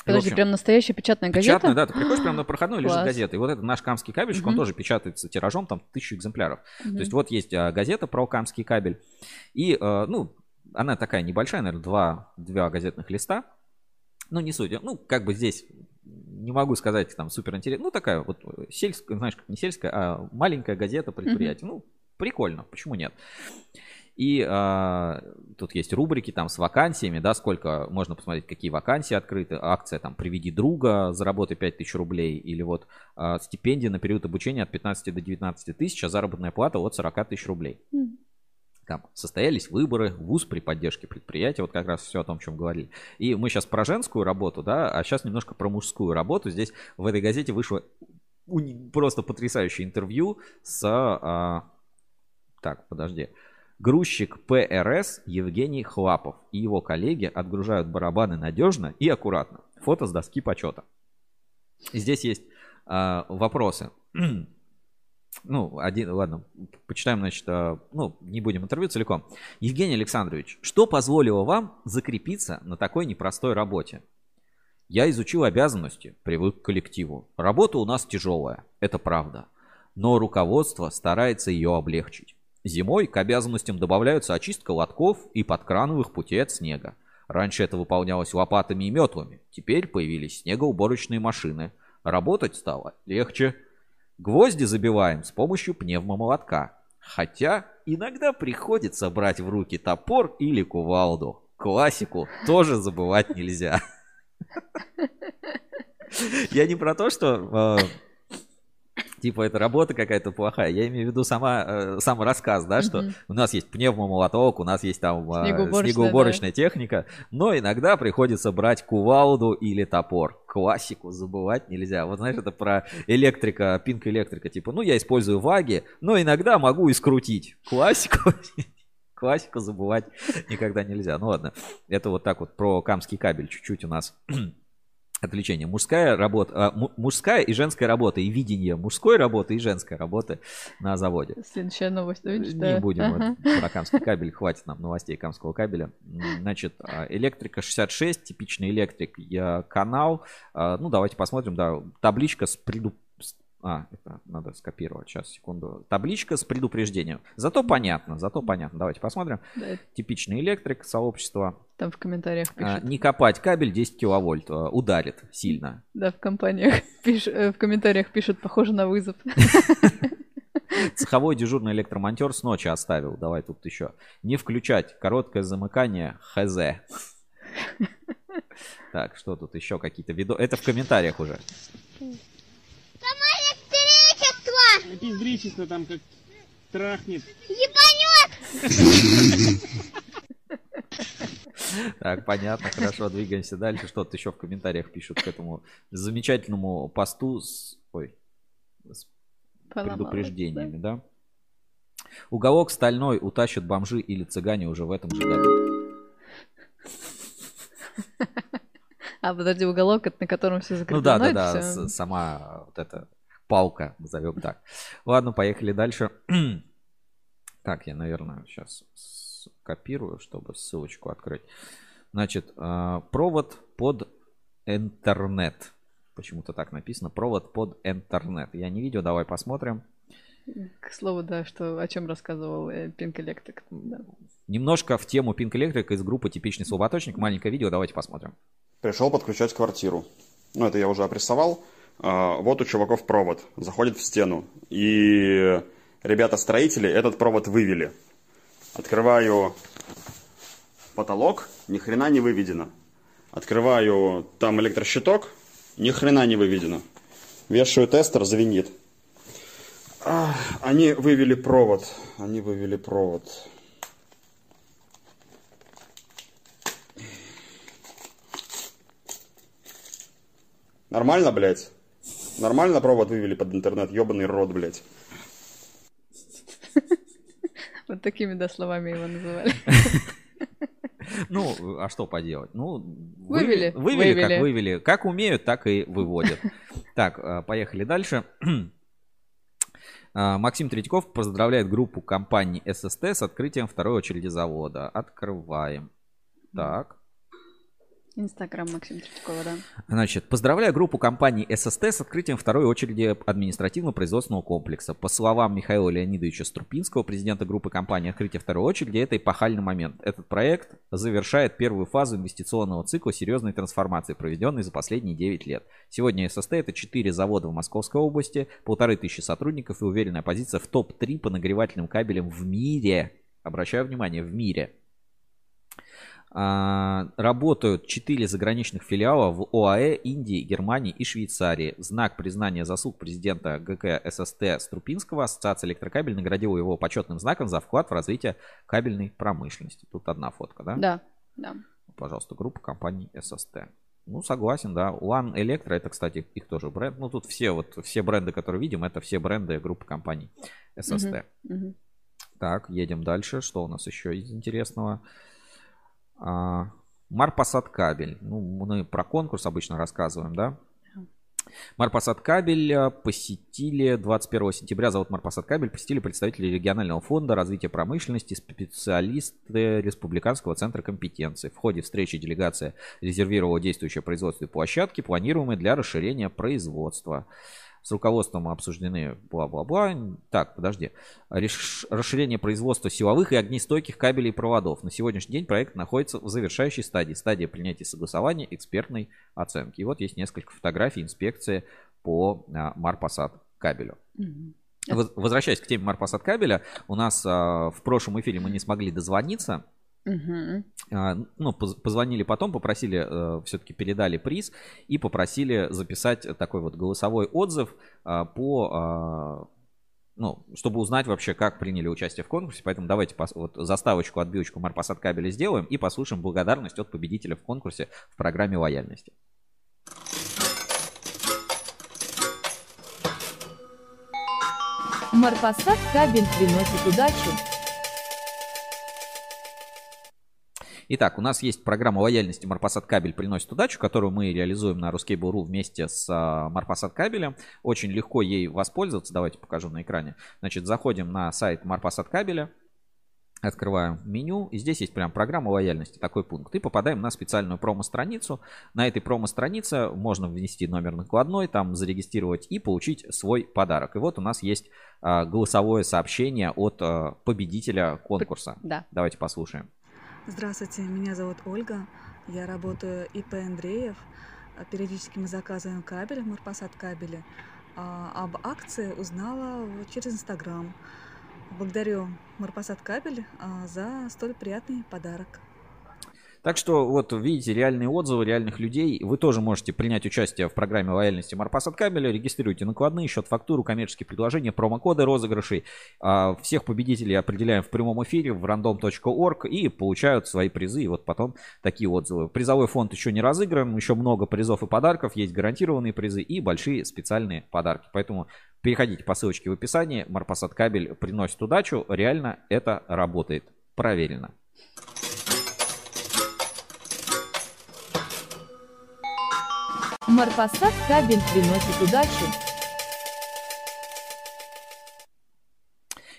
Speaker 2: Подожди,
Speaker 1: общем,
Speaker 2: прям настоящая печатная газета?
Speaker 1: Печатная, да, ты приходишь прямо на проходной, лежит
Speaker 2: Класс.
Speaker 1: газета. И вот этот наш камский кабельщик, он
Speaker 2: Мгм.
Speaker 1: тоже печатается тиражом, там, тысячу экземпляров.
Speaker 2: Мгм.
Speaker 1: То есть вот есть а, газета про камский кабель. И, э, ну, она такая небольшая, наверное, два, два газетных листа. Ну, не суть. Ну, как бы здесь не могу сказать, там, супер интересно. Ну, такая вот э, сельская, знаешь, как не сельская, а маленькая газета предприятия. Ну, прикольно, почему нет? И а, тут есть рубрики там с вакансиями, да, сколько можно посмотреть, какие вакансии открыты. Акция там «Приведи друга», заработай 5000 рублей. Или вот а, стипендия на период обучения от 15 до 19 тысяч, а заработная плата от 40 тысяч рублей.
Speaker 2: М.
Speaker 1: Там состоялись выборы, ВУЗ при поддержке предприятия, вот как раз все о том, о чем говорили. И мы сейчас про женскую работу, да, а сейчас немножко про мужскую работу. Здесь в этой газете вышло просто потрясающее интервью с... а, так, подожди. Грузчик ПРС Евгений Хлапов и его коллеги отгружают барабаны надежно и аккуратно. Фото с доски почета. Здесь есть а, вопросы. Ну, один, ладно, почитаем, значит, а, ну, не будем интервью целиком. Евгений Александрович, что позволило вам закрепиться на такой непростой работе? Я изучил обязанности, привык к коллективу. Работа у нас тяжелая, это правда. Но руководство старается ее облегчить. Зимой к обязанностям добавляются очистка лотков и подкрановых путей от снега. Раньше это выполнялось лопатами и метлами. Теперь появились снегоуборочные машины. Работать стало легче. Гвозди забиваем с помощью пневмомолотка. Хотя иногда приходится брать в руки топор или кувалду. Классику тоже забывать нельзя. Я не про то, что э, типа это работа какая-то плохая. Я имею в виду сама, э, сам рассказ, да, что
Speaker 2: Мгм.
Speaker 1: у нас есть пневмомолоток, у нас есть там э,
Speaker 2: Снегоуборочная,
Speaker 1: снегоуборочная техника, но иногда приходится брать кувалду или топор. Классику забывать нельзя. Вот знаешь, это про электрика, пинк электрика. Типа, ну я использую ваги, но иногда могу и скрутить. Классику. Классику забывать никогда нельзя. Ну ладно, это вот так вот про камский кабель чуть-чуть у нас отвлечение. Мужская работа, а, му- мужская и женская работа, и видение мужской работы и женской работы на заводе.
Speaker 2: Следующая новость. да,
Speaker 1: Не будем
Speaker 2: Ага.
Speaker 1: вот про камский кабель, хватит нам новостей камского кабеля. Значит, а, электрика 66, типичный электрик, я канал. А, Ну, давайте посмотрим, да, табличка с преду... с- А, это надо скопировать, сейчас, секунду. Табличка с предупреждением. Зато понятно, зато понятно. Давайте посмотрим.
Speaker 2: Да,
Speaker 1: Типичный электрик, сообщество.
Speaker 2: Там в комментариях
Speaker 1: А,
Speaker 2: пишут.
Speaker 1: Не копать кабель 10 киловольт, а, ударит сильно.
Speaker 2: Да, в компаниях пиш- э, в комментариях пишут, похоже на вызов.
Speaker 1: Цеховой дежурный электромонтер с ночи оставил. Давай тут еще. Не включать. Короткое замыкание. Хз. Так, что тут еще какие-то видео? Это в комментариях уже.
Speaker 12: электричество! Пиздричество там как трахнет.
Speaker 1: Так, понятно, хорошо, двигаемся дальше. Что тут еще в комментариях пишут к этому замечательному посту с, ой, с предупреждениями, да? Уголок стальной утащат бомжи или цыгане уже в этом же году.
Speaker 2: А, подожди, уголок, на котором все
Speaker 1: Ну
Speaker 2: закреплено.
Speaker 1: да, да, да, сама вот эта палка, назовем так. Ладно, поехали дальше. Так, я, наверное, сейчас копирую, чтобы ссылочку открыть. Значит, а, провод под интернет. Почему-то так написано. Провод под интернет. Я не видео, давай посмотрим.
Speaker 2: К слову, да, что о чем рассказывал э, Pink Electric. Да.
Speaker 1: Немножко в тему Pink Electric из группы «Типичный слаботочник». Маленькое видео, давайте посмотрим.
Speaker 13: Пришел подключать квартиру. Ну, это я уже опрессовал. А, Вот у чуваков провод. Заходит в стену. И ребята-строители этот провод вывели. Открываю потолок, ни хрена не выведено. Открываю там электрощиток, ни хрена не выведено. Вешаю тестер, звенит. А, Они вывели провод. Они вывели провод. Нормально, блядь? Нормально провод вывели под интернет? Ёбаный рот, блядь.
Speaker 2: Вот такими, да, словами его называли.
Speaker 1: Ну, а что поделать? Ну,
Speaker 2: Вывели,
Speaker 1: выви- Вывели, как
Speaker 2: вывели.
Speaker 1: вывели. Как умеют, так и выводят. Так, а, поехали дальше. А, Максим Третьяков поздравляет группу компаний ССТ с открытием второй очереди завода. Открываем. Так.
Speaker 2: Инстаграм Максима Третьякова, да.
Speaker 1: Значит, поздравляю группу компаний ССТ с открытием второй очереди административно-производственного комплекса. По словам Михаила Леонидовича Струпинского, президента группы компаний, открытие второй очереди – это эпохальный момент. Этот проект завершает первую фазу инвестиционного цикла серьезной трансформации, проведенной за последние 9 лет. Сегодня ССТ – это 4 завода в Московской области, полторы тысячи сотрудников и уверенная позиция в топ-3 по нагревательным кабелям в мире. Обращаю внимание, в мире. А, Работают четыре заграничных филиала в ОАЭ, Индии, Германии и Швейцарии. В знак признания заслуг президента ГК ССТ Струпинского Ассоциация электрокабель наградила его почетным знаком за вклад в развитие кабельной промышленности. Тут одна фотка, да?
Speaker 2: Да, да.
Speaker 1: Пожалуйста, группа компаний ССТ. Ну, согласен, да. One Electro, это, кстати, их тоже бренд. Ну, тут все вот, все бренды, которые видим, это все бренды группы компаний ССТ.
Speaker 2: Мгм, мгм.
Speaker 1: Так, едем дальше. Что у нас еще из интересного? А, Марпасад кабель. Ну, мы про конкурс обычно рассказываем, да? Марпасад кабель э, посетили 21 сентября завод Марпасад кабель посетили представители регионального фонда развития промышленности, специалисты Республиканского центра компетенции. В ходе встречи делегация резервировала действующие производственные площадки, планируемые для расширения производства. С руководством обсуждены бла-бла-бла. Так, подожди. Реш- Расширение производства силовых и огнестойких кабелей и проводов. На сегодняшний день проект находится в завершающей стадии. Стадия принятия согласования экспертной оценки. И вот есть несколько фотографий инспекции по а, Марпасад кабелю. Возвращаясь к теме Марпасад кабеля, у нас а, в прошлом эфире мы не смогли дозвониться. А, Ну, поз- позвонили потом, попросили, все-таки передали приз и попросили записать такой вот голосовой отзыв а, по, а, ну, чтобы узнать вообще, как приняли участие в конкурсе. Поэтому давайте вот заставочку, отбивочку Марпасад кабеля сделаем и послушаем благодарность от победителя в конкурсе в программе лояльности.
Speaker 14: Марпасад кабель приносит удачу.
Speaker 1: Итак, у нас есть программа лояльности Марпасад Кабель приносит удачу, которую мы реализуем на Ruskable.ru вместе с а, Марпасад Кабелем. Очень легко ей воспользоваться. Давайте покажу на экране. Значит, заходим на сайт Марпасад Кабеля. Открываем меню, и здесь есть прям программа лояльности, такой пункт. И попадаем на специальную промо-страницу. На этой промо-странице можно внести номер накладной, там зарегистрировать и получить свой подарок. И вот у нас есть а, голосовое сообщение от а, победителя конкурса.
Speaker 2: Да.
Speaker 1: Давайте послушаем.
Speaker 15: Здравствуйте, меня зовут Ольга. Я работаю ИП Андреев. Периодически мы заказываем кабель в Марпасад кабеле. А об акции узнала через Инстаграм. Благодарю Марпасад кабель а, за столь приятный подарок.
Speaker 1: Так что вот видите реальные отзывы реальных людей. Вы тоже можете принять участие в программе лояльности Марпасад кабеля. Регистрируйте накладные, счет фактуру, коммерческие предложения, промокоды, розыгрышей. А, Всех победителей определяем в прямом эфире в random.org и получают свои призы. И вот потом такие отзывы. Призовой фонд еще не разыгран. Еще много призов и подарков. Есть гарантированные призы и большие специальные подарки. Поэтому переходите по ссылочке в описании. Марпасад кабель приносит удачу. Реально это работает. Проверено.
Speaker 14: Марпасад кабель приносит удачу.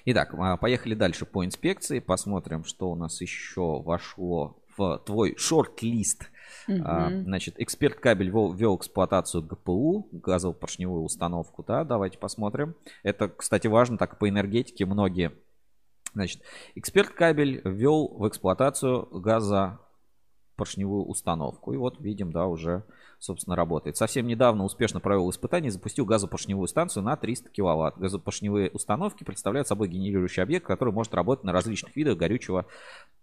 Speaker 1: Итак, а, поехали дальше по инспекции. Посмотрим, что у нас еще вошло в твой шорт-лист
Speaker 2: Мгм.
Speaker 1: Значит, эксперт кабель вел, вел эксплуатацию ГПУ, газово-поршневую установку, да, давайте посмотрим. Это, кстати, важно, так по энергетике многие. Значит, эксперт кабель ввел в эксплуатацию газопоршневую установку. И вот видим, да, уже, собственно, работает. Совсем недавно успешно провел испытание и запустил газопоршневую станцию на 300 киловатт. Газопоршневые установки представляют собой генерирующий объект, который может работать на различных видах горючего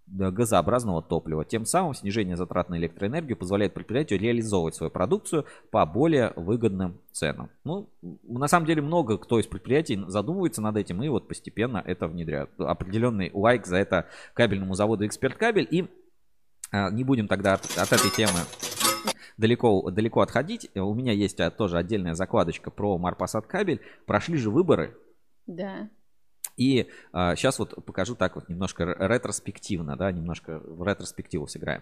Speaker 1: газообразного топлива. Тем самым снижение затрат на электроэнергию позволяет предприятию реализовывать свою продукцию по более выгодным ценам. Ну, на самом деле много кто из предприятий задумывается над этим и вот постепенно это внедряют. Определенный лайк за это кабельному заводу «Эксперт Кабель». И не будем тогда от, от этой темы далеко, далеко отходить. У меня есть а, тоже отдельная закладочка про Марпасад кабель. Прошли же выборы.
Speaker 2: Да.
Speaker 1: И сейчас вот покажу так вот немножко ре- ретроспективно, да, немножко в ретроспективу сыграем.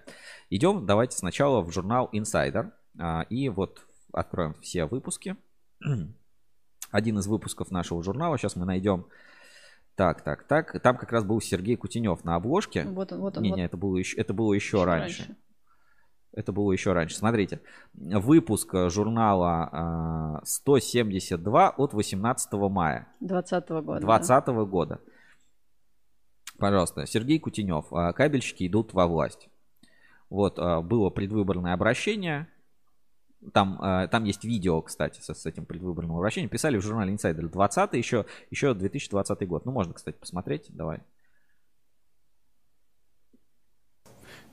Speaker 1: Идем, давайте сначала в журнал Insider. а, И вот откроем все выпуски. Один из выпусков нашего журнала. Сейчас мы найдем. Так, так, так. Там как раз был Сергей Кутенев на обложке.
Speaker 2: Вот он, вот он,
Speaker 1: Не,
Speaker 2: вот.
Speaker 1: не, это было еще, это было еще,
Speaker 2: Еще
Speaker 1: раньше.
Speaker 2: раньше.
Speaker 1: Это было еще раньше. Смотрите, выпуск э, журнала а, 172 от 18 мая
Speaker 2: 20 года.
Speaker 1: 2020 года. Пожалуйста, Сергей Кутенев. а, Кабельщики идут во власть. Вот было предвыборное обращение. Там, а, там есть видео, кстати, со- с, этим предвыборным обращением. Писали в журнале Insider 20 еще, еще 2020 год. Ну, можно, кстати, посмотреть. Давай.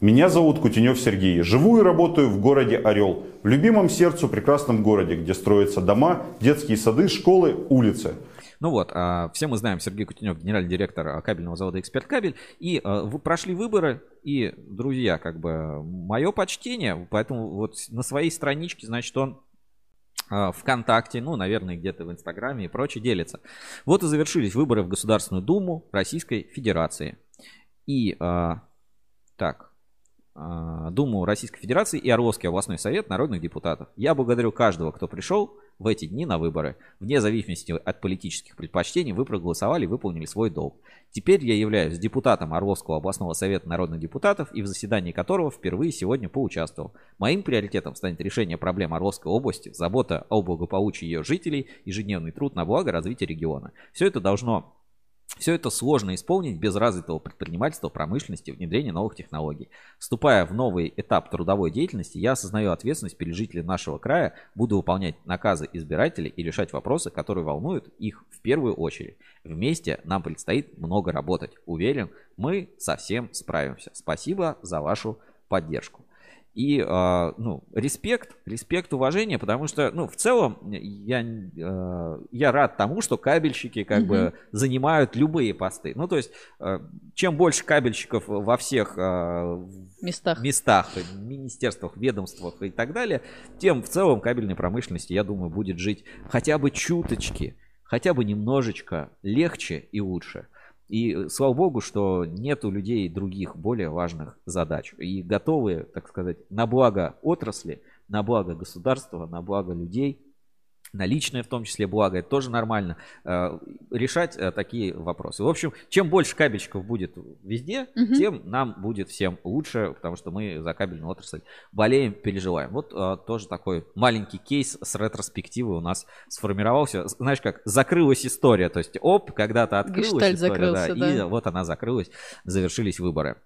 Speaker 16: Меня зовут Кутенев Сергей. Живу и работаю в городе Орел. В любимом сердцу прекрасном городе, где строятся дома, детские сады, школы, улицы.
Speaker 1: Ну вот, а, все мы знаем Сергей Кутенев, генеральный директор а, кабельного завода «Эксперт Кабель». И а, вы прошли выборы, и, друзья, как бы мое почтение, поэтому вот на своей страничке, значит, он ВКонтакте, ну, наверное, где-то в Инстаграме и прочее делится. Вот и завершились выборы в Государственную Думу Российской Федерации. И, так, Думу Российской Федерации и Орловский областной совет народных депутатов. Я благодарю каждого, кто пришел в эти дни на выборы. Вне зависимости от политических предпочтений вы проголосовали и выполнили свой долг. Теперь я являюсь депутатом Орловского областного совета народных депутатов и в заседании которого впервые сегодня поучаствовал. Моим приоритетом станет решение проблем Орловской области, забота о благополучии ее жителей, ежедневный труд на благо развития региона. Все это должно все это сложно исполнить без развитого предпринимательства, промышленности, внедрения новых технологий. Вступая в новый этап трудовой деятельности, я осознаю ответственность перед жителями нашего края, буду выполнять наказы избирателей и решать вопросы, которые волнуют их в первую очередь. Вместе нам предстоит много работать. Уверен, мы совсем справимся. Спасибо за вашу поддержку. И, э, ну, респект, респект, уважение, потому что, ну, в целом, я, э, я рад тому, что кабельщики как
Speaker 2: Мгм.
Speaker 1: бы занимают любые посты. Ну, то есть, э, чем больше кабельщиков во всех э,
Speaker 2: местах.
Speaker 1: местах, министерствах, ведомствах и так далее, тем в целом кабельной промышленности, я думаю, будет жить хотя бы чуточки, хотя бы немножечко легче и лучше. И э, слава богу, что нет у людей других более важных задач. И готовы, так сказать, на благо отрасли, на благо государства, на благо людей, на личное в том числе благо, это тоже нормально, э, решать э, такие вопросы. В общем, чем больше кабельщиков будет везде,
Speaker 2: Мгм.
Speaker 1: тем нам будет всем лучше, потому что мы за кабельную отрасль болеем, переживаем. Вот э, тоже такой маленький кейс с ретроспективы у нас сформировался. Знаешь, как закрылась история, то есть оп, когда-то открылась
Speaker 2: Гештальт
Speaker 1: история, и
Speaker 2: да.
Speaker 1: вот она закрылась, завершились выборы.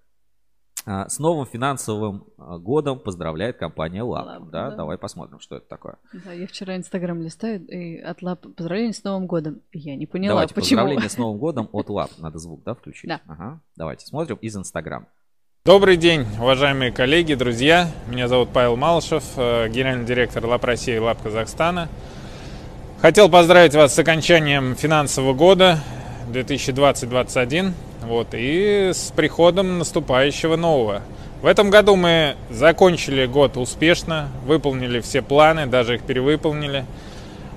Speaker 1: А, С новым финансовым а, годом поздравляет компания Лап.
Speaker 2: Lab,
Speaker 1: да,
Speaker 2: да.
Speaker 1: давай посмотрим, что это такое.
Speaker 2: Да, я вчера Инстаграм листаю, и от лап поздравления с Новым годом. Я не поняла,
Speaker 1: давайте
Speaker 2: почему.
Speaker 1: поздравления с Новым годом от Лап. Надо звук, да, включить?
Speaker 2: Да.
Speaker 1: Ага. Давайте смотрим из Инстаграм.
Speaker 17: Добрый день, уважаемые коллеги, друзья. Меня зовут Павел Малышев, э, генеральный директор ЛАП России и ЛАП Казахстана. Хотел поздравить вас с окончанием финансового года 2020-2021 вот, и с приходом наступающего нового. В этом году мы закончили год успешно, выполнили все планы, даже их перевыполнили.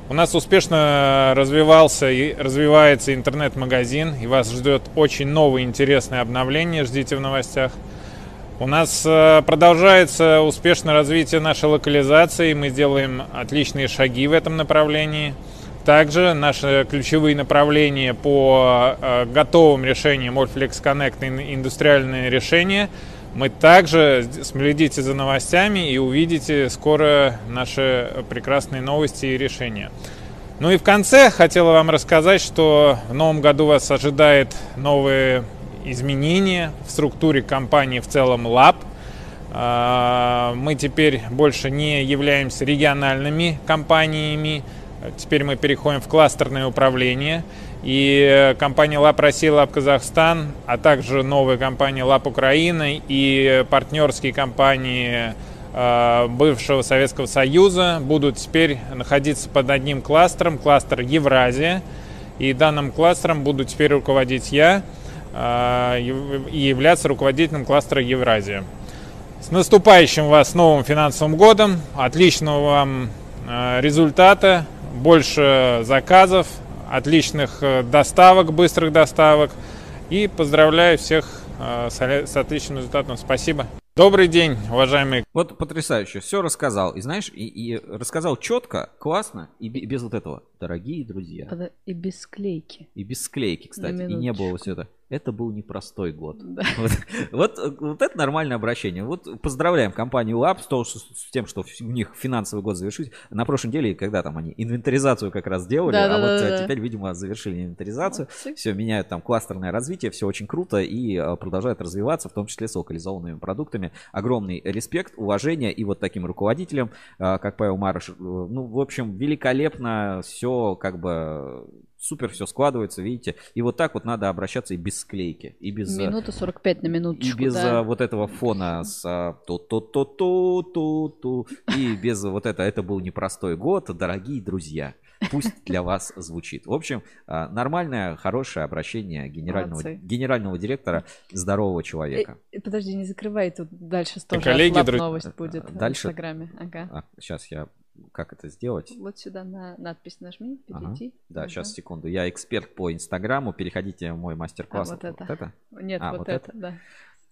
Speaker 17: У нас успешно развивался и развивается интернет-магазин, и вас ждет очень новое интересное обновление, ждите в новостях. У нас э, продолжается успешное развитие нашей локализации, мы делаем отличные шаги в этом направлении. Также наши ключевые направления по э, готовым решениям Allflex Connect и индустриальные решения Мы также следите за новостями и увидите скоро наши прекрасные новости и решения. Ну и в конце хотела вам рассказать, что в новом году вас ожидает новые изменения в структуре компании в целом Lab. А, мы теперь больше не являемся региональными компаниями, теперь мы переходим в кластерное управление. И компания Lab Россия, Lab Казахстан, а также новая компания Lab Украина и партнерские компании Э, бывшего Советского Союза будут теперь находиться под одним кластером, кластер Евразия. И данным кластером буду теперь руководить я э, и являться руководителем кластера Евразия. С наступающим вас новым финансовым годом, отличного вам э, результата, больше заказов, отличных доставок, быстрых доставок. И поздравляю всех с отличным результатом. Спасибо. Добрый день, уважаемые.
Speaker 1: Вот потрясающе, все рассказал. И знаешь, и, и рассказал четко, классно, и без вот этого. Дорогие друзья.
Speaker 2: И без склейки.
Speaker 1: И без склейки, кстати. И не было все это это был непростой год. Да. Вот, вот, вот это нормальное обращение. Вот поздравляем компанию Lab с, то, с тем, что у них финансовый год завершить. На прошлой неделе, когда там они инвентаризацию как раз делали, да, а да, вот да, теперь, видимо, завершили инвентаризацию. Молодцы. Все, меняют там кластерное развитие, все очень круто и а, продолжают развиваться, в том числе с локализованными продуктами. Огромный респект, уважение и вот таким руководителям, а, как Павел Марыш. Э, ну, в общем, великолепно все как бы супер все складывается, видите. И вот так вот надо обращаться и без склейки, и без...
Speaker 2: Э, Минута 45 на минуточку,
Speaker 1: И без
Speaker 2: да.
Speaker 1: Э, вот этого фона с ту-ту-ту-ту-ту-ту. И без вот этого. Это был непростой год, дорогие друзья. Пусть для вас звучит. В общем, э, нормальное, хорошее обращение генерального, генерального директора здорового человека.
Speaker 2: Э, подожди, не закрывай, тут дальше тоже
Speaker 17: коллеги, друз...
Speaker 2: новость будет дальше... в Инстаграме. Ага.
Speaker 1: А, сейчас я как это сделать?
Speaker 2: Вот сюда на надпись нажми, перейти.
Speaker 1: Ага. Да, ага. сейчас, секунду. Я эксперт по Инстаграму. Переходите в мой мастер-класс.
Speaker 2: А, вот, это.
Speaker 1: вот это?
Speaker 2: Нет, а, вот, вот это, это, да.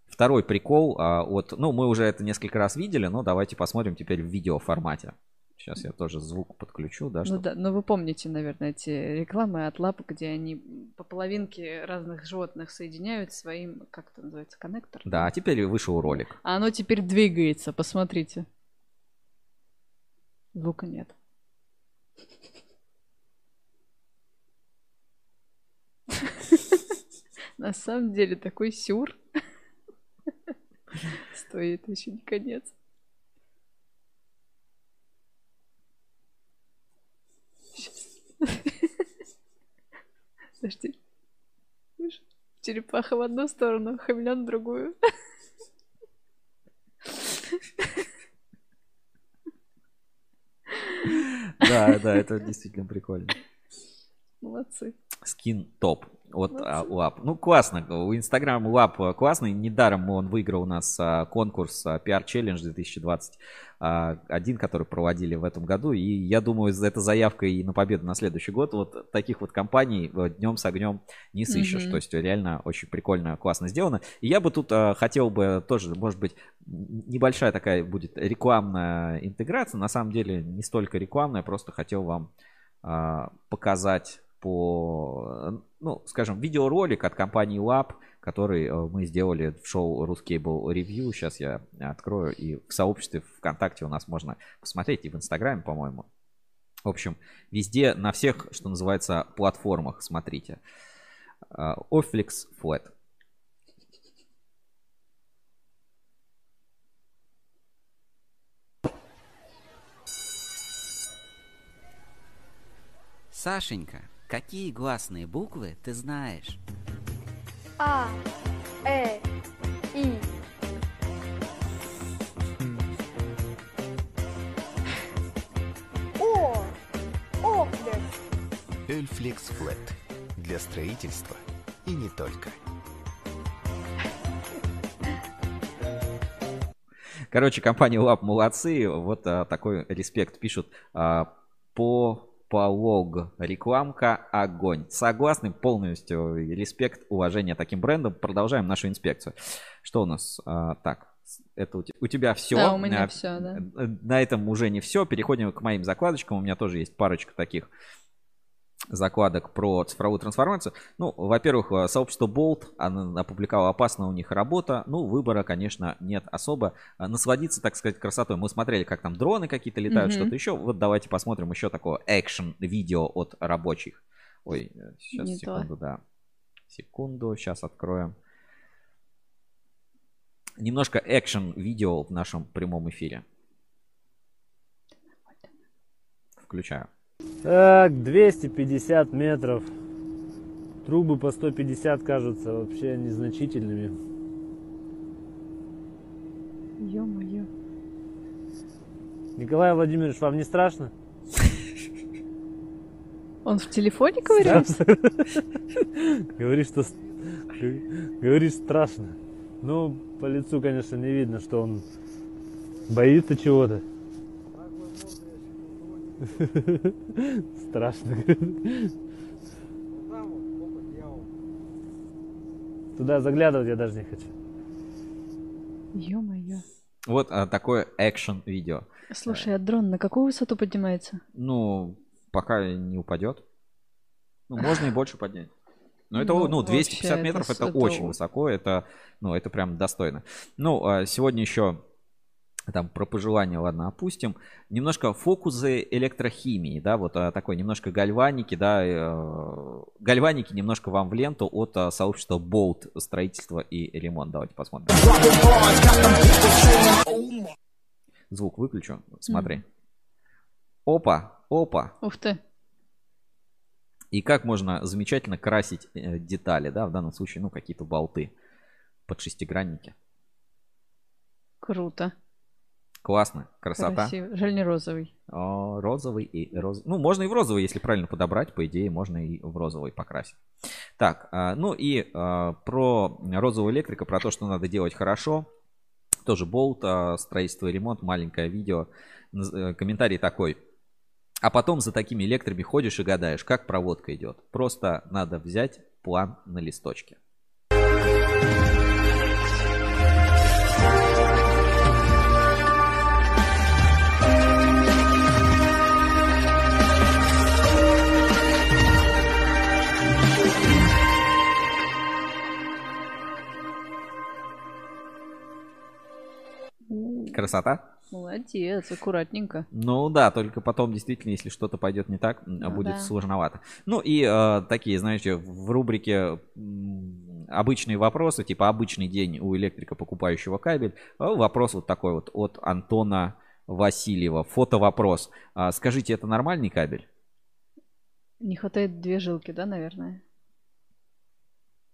Speaker 1: Второй прикол. А, вот, ну, мы уже это несколько раз видели, но давайте посмотрим теперь в видеоформате. Сейчас я тоже звук подключу, да?
Speaker 2: Ну да, но вы помните, наверное, эти рекламы от лап, где они по половинке разных животных соединяют своим, как это называется, коннектор?
Speaker 1: Да, а теперь вышел ролик.
Speaker 2: А оно теперь двигается, посмотрите. Звука нет. На самом деле такой сюр. Стоит еще не конец. Подожди. Черепаха в одну сторону, хамелеон в другую.
Speaker 1: Да, да, это действительно прикольно.
Speaker 2: Молодцы.
Speaker 1: Скин топ от а, ЛАП. Ну, классно. У Инстаграм ЛАП классный. Недаром он выиграл у нас а, конкурс а, PR Challenge 2020 один, который проводили в этом году. И я думаю, это заявка и на победу на следующий год. Вот таких вот компаний днем с огнем не сыщешь. Mm-hmm. То есть реально очень прикольно, классно сделано. И я бы тут хотел бы тоже, может быть, небольшая такая будет рекламная интеграция. На самом деле не столько рекламная, просто хотел вам показать по, ну, скажем, видеоролик от компании Lab, который э, мы сделали в шоу Ruscable Review. Сейчас я открою. И в сообществе ВКонтакте у нас можно посмотреть, и в Инстаграме, по-моему. В общем, везде, на всех, что называется, платформах смотрите. Э, Oflix Flat.
Speaker 18: Сашенька, Какие гласные буквы ты знаешь?
Speaker 19: А, Э, И. О, Офлекс.
Speaker 20: Эльфлекс Флет. Для строительства и не только.
Speaker 1: Короче, компания Лап молодцы. Вот а, такой респект пишут а, по Полог. Рекламка огонь. Согласны полностью. Респект, уважение таким брендам. Продолжаем нашу инспекцию. Что у нас? А, так, это у, у тебя все.
Speaker 2: Да, у меня а, все, да.
Speaker 1: На этом уже не все. Переходим к моим закладочкам. У меня тоже есть парочка таких закладок про цифровую трансформацию. Ну, во-первых, э, сообщество Bolt опубликовало опасная у них работа. Ну, выбора, конечно, нет особо. А Насладиться, так сказать, красотой. Мы смотрели, как там дроны какие-то летают,
Speaker 2: Мгм.
Speaker 1: что-то еще. Вот давайте посмотрим еще такое экшен-видео от рабочих. Ой, э, сейчас,
Speaker 2: Не то.
Speaker 1: секунду, да. Секунду, сейчас откроем. Немножко экшен-видео в нашем прямом эфире. Включаю.
Speaker 21: Так, 250 метров. Трубы по 150 кажутся вообще незначительными.
Speaker 2: Ё-моё.
Speaker 21: Николай Владимирович, вам не страшно?
Speaker 2: Он в телефоне ковырялся?
Speaker 21: Говорит, что... Говорит, страшно. Ну, по лицу, конечно, не видно, что он боится чего-то. Страшно. Туда заглядывать я даже не хочу.
Speaker 2: Ё-моё.
Speaker 1: Вот а, такое экшен-видео.
Speaker 2: Слушай, а дрон на какую высоту поднимается?
Speaker 1: Ну, пока не упадет. Ну, можно и больше поднять. Но это,
Speaker 2: Ну,
Speaker 1: ну, 250
Speaker 2: вообще,
Speaker 1: метров
Speaker 2: это
Speaker 1: это, очень высоко, это, ну, это прям достойно. Ну, а сегодня еще там про пожелания, ладно, опустим. Немножко фокусы электрохимии, да, вот а, такой немножко гальваники, да, э, гальваники немножко вам в ленту от а, сообщества Bolt строительство и ремонт. Давайте посмотрим. Звук выключу, смотри. Опа, опа.
Speaker 2: Ух ты.
Speaker 1: И как можно замечательно красить э, детали, да, в данном случае, ну, какие-то болты под шестигранники.
Speaker 2: Круто.
Speaker 1: Классно, красота.
Speaker 2: Красиво. Жаль, не розовый.
Speaker 1: О, розовый и розовый. Ну, можно и в розовый, если правильно подобрать, по идее, можно и в розовый покрасить. Так, а, ну и а, про розового электрика, про то, что надо делать хорошо. Тоже болт, а, строительство и ремонт, маленькое видео. Э, Комментарий такой. А потом за такими электрами ходишь и гадаешь, как проводка идет. Просто надо взять план на листочке. Красота?
Speaker 2: Молодец, аккуратненько.
Speaker 1: Ну да, только потом действительно, если что-то пойдет не так,
Speaker 2: Ну
Speaker 1: будет
Speaker 2: да.
Speaker 1: сложновато. Ну и э, такие, знаете, в рубрике обычные вопросы, типа обычный день у электрика, покупающего кабель. э, Вопрос вот такой вот от Антона Васильева. Фото-вопрос. А, Скажите, это нормальный кабель?
Speaker 2: Не хватает две жилки, да, наверное?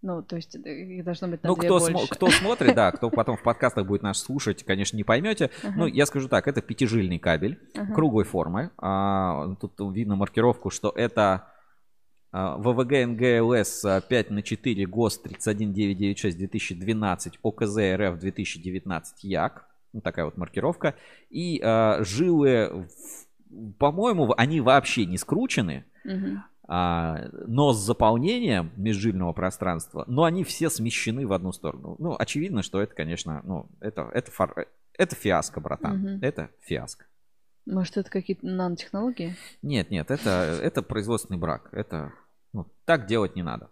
Speaker 2: Ну, то есть э, их должно быть на
Speaker 1: Ну,
Speaker 2: две
Speaker 1: кто,
Speaker 2: больше.
Speaker 1: смо- кто смотрит, да, кто потом в подкастах будет нас слушать, конечно, не поймете.
Speaker 2: Ага.
Speaker 1: Ну, я скажу так, это пятижильный кабель
Speaker 2: Ага.
Speaker 1: круглой формы. А, тут видно маркировку, что это а, ВВГ НГЛС 5 на 4 ГОС 31996 2012 ОКЗ РФ 2019 ЯК. Ну, такая вот маркировка. И а, жилы, по-моему, они вообще не скручены.
Speaker 2: Мгм.
Speaker 1: А, но с заполнением межжильного пространства, но они все смещены в одну сторону. Ну, очевидно, что это, конечно, ну, это, это, фар- это фиаско, братан.
Speaker 2: Мгм.
Speaker 1: Это фиаско.
Speaker 2: Может, это какие-то нанотехнологии?
Speaker 1: Нет, нет, это, это производственный брак. Это, ну, так делать не надо.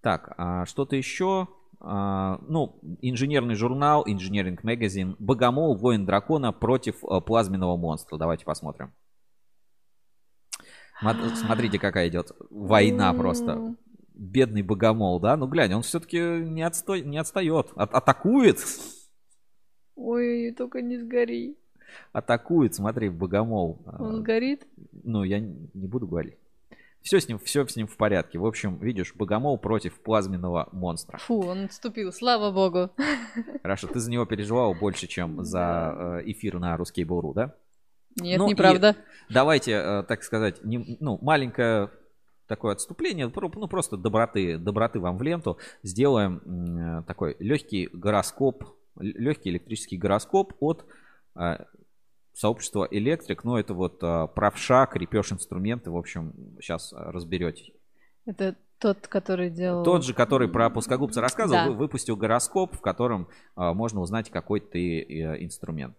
Speaker 1: Так, а что-то еще? А, ну, инженерный журнал, Engineering Magazine, Богомол, Воин Дракона против э, плазменного монстра. Давайте посмотрим. Мат- Смотрите, какая идет война просто. Бедный Богомол, да? Ну, глянь, он все-таки не, отстой, не отстает. А- атакует.
Speaker 2: Ой, только не сгори.
Speaker 1: Атакует, смотри, Богомол.
Speaker 2: Он горит?
Speaker 1: Ну, я не не буду говорить. Все с ним, все с ним в порядке. В общем, видишь, Богомол против плазменного монстра.
Speaker 2: Фу, он отступил, слава богу.
Speaker 1: Хорошо, ты за него переживал больше, чем за э, эфир на Русский Буру, да?
Speaker 2: Нет,
Speaker 1: Ну
Speaker 2: неправда.
Speaker 1: Давайте, э, так сказать, не- ну, маленькое такое отступление, ну, просто доброты, доброты вам в ленту. Сделаем э, такой легкий гороскоп, легкий электрический гороскоп от э, сообщества Электрик. Ну, это вот правша, крепеж инструменты, в общем, сейчас разберете.
Speaker 2: Это тот, который делал...
Speaker 1: Тот же, который про плоскогубца рассказывал,
Speaker 2: Да.
Speaker 1: вы- выпустил гороскоп, в котором можно узнать, какой ты инструмент.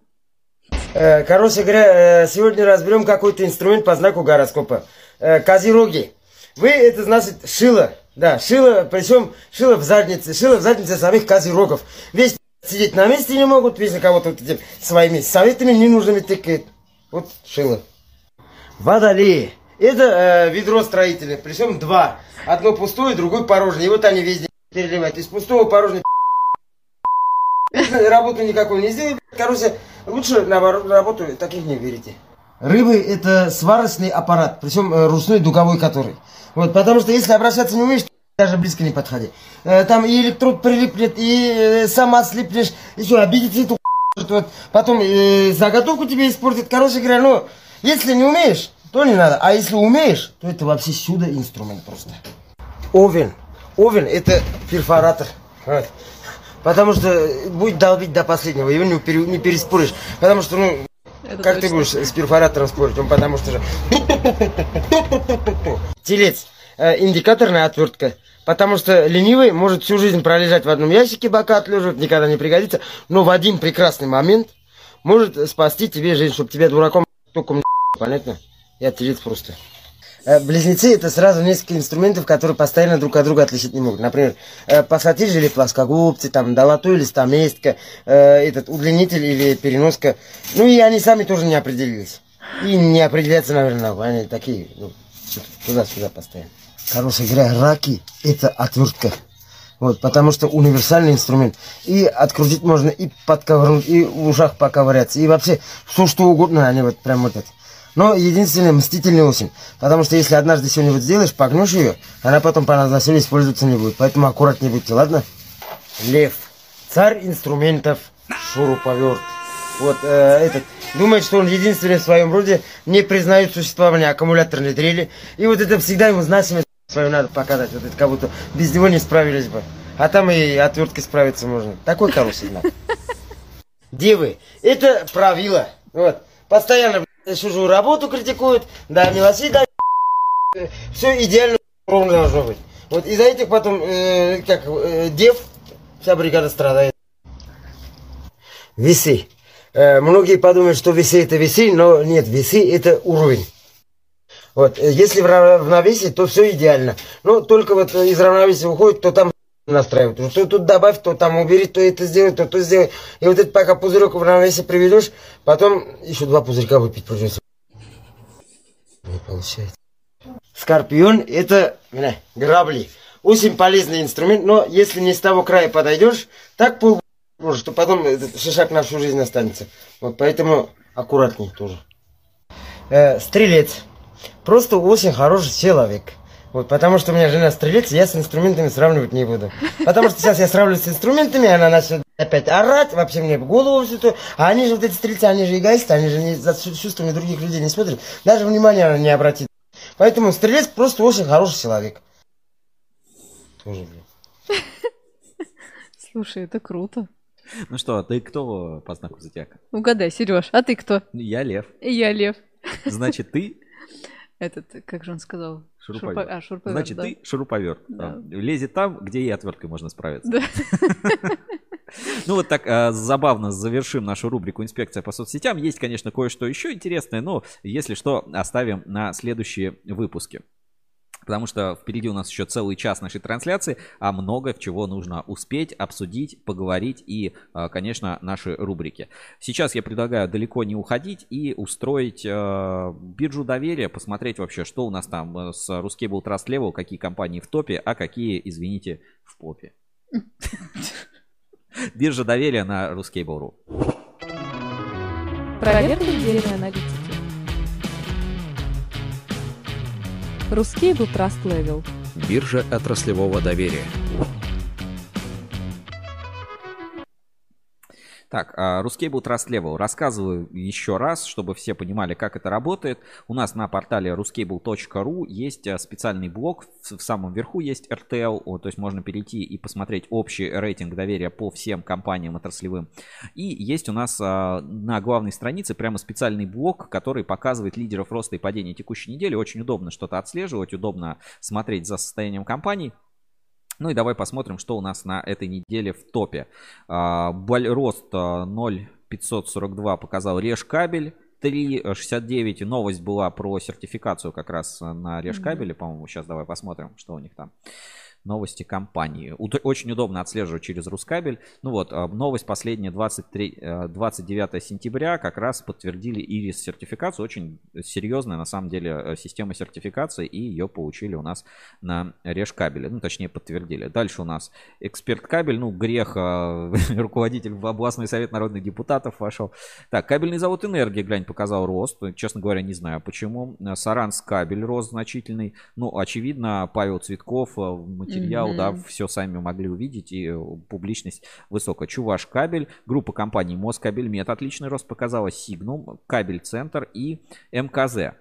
Speaker 22: Э, Короче говоря, э, сегодня разберем какой-то инструмент по знаку гороскопа. Э, Козероги.
Speaker 23: Вы это значит шило. Да, шило, причем шило в заднице, шило в заднице самих козерогов. Весь сидеть на месте не могут, вечно кого-то вот своими советами ненужными тыкает. Вот шило. Водолеи. Это э, ведро строителя, причем два. Одно пустое, другое порожнее. И вот они везде переливают. Из пустого порожнее работу никакой не сделают. Короче, лучше на работу таких не верите. Рыбы это сварочный аппарат, причем э, ручной дуговой который. Вот, потому что если обращаться не умеешь, даже близко не подходи. Э, там и электрод прилипнет, и э, сама слипнешь, еще обидится эту вот. Потом э, заготовку тебе испортит. Короче говоря, ну, если не умеешь, то не надо. А если умеешь, то это вообще чудо инструмент просто. Овен. Овен это перфоратор. Вот. Потому что будет долбить до последнего, его не, пере, не переспоришь. Потому что, ну, Это как точно. ты будешь с перфоратором спорить? Он потому что же... Телец. Э, индикаторная отвертка. Потому что ленивый может всю жизнь пролежать в одном ящике, бока отлеживать, никогда не пригодится. Но в один прекрасный момент может спасти тебе жизнь, чтобы тебя дураком током Понятно? Я телец просто. Э, близнецы это сразу несколько инструментов, которые постоянно друг от друга отличить не могут. Например, э, пассатижи или плоскогубцы, там, долото или стаместка, э, этот удлинитель или переноска. Ну и они сами тоже не определились. И не определяются, наверное, они такие, ну, туда-сюда постоянно. Короче говоря, раки это отвертка. Вот, потому что универсальный инструмент. И открутить можно, и подковырнуть, и в ушах поковыряться, и вообще все что угодно, они вот прям вот это. Но единственный мстительный осень. Потому что если однажды что-нибудь сделаешь, погнешь ее, она потом по назначению использоваться не будет. Поэтому аккуратнее будьте, ладно? Лев. Царь инструментов. Шуруповерт. Вот э, этот. Думает, что он единственный в своем роде не признает существование аккумуляторной дрели. И вот это всегда ему значимость свою надо показать. Вот это как будто без него не справились бы. А там и отверткой справиться можно. Такой хороший знак. Девы. Это правило. Вот. Постоянно чужую работу критикуют, да, мелочи, да, все идеально ровно должно быть. Вот из-за этих потом, э, как, э, дев, вся бригада страдает. Весы. Э, многие подумают, что весы это весы, но нет, весы это уровень. Вот, э, если в равновесии, то все идеально. Но только вот из равновесия уходит, то там настраивать. Что тут добавь, то там убери, то это сделай, то то сделай. И вот это пока пузырек в равновесие приведешь, потом еще два пузырька выпить придется. Не получается. Скорпион это бля, грабли. Очень полезный инструмент, но если не с того края подойдешь, так пол что потом этот шишак на всю жизнь останется. Вот поэтому аккуратней тоже. Э, стрелец. Просто очень хороший человек. Вот, потому что у меня жена стрелец, я с инструментами сравнивать не буду. Потому что сейчас я сравниваю с инструментами, она начнет опять орать, вообще мне в голову все то. А они же, вот эти стрельцы, они же эгоисты, они же не, за чувствами других людей не смотрят. Даже внимания она не обратит. Поэтому стрелец просто очень хороший человек. Тоже, блин.
Speaker 2: Слушай, это круто.
Speaker 1: Ну что, а ты кто по знаку зодиака?
Speaker 2: Угадай, Сереж, а ты кто?
Speaker 1: Я лев.
Speaker 2: И я лев.
Speaker 1: Значит, ты
Speaker 2: этот, как же он сказал?
Speaker 1: Шуруповерт.
Speaker 2: Шурупо... А, шуруповерт,
Speaker 1: Значит,
Speaker 2: да.
Speaker 1: ты шуруповерт.
Speaker 2: Да.
Speaker 1: Лезет там, где и отверткой можно справиться.
Speaker 2: Да.
Speaker 1: Ну вот так а, забавно завершим нашу рубрику «Инспекция по соцсетям». Есть, конечно, кое-что еще интересное, но если что, оставим на следующие выпуски. Потому что впереди у нас еще целый час нашей трансляции, а много чего нужно успеть, обсудить, поговорить и, а, конечно, наши рубрики. Сейчас я предлагаю далеко не уходить и устроить э, биржу доверия, посмотреть вообще, что у нас там э, с Ruscable Trust Level, какие компании в топе, а какие, извините, в попе. Биржа доверия на Ruscable.ru.
Speaker 22: Проверка недельной аналитики. Ruscable Trust Level.
Speaker 3: Биржа отраслевого доверия.
Speaker 1: Так, Ruscable Trust Level. Рассказываю еще раз, чтобы все понимали, как это работает. У нас на портале ruscable.ru есть а, специальный блок. В самом верху есть RTL, то есть можно перейти и посмотреть общий рейтинг доверия по всем компаниям отраслевым. И есть у нас а, на главной странице прямо специальный блок, который показывает лидеров роста и падения текущей недели. Очень удобно что-то отслеживать, удобно смотреть за состоянием компаний. Ну и давай посмотрим, что у нас на этой неделе в топе. А, рост 0,542 показал Реж кабель. 6369 новость была про сертификацию как раз на Решкабеле, по-моему. Сейчас давай посмотрим, что у них там новости компании. Очень удобно отслеживать через Рускабель. Ну вот, а, новость последняя, 23, э, 29 сентября, как раз подтвердили Ирис сертификацию. Очень серьезная, на самом деле, э, система сертификации, и ее получили у нас на Решкабеле. Ну, точнее, подтвердили. Дальше у нас эксперт кабель, ну, грех, а, руководитель в областной совет народных депутатов вошел. Так, кабельный завод «Энергия», глянь, показал рост. Честно говоря, не знаю почему. Саранс кабель рост значительный. Ну, очевидно, Павел Цветков, э, материал, да,
Speaker 2: Мгм.
Speaker 1: все сами могли увидеть, и э, публичность высокая. Чуваш кабель, группа компаний Москабельмет отличный рост показала, Сигнум, Кабель Центр и МКЗ.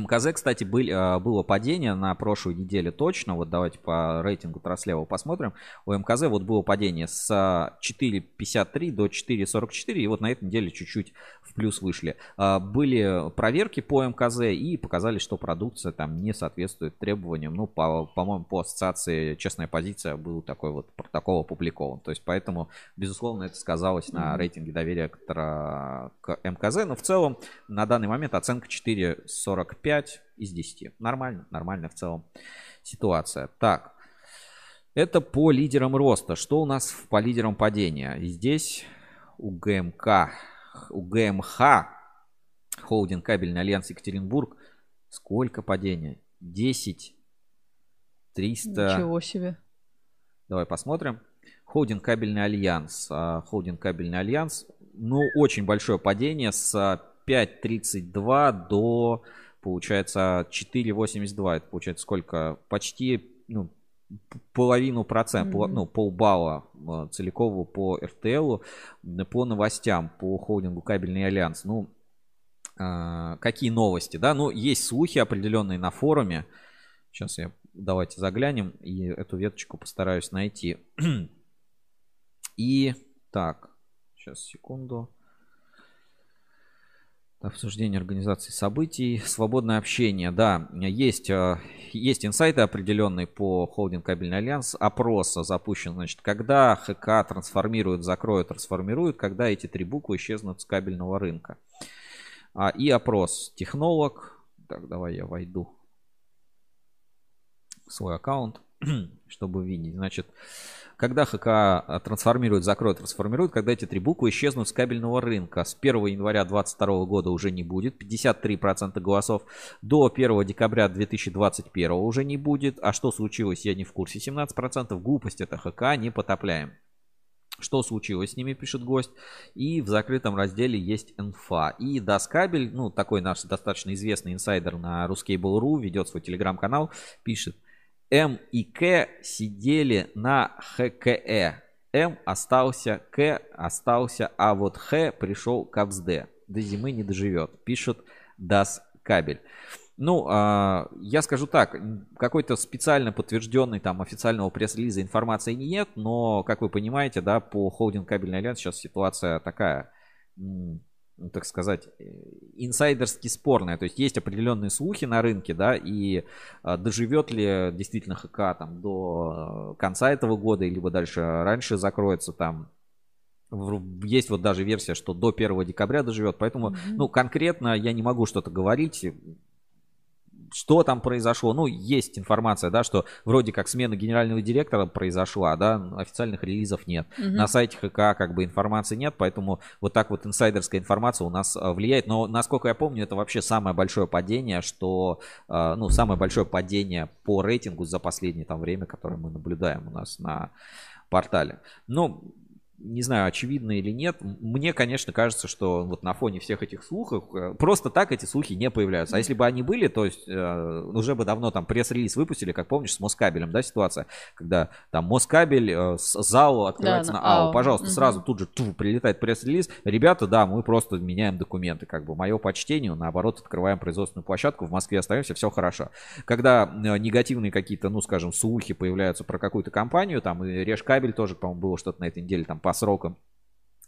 Speaker 1: МКЗ, кстати, был, э, было падение на прошлой неделе точно. Вот давайте по рейтингу Трослева посмотрим. У МКЗ вот было падение с а, 4.53 до 4.44. И вот на этой неделе чуть-чуть в плюс вышли. А, Были проверки по МКЗ и показали, что продукция там не соответствует требованиям. Ну, по, по-моему, по ассоциации «Честная позиция» был такой вот протокол опубликован. То есть, поэтому, безусловно, это сказалось на рейтинге доверия к, к МКЗ. Но в целом, на данный момент оценка 4.45 из 10. Нормально, нормально в целом ситуация. Так, это по лидерам роста. Что у нас по лидерам падения? И Здесь у ГМК, у ГМХ, холдинг кабельный альянс Екатеринбург, сколько падения? 10 300
Speaker 2: Ничего себе.
Speaker 1: Давай посмотрим. Холдинг кабельный альянс. А, Холдинг кабельный альянс. Ну, очень большое падение с а, 5.32 до, получается, 4.82. Это получается сколько? Почти, ну, половину процента,
Speaker 2: Мгм.
Speaker 1: ну, полбалла а, целикового по РТЛ, по новостям, по холдингу кабельный альянс. Ну, а, какие новости, да? Ну, есть слухи определенные на форуме. Сейчас я давайте заглянем и эту веточку постараюсь найти. И так, сейчас секунду. Обсуждение организации событий, свободное общение, да, есть, э, есть инсайты определенные по холдинг кабельный альянс, опрос запущен, значит, когда ХК трансформирует, закроет, трансформирует, когда эти три буквы исчезнут с кабельного рынка. А, И опрос технолог, так, давай я войду в свой аккаунт, чтобы видеть. Значит, когда ХК а, трансформирует, закроет, трансформирует, когда эти три буквы исчезнут с кабельного рынка. С 1 января 2022 года уже не будет, 53% голосов. До 1 декабря 2021 уже не будет. А что случилось, я не в курсе. 17% глупость это ХК, не потопляем. Что случилось с ними, пишет гость. И в закрытом разделе есть инфа. И Даскабель, ну, такой наш достаточно известный инсайдер на Ruskable.ru, ведет свой телеграм-канал, пишет. М и К сидели на ХКЭ. М остался, К остался, а вот Х пришел к АБСД. До зимы не доживет, пишет Дас Кабель. Ну, а, я скажу так, какой-то специально подтвержденной там официального пресс-релиза информации нет, но, как вы понимаете, да, по холдинг кабельный альянс сейчас ситуация такая, ну, так сказать, э, инсайдерски спорная. То есть есть определенные слухи на рынке, да, и а, доживет ли действительно ХК там до конца этого года, либо дальше раньше закроется там. Есть вот даже версия, что до 1 декабря доживет, поэтому,
Speaker 2: Мгм.
Speaker 1: ну, конкретно я не могу что-то говорить, что там произошло. Ну, есть информация, да, что вроде как смена генерального директора произошла, да, официальных релизов нет.
Speaker 2: Мгм.
Speaker 1: На сайте ХК как бы информации нет, поэтому вот так вот инсайдерская информация у нас а, влияет. Но, насколько я помню, это вообще самое большое падение, что, а, ну, самое большое падение по рейтингу за последнее там время, которое мы наблюдаем у нас на портале. Ну, не знаю, очевидно или нет. Мне, конечно, кажется, что вот на фоне всех этих слухов э, просто так эти слухи не появляются. А если бы они были, то есть э, уже бы давно там пресс-релиз выпустили, как помнишь, с Москабелем, да, ситуация, когда там Москабель э, с ЗАО открывается
Speaker 2: Да,
Speaker 1: на
Speaker 2: на
Speaker 1: АО.
Speaker 2: АО.
Speaker 1: Пожалуйста,
Speaker 2: Мгм.
Speaker 1: сразу тут же тьфу, прилетает пресс-релиз. Ребята, да, мы просто меняем документы, как бы мое почтение, наоборот, открываем производственную площадку, в Москве остаемся, все хорошо. Когда э, негативные какие-то, ну, скажем, слухи появляются про какую-то компанию, там и Решкабель тоже, по-моему, было что-то на этой неделе, там по срокам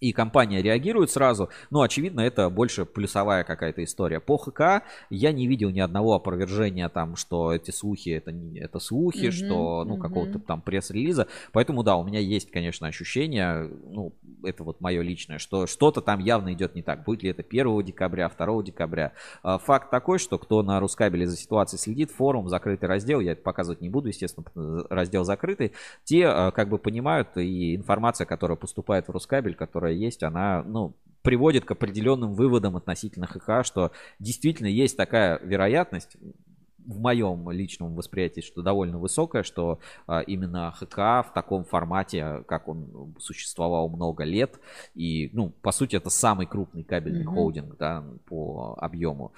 Speaker 1: и компания реагирует сразу. Ну, очевидно, это больше плюсовая какая-то история. По ХК я не видел ни одного опровержения там, что эти слухи это, не, это слухи,
Speaker 2: Мгм,
Speaker 1: что, ну,
Speaker 2: мгм.
Speaker 1: какого-то там пресс-релиза. Поэтому, да, у меня есть, конечно, ощущение, ну, это вот мое личное, что что-то там явно идет не так. Будет ли это 1 декабря, 2 декабря. А, Факт такой, что кто на Рускабеле за ситуацией следит, форум, закрытый раздел, я это показывать не буду, естественно, раздел закрытый, те а, как бы понимают, и информация, которая поступает в Рускабель, которая есть, она, ну, приводит к определенным выводам относительно ХК, что действительно есть такая вероятность, в моем личном восприятии, что довольно высокая, что а, именно ХК в таком формате, как он существовал много лет, и, ну, по сути, это самый крупный кабельный
Speaker 2: Мгм.
Speaker 1: холдинг, да, по объему,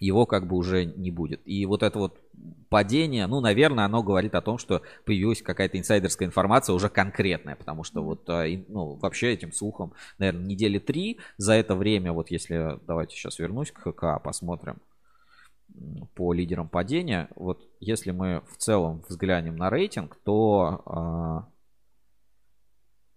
Speaker 1: его как бы уже не будет. И вот это вот падение, ну, наверное, оно говорит о том, что появилась какая-то инсайдерская информация уже конкретная, потому что вот, а, ну, вообще этим слухом, наверное, недели три. За это время, вот если, давайте сейчас вернусь к ХК, посмотрим по лидерам падения, вот если мы в целом взглянем на рейтинг, то а,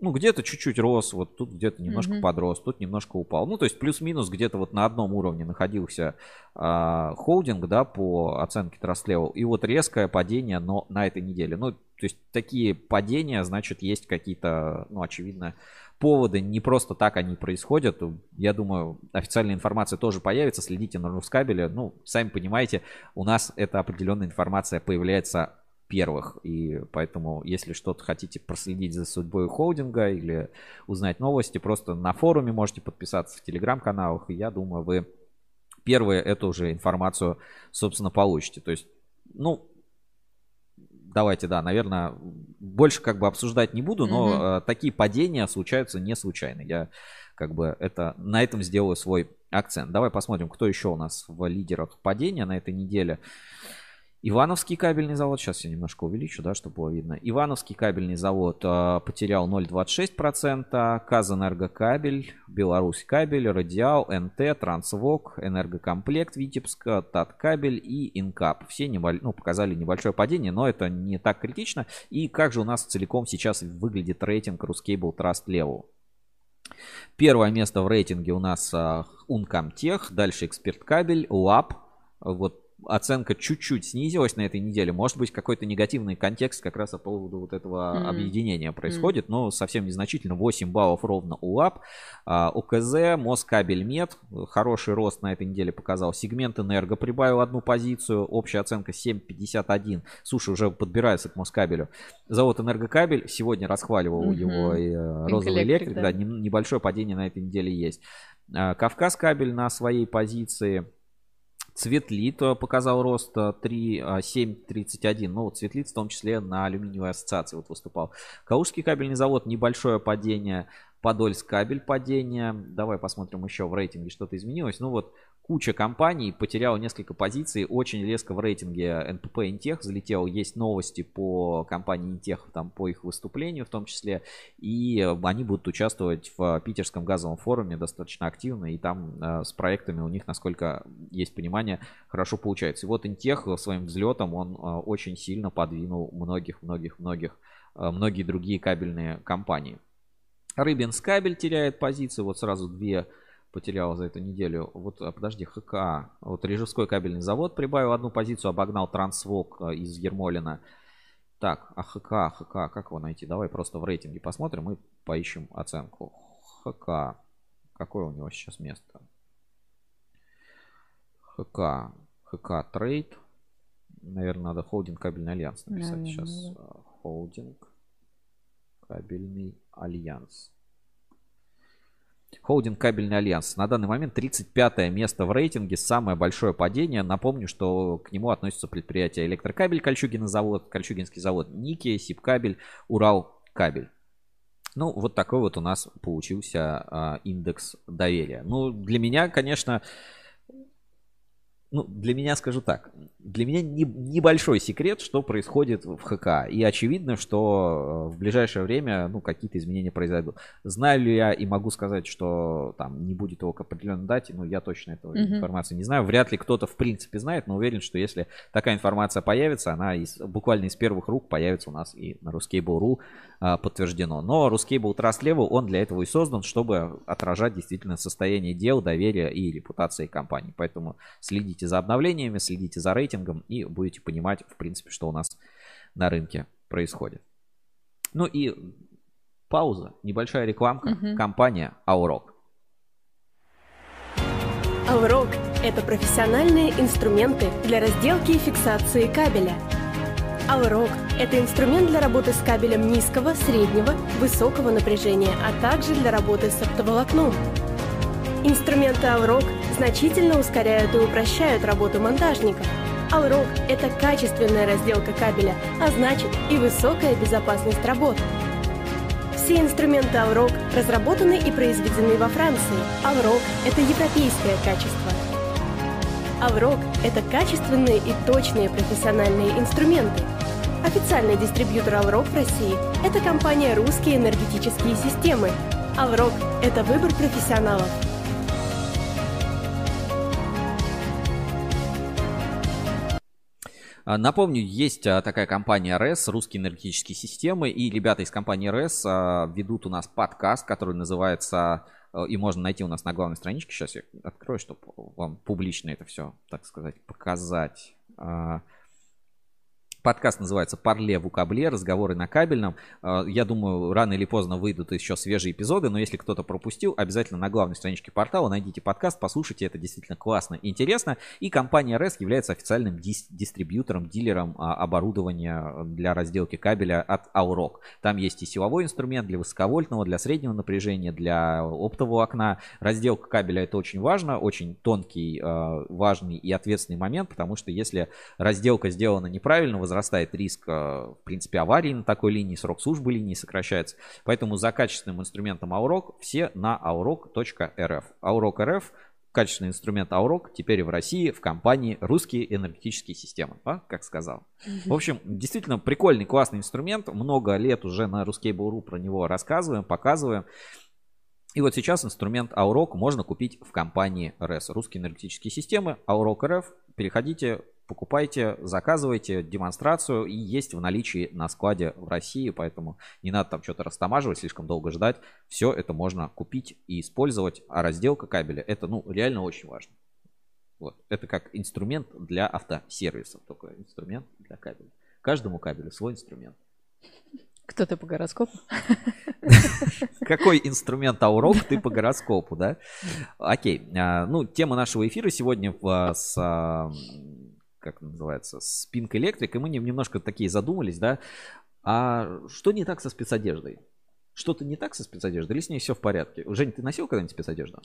Speaker 1: ну, где-то чуть-чуть рос, вот тут где-то немножко
Speaker 2: Мгм.
Speaker 1: подрос, тут немножко упал. Ну, то есть плюс-минус где-то вот на одном уровне находился а, холдинг, да, по оценке Trust Level. И вот резкое падение, но на этой неделе. Ну, то есть такие падения, значит, есть какие-то, ну, очевидно, поводы. Не просто так они происходят. Я думаю, официальная информация тоже появится. Следите на Рускабеле. Ну, сами понимаете, у нас эта определенная информация появляется первых. И поэтому, если что-то хотите проследить за судьбой холдинга или узнать новости, просто на форуме можете подписаться в телеграм-каналах. И я думаю, вы первые эту уже информацию, собственно, получите. То есть, ну, давайте, да, наверное, больше как бы обсуждать не буду, но э, такие падения случаются не случайно. Я как бы это на этом сделаю свой акцент. Давай посмотрим, кто еще у нас в лидерах падения на этой неделе. Ивановский кабельный завод, сейчас я немножко увеличу, да, чтобы было видно. Ивановский кабельный завод э, потерял 0,26%, Казэнергокабель, Беларусь кабель, Радиал, НТ, Трансвок, Энергокомплект Витебска, Таткабель и Инкап. Все небо- ну, показали небольшое падение, но это не так критично. И как же у нас целиком сейчас выглядит рейтинг Ruscable Trust Level? Первое место в рейтинге у нас а, Uncomtech, дальше Эксперт Кабель, Лаб. Вот оценка чуть-чуть снизилась на этой неделе. Может быть, какой-то негативный контекст как раз по поводу вот этого
Speaker 2: Мгм.
Speaker 1: объединения происходит, но совсем незначительно. 8 баллов ровно у ЛАП. А, УКЗ, Москабель Мед. Хороший рост на этой неделе показал. Сегмент Энерго прибавил одну позицию. Общая оценка 7,51. Слушай, уже подбирается к Москабелю. Завод Энергокабель. Сегодня расхваливал
Speaker 2: Мгм.
Speaker 1: его и, э, розовый
Speaker 2: Electric,
Speaker 1: электрик.
Speaker 2: да.
Speaker 1: Да, небольшое падение на этой неделе есть. А, Кавказ кабель на своей позиции. Цветлит э, показал рост э, 3, а, 7,31. Ну, Цветлит в том числе на алюминиевой ассоциации вот выступал. Калужский кабельный завод небольшое падение. Подольск кабель падение. Давай посмотрим еще в рейтинге что-то изменилось. Ну вот куча компаний потеряла несколько позиций. Очень резко в рейтинге НПП Интех залетел. Есть новости по компании Интех, там по их выступлению в том числе. И они будут участвовать в питерском газовом форуме достаточно активно. И там э, с проектами у них, насколько есть понимание, хорошо получается. И вот Интех своим взлетом, он э, очень сильно подвинул многих-многих-многих, э, многие другие кабельные компании. Рыбинс кабель теряет позиции. Вот сразу две потерял за эту неделю. Вот, а, подожди, ХК. Вот Рижевской кабельный завод прибавил одну позицию, обогнал Трансвок э, из Ермолина. Так, а ХК, ХК, как его найти? Давай просто в рейтинге посмотрим и поищем оценку. ХК. Какое у него сейчас место? ХК. ХК Трейд. Наверное, надо холдинг кабельный альянс написать
Speaker 2: Наверное,
Speaker 1: сейчас.
Speaker 2: да.
Speaker 1: А, Холдинг кабельный альянс. Холдинг Кабельный Альянс. На данный момент 35 место в рейтинге. Самое большое падение. Напомню, что к нему относятся предприятия Электрокабель, Кольчугин завод, Кольчугинский завод, Ники, Сибкабель, Урал Кабель. Ну, вот такой вот у нас получился а, индекс доверия. Ну, для меня, конечно, ну, для меня скажу так, для меня не, небольшой секрет, что происходит в ХК. И очевидно, что э, в ближайшее время, ну, какие-то изменения произойдут. Знаю ли я и могу сказать, что там не будет его к определенной дате, ну, я точно эту
Speaker 2: Мгм.
Speaker 1: информацию не знаю. Вряд ли кто-то в принципе знает, но уверен, что если такая информация появится, она из, буквально из первых рук появится у нас и на Ruskable.ru подтверждено. Но Ruskable Trust Level, он для этого и создан, чтобы отражать действительно состояние дел, доверия и репутации компании. Поэтому следите за обновлениями, следите за рейтингом и будете понимать, в принципе, что у нас на рынке происходит. Ну и пауза, небольшая рекламка.
Speaker 24: Мгм.
Speaker 1: Компания Aurok.
Speaker 24: Аурок – это профессиональные инструменты для разделки и фиксации кабеля. Аурок – это инструмент для работы с кабелем низкого, среднего, высокого напряжения, а также для работы с оптоволокном. Инструменты Аурок значительно ускоряют и упрощают работу монтажников. Аурок – это качественная разделка кабеля, а значит и высокая безопасность работ. Все инструменты Aurok разработаны и произведены во Франции. Aurok – это европейское качество. Aurok – это качественные и точные профессиональные инструменты. Официальный дистрибьютор Aurok в России – это компания «Русские энергетические системы». Aurok – это выбор профессионалов.
Speaker 1: А, Напомню, есть а, такая компания РЭС, Русские энергетические системы, и ребята из компании РЭС а, ведут у нас подкаст, который называется, и можно найти у нас на главной страничке, сейчас я открою, чтобы вам публично это все, так сказать, показать. Подкаст называется «Парле в Укабле. Разговоры на кабельном». Э, Я думаю, рано или поздно выйдут еще свежие эпизоды, но если кто-то пропустил, обязательно на главной страничке портала найдите подкаст, послушайте, это действительно классно и интересно. И компания RES является официальным дис- дистрибьютором, дилером а, оборудования для разделки кабеля от Aurok. Там есть и силовой инструмент для высоковольтного, для среднего напряжения, для оптового окна. Разделка кабеля это очень важно, очень тонкий, э, важный и ответственный момент, потому что если разделка сделана неправильно, возрастает риск, э, в принципе, аварии на такой линии, срок службы линии сокращается. Поэтому за качественным инструментом Aurok все на aurok.rf. Aurok.rf качественный инструмент Aurok теперь в России в компании «Русские энергетические системы». А, как сказал. В общем, действительно прикольный, классный инструмент. Много лет уже на Ruskable.ru про него рассказываем, показываем. И вот сейчас инструмент Aurok можно купить в компании RES. Русские энергетические системы, Aurok RF. Переходите, покупайте, заказывайте демонстрацию и есть в наличии на складе в России, поэтому не надо там что-то растамаживать, слишком долго ждать. Все это можно купить и использовать, а разделка кабеля это ну реально очень важно. Вот. Это как инструмент для автосервиса, только инструмент для кабеля. Каждому кабелю свой инструмент.
Speaker 2: Кто-то по гороскопу.
Speaker 1: Какой инструмент Аурок ты по гороскопу, да? Окей. А, Ну, тема нашего эфира сегодня с а, как это называется, с Pink Electric, и мы нем- немножко такие задумались, да, а что не так со спецодеждой? Что-то не так со спецодеждой или с ней все в порядке? Жень, ты носил когда-нибудь спецодежду?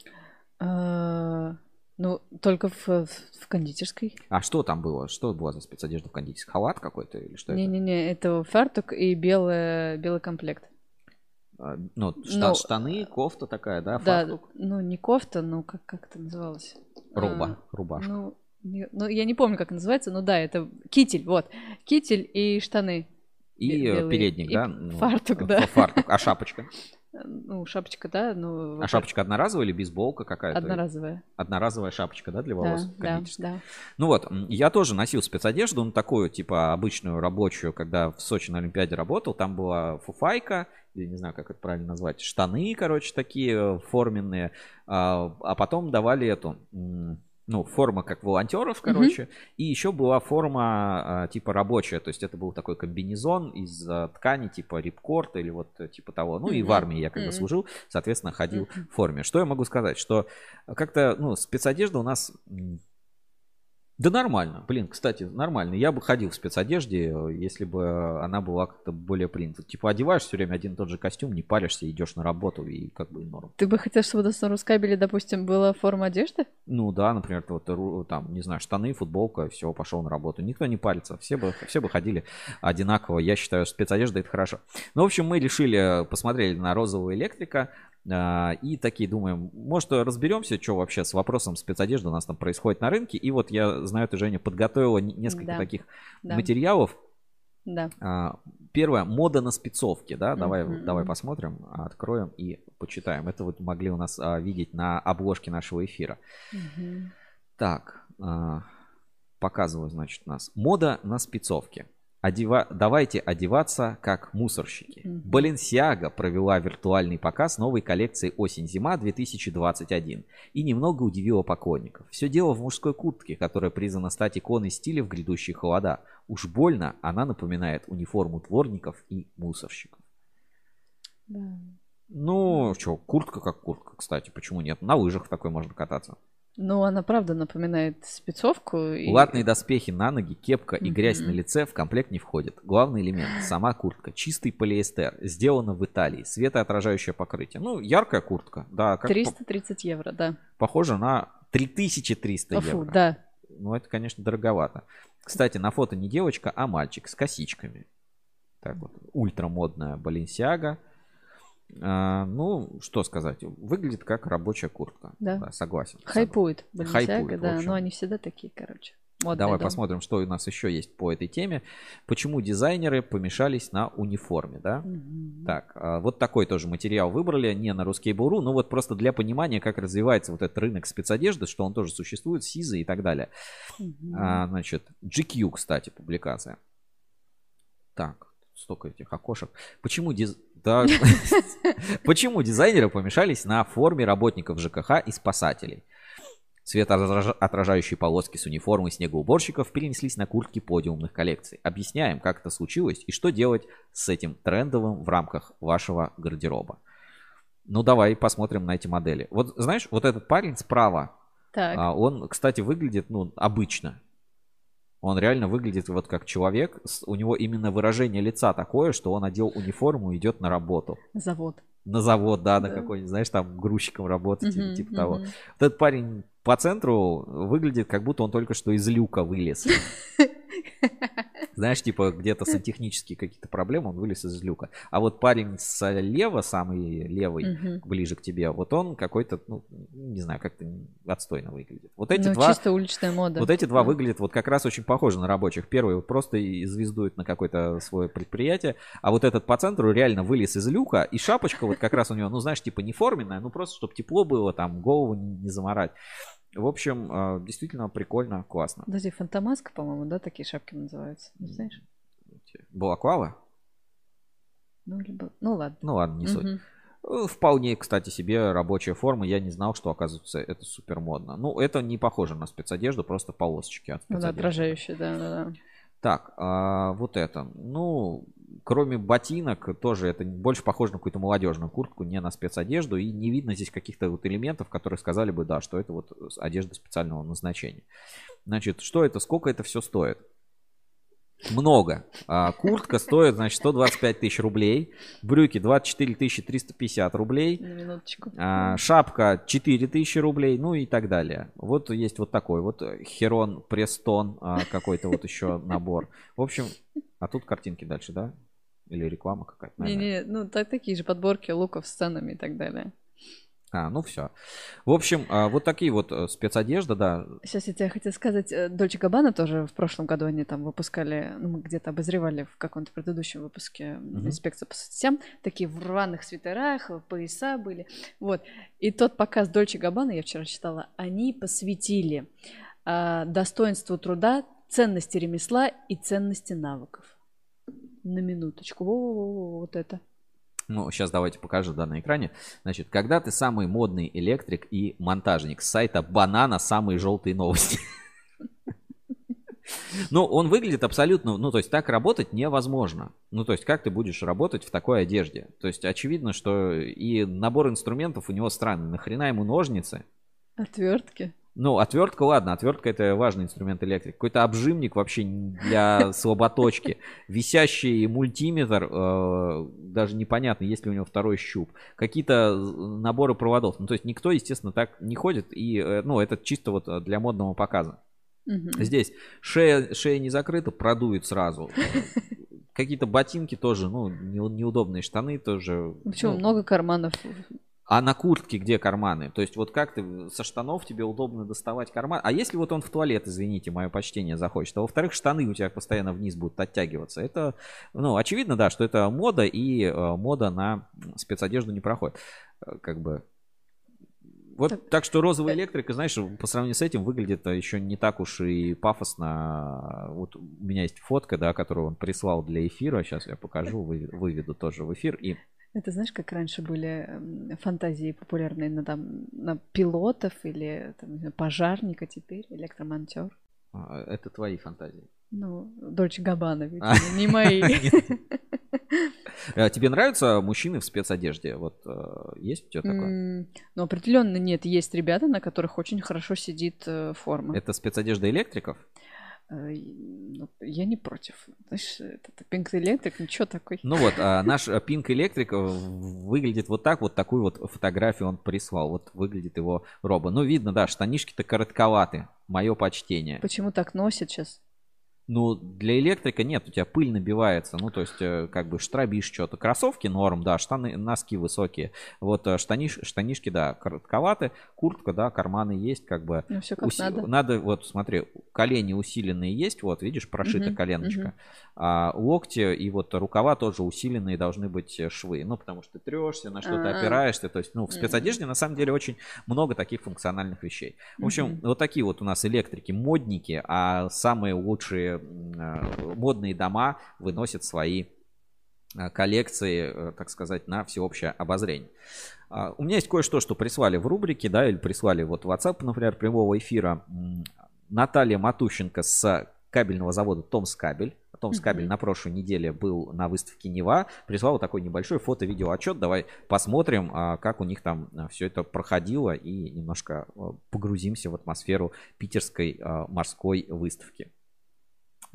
Speaker 2: А, Ну, только в, в- в кондитерской.
Speaker 1: А что там было? Что было за спецодежда в кондитерской? Халат какой-то или что это?
Speaker 2: Не-не-не, это фартук и белый, белый комплект.
Speaker 1: А, Ну, шта-
Speaker 2: Ну,
Speaker 1: штаны, кофта такая, да,
Speaker 2: Да,
Speaker 1: фартук?
Speaker 2: ну не кофта, ну как, как это называлось?
Speaker 1: Руба,
Speaker 2: А,
Speaker 1: рубашка.
Speaker 2: Ну, ну, я не помню, как называется, но да, это китель, вот. Китель и штаны.
Speaker 1: И э,
Speaker 2: белые.
Speaker 1: передник,
Speaker 2: И
Speaker 1: да? Ну,
Speaker 2: Фартук,
Speaker 1: ф-
Speaker 2: да.
Speaker 1: Фартук. А шапочка?
Speaker 2: Ну, шапочка, да, ну...
Speaker 1: А шапочка одноразовая или бейсболка какая-то?
Speaker 2: Одноразовая.
Speaker 1: Одноразовая шапочка, да, для волос?
Speaker 2: Да, да, да.
Speaker 1: Ну вот, я тоже носил спецодежду, ну такую, типа, обычную рабочую, когда в Сочи на Олимпиаде работал, там была фуфайка, или не знаю, как это правильно назвать, штаны, короче, такие э, форменные, а, а потом давали эту, ну, форма как волонтеров, короче, и еще была форма а, типа рабочая, то есть это был такой комбинезон из а, ткани типа рипкорта или вот э, типа того. Ну и в армии я когда
Speaker 2: Мгм.
Speaker 1: служил, соответственно, ходил в форме. Что я могу сказать? Что как-то, ну, спецодежда у нас да нормально, блин, кстати, нормально. Я бы ходил в спецодежде, если бы она была как-то более принята. Типа одеваешь все время один и тот же костюм, не паришься, идешь на работу и как бы норм.
Speaker 2: Ты бы хотел, чтобы на Рускабеле, допустим, была форма одежды?
Speaker 1: Ну да, например, вот там, не знаю, штаны, футболка, все, пошел на работу. Никто не парится, все бы, все бы ходили одинаково. Я считаю, спецодежда это хорошо. Ну, в общем, мы решили, посмотрели на розового электрика, И такие думаем, может, разберемся, что вообще с вопросом спецодежды у нас там происходит на рынке. И вот я знаю, ты, Женя, подготовила не- несколько
Speaker 2: Да.
Speaker 1: таких
Speaker 2: Да.
Speaker 1: материалов.
Speaker 2: Да.
Speaker 1: А, Первое, мода на спецовки, да, давай,
Speaker 2: Мгм.
Speaker 1: давай посмотрим, откроем и почитаем. Это вот могли у нас а, видеть на обложке нашего эфира.
Speaker 2: Мгм.
Speaker 1: Так, а, показываю, значит, у нас. Мода на спецовки. Одева... Давайте одеваться как мусорщики. Баленсиага провела виртуальный показ новой коллекции осень-зима 2021 и немного удивила поклонников. Все дело в мужской куртке, которая призвана стать иконой стиля в грядущие холода. Уж больно она напоминает униформу дворников и мусорщиков.
Speaker 2: Да.
Speaker 1: Ну, что, куртка как куртка, кстати, почему нет? На лыжах в такой можно кататься.
Speaker 2: Ну, она правда напоминает спецовку. и-
Speaker 1: Латные доспехи на ноги, кепка и грязь
Speaker 2: Мгм.
Speaker 1: на лице в комплект не входят. Главный элемент – сама куртка. Чистый полиэстер. Сделана в Италии. Светоотражающее покрытие. Ну, яркая куртка. Да, как по-
Speaker 2: 330 евро, да.
Speaker 1: похоже на 3300
Speaker 2: О, фу,
Speaker 1: евро.
Speaker 2: да.
Speaker 1: Ну, это, конечно, дороговато. Кстати, на фото не девочка, а мальчик с косичками. Так вот, ультрамодная Баленсиага. А, ну, что сказать, выглядит как рабочая куртка.
Speaker 2: Да.
Speaker 1: согласен.
Speaker 2: Хайпует.
Speaker 1: Хайпует,
Speaker 2: да. Но они всегда такие, короче. Модные
Speaker 1: Давай
Speaker 2: дом.
Speaker 1: посмотрим, что у нас еще есть по этой теме. Почему дизайнеры помешались на униформе, да? Так, а, вот такой тоже материал выбрали, не на Ruskable.ru, но вот просто для понимания, как развивается вот этот рынок спецодежды, что он тоже существует, СИЗы и так далее. А, значит, GQ, кстати, публикация. Так, столько этих окошек. Почему диз... да, Почему дизайнеры помешались на форме работников ЖКХ и спасателей? Светоотражающие полоски с униформы снегоуборщиков перенеслись на куртки подиумных коллекций. Объясняем, как это случилось и что делать с этим трендовым в рамках вашего гардероба. Ну, давай посмотрим на эти модели. Вот, знаешь, вот этот парень справа,
Speaker 2: Так.
Speaker 1: а, он, кстати, выглядит, ну, обычно. Он реально выглядит вот как человек. У него именно выражение лица такое, что он одел униформу и идет на работу.
Speaker 2: Завод.
Speaker 1: На завод, да, на
Speaker 2: Да.
Speaker 1: какой-нибудь, знаешь, там грузчиком работать или типа того. Вот этот парень по центру выглядит, как будто он только что из люка вылез. Знаешь, типа где-то сантехнические какие-то проблемы, он вылез из люка. А вот парень слева, самый левый,
Speaker 2: Мгм.
Speaker 1: ближе к тебе, вот он какой-то, ну, не знаю, как-то отстойно выглядит. Вот эти
Speaker 2: Ну,
Speaker 1: два...
Speaker 2: чисто уличная мода.
Speaker 1: Вот эти два
Speaker 2: Да.
Speaker 1: выглядят вот как раз очень похожи на рабочих. Первый вот просто и звездует на какое-то свое предприятие, а вот этот по центру реально вылез из люка, и шапочка вот как раз у него, ну знаешь, типа не форменная, ну просто чтобы тепло было, там голову не заморать. В общем, э, действительно прикольно, классно.
Speaker 2: Подожди, фантомаска, по-моему, да, такие шапки называются. Не знаешь?
Speaker 1: Балаклава?
Speaker 2: Ну, либо... ну ладно.
Speaker 1: Ну ладно, не суть. Э, Вполне, кстати, себе рабочая форма. Я не знал, что, оказывается, это супер модно. Ну, это не похоже на спецодежду, просто полосочки от
Speaker 2: Ну да,
Speaker 1: спецодежды.
Speaker 2: отражающие, да, да, да.
Speaker 1: Так, а, вот это. Ну, кроме ботинок, тоже это больше похоже на какую-то молодежную куртку, не на спецодежду. И не видно здесь каких-то вот элементов, которые сказали бы, да, что это вот одежда специального назначения. Значит, что это, сколько это все стоит? Много. А, куртка стоит, значит, 125 тысяч рублей. Брюки 24 350 рублей.
Speaker 2: На минуточку.
Speaker 1: А, шапка 4000 рублей, ну и так далее. Вот есть вот такой вот э, Херон Престон, а, какой-то вот еще набор. В общем, а тут картинки дальше, да? Или реклама какая-то?
Speaker 2: Не-не, ну так, такие же подборки луков, сценами и так далее.
Speaker 1: А, ну все. В общем, а, вот такие вот э, спецодежда, да.
Speaker 2: Сейчас я тебе хотела сказать, э, Дольче Габбана тоже в прошлом году они там выпускали, ну, мы где-то обозревали в каком-то предыдущем выпуске инспекция по соцсетям, такие в рваных свитерах, э, пояса были, вот. И тот показ Дольче Габбана, я вчера читала, они посвятили а, достоинству труда, ценности ремесла и ценности навыков. На минуточку. Во-во-во, вот это.
Speaker 1: Ну, сейчас давайте покажу, да, на экране. Значит, когда ты самый модный электрик и монтажник с сайта Банана «Самые желтые новости». Ну, он выглядит абсолютно, ну, то есть так работать невозможно. Ну, то есть как ты будешь работать в такой одежде? То есть очевидно, что и набор инструментов у него странный. Нахрена ему ножницы?
Speaker 2: Отвертки.
Speaker 1: Ну, отвертка, ладно, отвертка это важный инструмент электрик. Какой-то обжимник вообще для слаботочки. Висящий мультиметр, э, даже непонятно, есть ли у него второй щуп. Какие-то наборы проводов. Ну, то есть никто, естественно, так не ходит. И, э, ну, это чисто вот для модного показа. Здесь шея, шея не закрыта, продует сразу. Какие-то ботинки тоже, ну, не- неудобные штаны тоже.
Speaker 2: Почему
Speaker 1: ну,
Speaker 2: много карманов?
Speaker 1: А на куртке где карманы? То есть вот как ты со штанов тебе удобно доставать карман? А если вот он в туалет, извините, мое почтение захочет, а во-вторых, штаны у тебя постоянно вниз будут оттягиваться. Это, ну, очевидно, да, что это мода, и э, мода на спецодежду не проходит. Э, Как бы вот так, так что розовый электрик, знаешь, по сравнению с этим выглядит еще не так уж и пафосно. Вот у меня есть фотка, да, которую он прислал для эфира. Сейчас я покажу, вы- выведу тоже в эфир. И
Speaker 2: Это знаешь, как раньше были м, фантазии популярные на, там, на пилотов или там, пожарника теперь, электромонтер.
Speaker 1: а, это твои фантазии.
Speaker 2: Ну, Дольче Габбана, ведь,
Speaker 1: А.
Speaker 2: не мои.
Speaker 1: А Тебе нравятся мужчины в спецодежде? Вот э, есть у тебя такое?
Speaker 2: Ну, определенно нет. Есть ребята, на которых очень хорошо сидит э, форма.
Speaker 1: Это спецодежда электриков?
Speaker 2: Э, ну, Я не против. Знаешь, это Pink Electric, ничего такой.
Speaker 1: Ну вот, а наш э, Pink Electric э, выглядит вот так, вот такую вот фотографию он прислал. Вот выглядит его роба. Ну, видно, да, штанишки-то коротковаты. Мое почтение.
Speaker 2: Почему так носят сейчас?
Speaker 1: Ну, для электрика нет, у тебя пыль набивается. Ну, то есть, э, как бы штробишь что-то. Кроссовки норм, да, штаны, носки высокие. Вот э, штаниш, штанишки, да, коротковаты. Куртка, да, карманы есть, как бы.
Speaker 2: Ну, всё как надо.
Speaker 1: Надо, вот, смотри, колени усиленные есть, вот, видишь, прошита
Speaker 2: Мгм,
Speaker 1: коленочка.
Speaker 2: мгм.
Speaker 1: А локти и вот рукава тоже усиленные должны быть э, швы. Ну, потому что ты трешься, на что-то
Speaker 2: А.
Speaker 1: опираешься. То есть, ну, в спецодежде на самом деле очень много таких функциональных вещей. В общем,
Speaker 2: Мгм.
Speaker 1: вот такие вот у нас электрики, модники, а самые лучшие э, модные дома выносят свои э, коллекции, э, так сказать, на всеобщее обозрение. А, У меня есть кое-что, что прислали в рубрике, да, или прислали вот в WhatsApp, например, прямого эфира. Наталья Матущенко с кабельного завода Томс Кабель. Томс Кабель
Speaker 2: Мгм.
Speaker 1: на прошлой неделе был на выставке Нева. Прислал такой небольшой фото-видео отчет. Давай посмотрим, а, как у них там все это проходило и немножко погрузимся в атмосферу питерской морской выставки.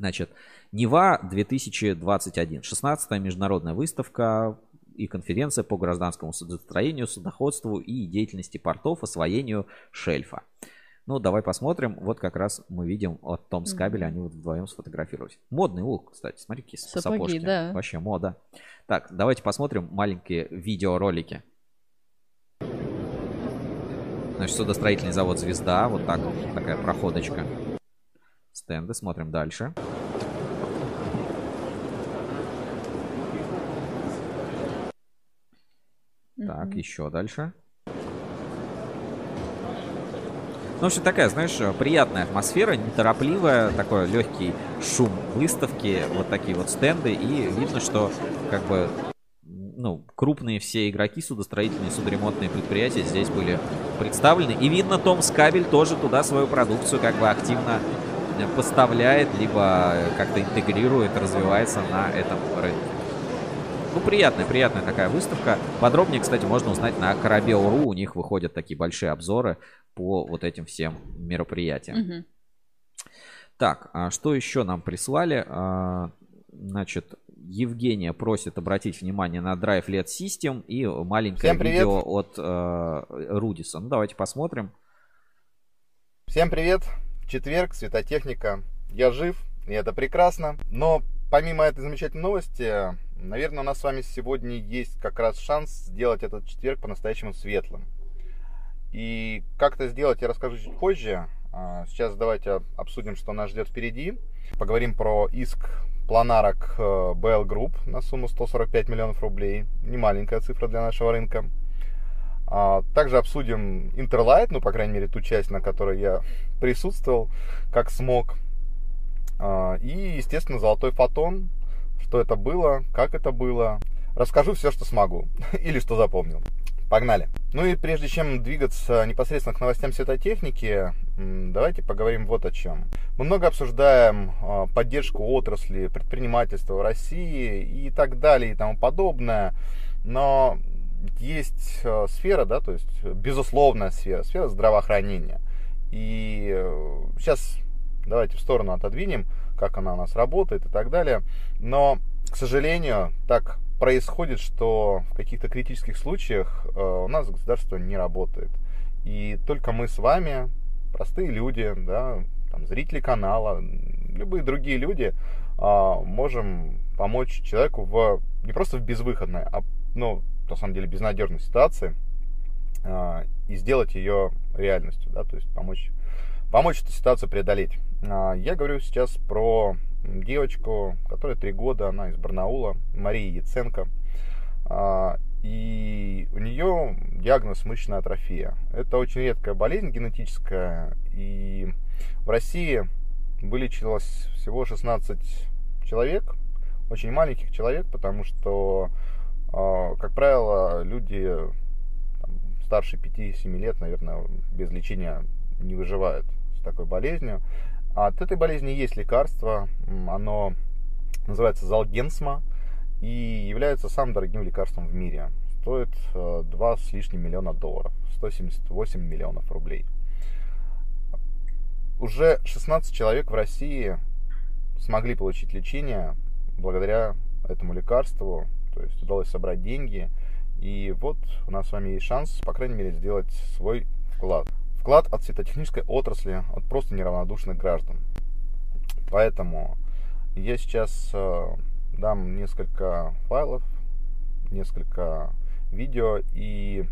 Speaker 1: Значит, Нева 2021. 16-я международная выставка и конференция по гражданскому судостроению, судоходству и деятельности портов, освоению шельфа. Ну, давай посмотрим. Вот как раз мы видим от Том с кабеля, они вот вдвоем сфотографировались. Модный лук, кстати. Смотри, какие
Speaker 2: Сапоги,
Speaker 1: сапожки.
Speaker 2: да.
Speaker 1: Вообще мода. Так, давайте посмотрим маленькие видеоролики. Значит, судостроительный завод «Звезда». Вот так, вот такая проходочка. Стенды. Смотрим дальше. Так, еще дальше. Ну, в общем, такая, знаешь, приятная атмосфера, неторопливая, такой легкий шум выставки, вот такие вот стенды, и видно, что как бы ну, крупные все игроки, судостроительные, судоремонтные предприятия здесь были представлены. И видно, Томс Кабель тоже туда свою продукцию как бы активно поставляет, либо как-то интегрирует, развивается на этом рынке. Ну, приятная, приятная такая выставка. Подробнее, кстати, можно узнать на Корабел.ру. У них выходят такие большие обзоры по вот этим всем мероприятиям.
Speaker 2: Мгм.
Speaker 1: Так, а что еще нам прислали? А, Значит, Евгения просит обратить внимание на Drive LED System и маленькое видео от э, Рудиса. Ну, давайте посмотрим.
Speaker 25: Всем привет! Четверг, светотехника. Я жив, и это прекрасно. Но помимо этой замечательной новости, наверное, у нас с вами сегодня есть как раз шанс сделать этот четверг по-настоящему светлым. И как это сделать, я расскажу чуть позже. А, Сейчас давайте обсудим, что нас ждет впереди. Поговорим про иск Планара к э, BL Group на сумму 145 миллионов рублей. Немаленькая цифра для нашего рынка. А, Также обсудим Интерлайт, ну, по крайней мере, ту часть, на которой я присутствовал, как смог. А, И, естественно, Золотой Фотон, что это было, как это было. Расскажу все, что смогу или что запомнил. Погнали. Ну и прежде чем двигаться непосредственно к новостям светотехники, давайте поговорим вот о чем. Мы много обсуждаем а, поддержку отрасли, предпринимательства в России и так далее и тому подобное. Но есть э, сфера, да, то есть безусловная сфера, сфера здравоохранения. И э, сейчас давайте в сторону отодвинем, как она у нас работает и так далее. Но, к сожалению, так происходит, что в каких-то критических случаях э, у нас государство не работает. И только мы с вами, простые люди, да, там, зрители канала, любые другие люди, а, можем помочь человеку в не просто в безвыходной, а ну, на самом деле безнадежной ситуации. а, и сделать ее реальностью, да, то есть помочь, помочь эту ситуацию преодолеть. А, я говорю сейчас про девочку, которая три года, она из Барнаула, Мария Яценко. А, и у нее диагноз мышечная атрофия. Это очень редкая болезнь генетическая, и в России вылечилось всего 16 человек, очень маленьких человек, потому что, как правило, люди там, старше 5-7 лет, наверное, без лечения не выживают с такой болезнью. А от этой болезни есть лекарство, оно называется Залгенсма и является самым дорогим лекарством в мире. Стоит 2 с лишним миллиона долларов, 178 миллионов рублей. Уже 16 человек в России смогли получить лечение благодаря этому лекарству. То есть удалось собрать деньги. И вот у нас с вами есть шанс, по крайней мере, сделать свой вклад. Вклад от светотехнической отрасли, от просто неравнодушных граждан. Поэтому я сейчас э, дам несколько файлов, несколько видео, и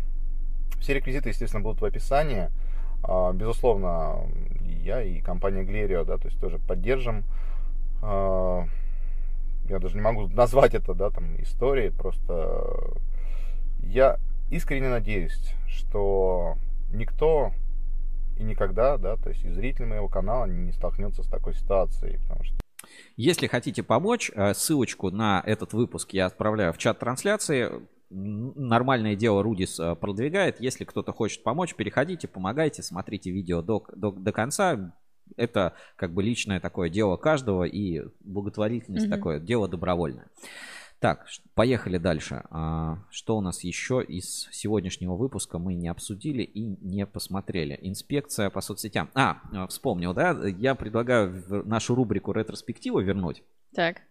Speaker 25: все реквизиты, естественно, будут в описании. А, безусловно, я и компания Глерио, да, то есть тоже поддержим. А, я даже не могу назвать это, да, там, историей, просто я искренне надеюсь, что никто и никогда, да, то есть и зритель моего канала не столкнется с такой ситуацией, потому что
Speaker 1: если хотите помочь, э, ссылочку на этот выпуск я отправляю в чат трансляции. Нормальное дело Рудис э, продвигает. Если кто-то хочет помочь, переходите, помогайте, смотрите видео до, до, до конца. Это как бы личное такое дело каждого и благотворительность mm-hmm. такое дело добровольное. Так, поехали дальше. А, что у нас еще из сегодняшнего выпуска мы не обсудили и не посмотрели? Инспекция по соцсетям. А, вспомнил, да? Я предлагаю нашу рубрику ретроспектива вернуть.
Speaker 2: Так.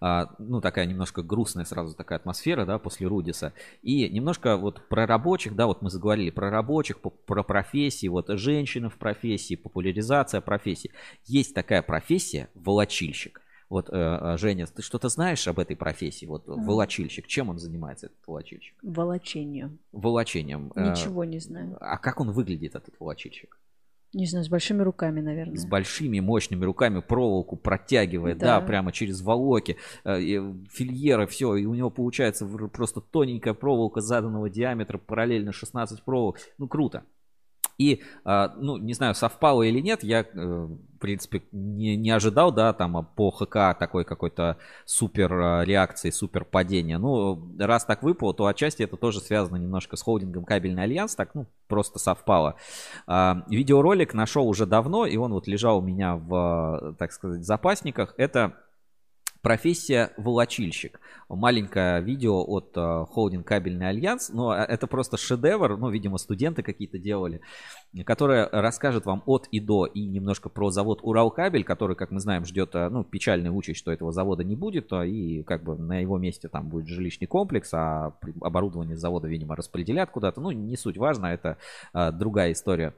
Speaker 1: А, ну, такая немножко грустная сразу такая атмосфера, да, после Рудиса. И немножко вот про рабочих, да, вот мы заговорили про рабочих, про профессии, вот женщины в профессии, популяризация профессии. Есть такая профессия волочильщик. Вот, э, э, Женя, ты что-то знаешь об этой профессии? Вот mm. волочильщик. Чем он занимается, этот волочильщик?
Speaker 2: Волочением.
Speaker 1: Волочением.
Speaker 2: Э, Ничего не знаю.
Speaker 1: А как он выглядит, этот волочильщик?
Speaker 2: Не знаю, с большими руками, наверное.
Speaker 1: С большими мощными руками проволоку протягивает, да, да прямо через волоки, фильеры, все, и у него получается просто тоненькая проволока заданного диаметра, параллельно 16 проволок. Ну, круто. И, а, ну, не знаю, совпало или нет, я, э, в принципе, не, не ожидал, да, там по ХК такой какой-то супер а, реакции, супер падения. Ну, раз так выпало, то отчасти это тоже связано немножко с холдингом Кабельный Альянс, так, ну, просто совпало. А, видеоролик нашел уже давно, и он вот лежал у меня в, так сказать, запасниках. Это Профессия волочильщик. Маленькое видео от э, Холдинг Кабельный Альянс, но э, это просто шедевр, ну, видимо, студенты какие-то делали, которое расскажет вам от и до и немножко про завод Уралкабель, который, как мы знаем, ждет, э, ну, печальный участь, что этого завода не будет, и как бы на его месте там будет жилищный комплекс, а оборудование завода, видимо, распределят куда-то, ну, не суть важно, это другая история.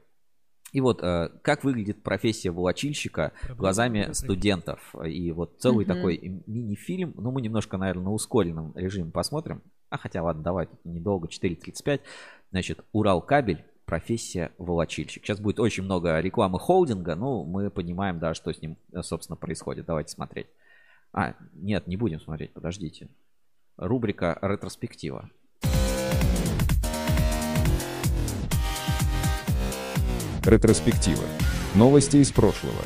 Speaker 1: И вот э, как выглядит профессия волочильщика глазами студентов. И вот целый угу. такой мини-фильм. Ну, мы немножко, наверное, на ускоренном режиме посмотрим. А хотя, ладно, давай, недолго, 4.35. Значит, Уралкабель, профессия волочильщик. Сейчас будет очень много рекламы холдинга, ну, мы понимаем, да, что с ним, собственно, происходит. Давайте смотреть. А, нет, не будем смотреть, подождите. Рубрика ретроспектива.
Speaker 3: Ретроспектива. Новости из прошлого.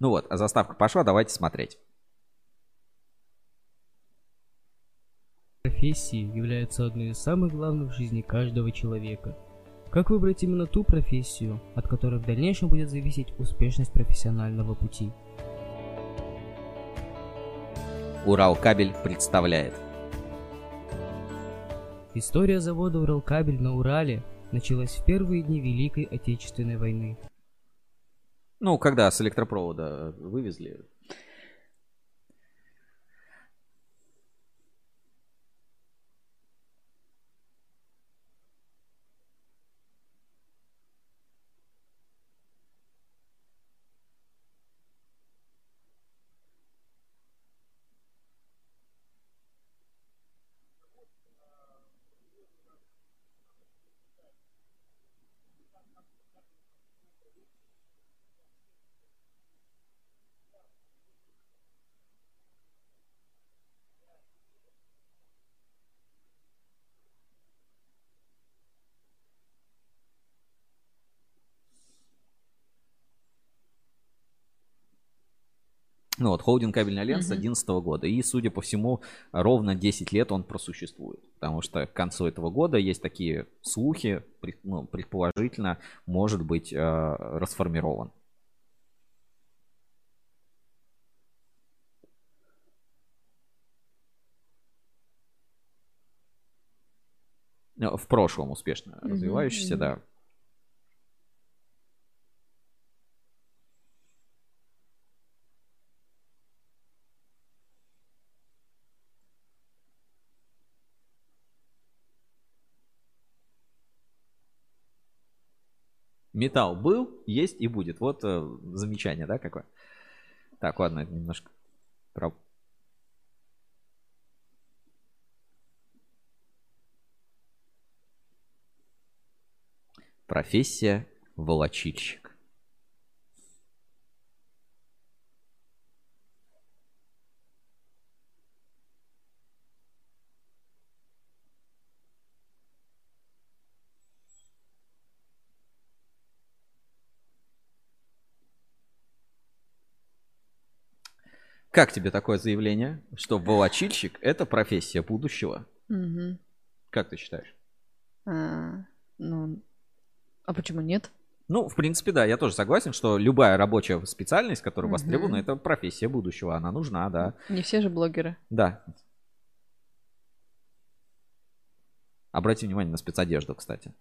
Speaker 1: Ну вот, а заставка пошла, давайте смотреть.
Speaker 26: Профессии являются одной из самых главных в жизни каждого человека. Как выбрать именно ту профессию, от которой в дальнейшем будет зависеть успешность профессионального пути?
Speaker 1: Уралкабель представляет.
Speaker 26: История завода Уралкабель на Урале началась в первые дни Великой Отечественной войны.
Speaker 1: Ну, когда с электропровода вывезли Ну вот, холдинг кабельный альянс с
Speaker 2: Мгм.
Speaker 1: 2011 года. И, судя по всему, ровно 10 лет он просуществует. Потому что к концу этого года есть такие слухи, ну, предположительно, может быть э, расформирован. В прошлом успешно развивающийся,
Speaker 2: мгм.
Speaker 1: да. Металл был, есть и будет. Вот э, замечание, да, какое? Так, ладно, немножко. про- Профессия волочильщик. Как тебе такое заявление, что волочильщик это профессия будущего?
Speaker 2: Мгм.
Speaker 1: Как ты считаешь?
Speaker 2: А, ну, а почему нет?
Speaker 1: Ну, в принципе, да, я тоже согласен, что любая рабочая специальность, которая
Speaker 2: Мгм.
Speaker 1: востребована, это профессия будущего, она нужна, да.
Speaker 2: Не все же блогеры.
Speaker 1: Да. Обрати внимание на спецодежду, кстати.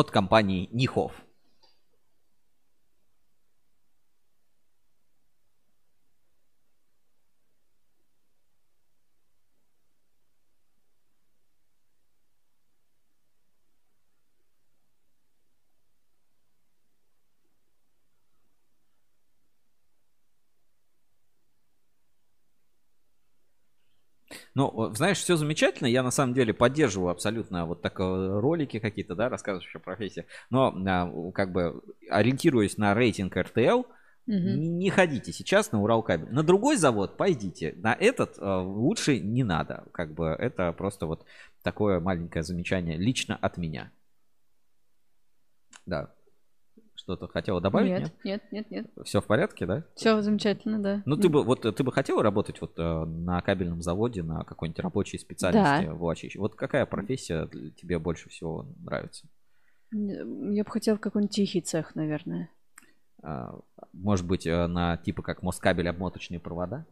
Speaker 1: От компании Нихов. Ну, вот, знаешь, все замечательно. Я на самом деле поддерживаю абсолютно вот так э, ролики какие-то, да, рассказывающие о профессии. Но а, как бы ориентируясь на рейтинг
Speaker 2: Мгм.
Speaker 1: не, не ходите сейчас на Уралкабель. На другой завод пойдите. На этот э, лучше не надо. Как бы это просто вот такое маленькое замечание лично от меня. Да. Что-то хотела добавить?
Speaker 2: Нет, нет, нет, нет.
Speaker 1: Все в порядке, да?
Speaker 2: Все замечательно, да.
Speaker 1: Ну, ты бы, вот, ты бы хотела работать вот э, на кабельном заводе, на какой-нибудь рабочей специальности
Speaker 2: Да.
Speaker 1: волочищ? Вот какая профессия тебе больше всего нравится?
Speaker 2: Я бы хотела какой-нибудь тихий цех, наверное.
Speaker 1: А, Может быть, э, на типа как Москабель обмоточные провода?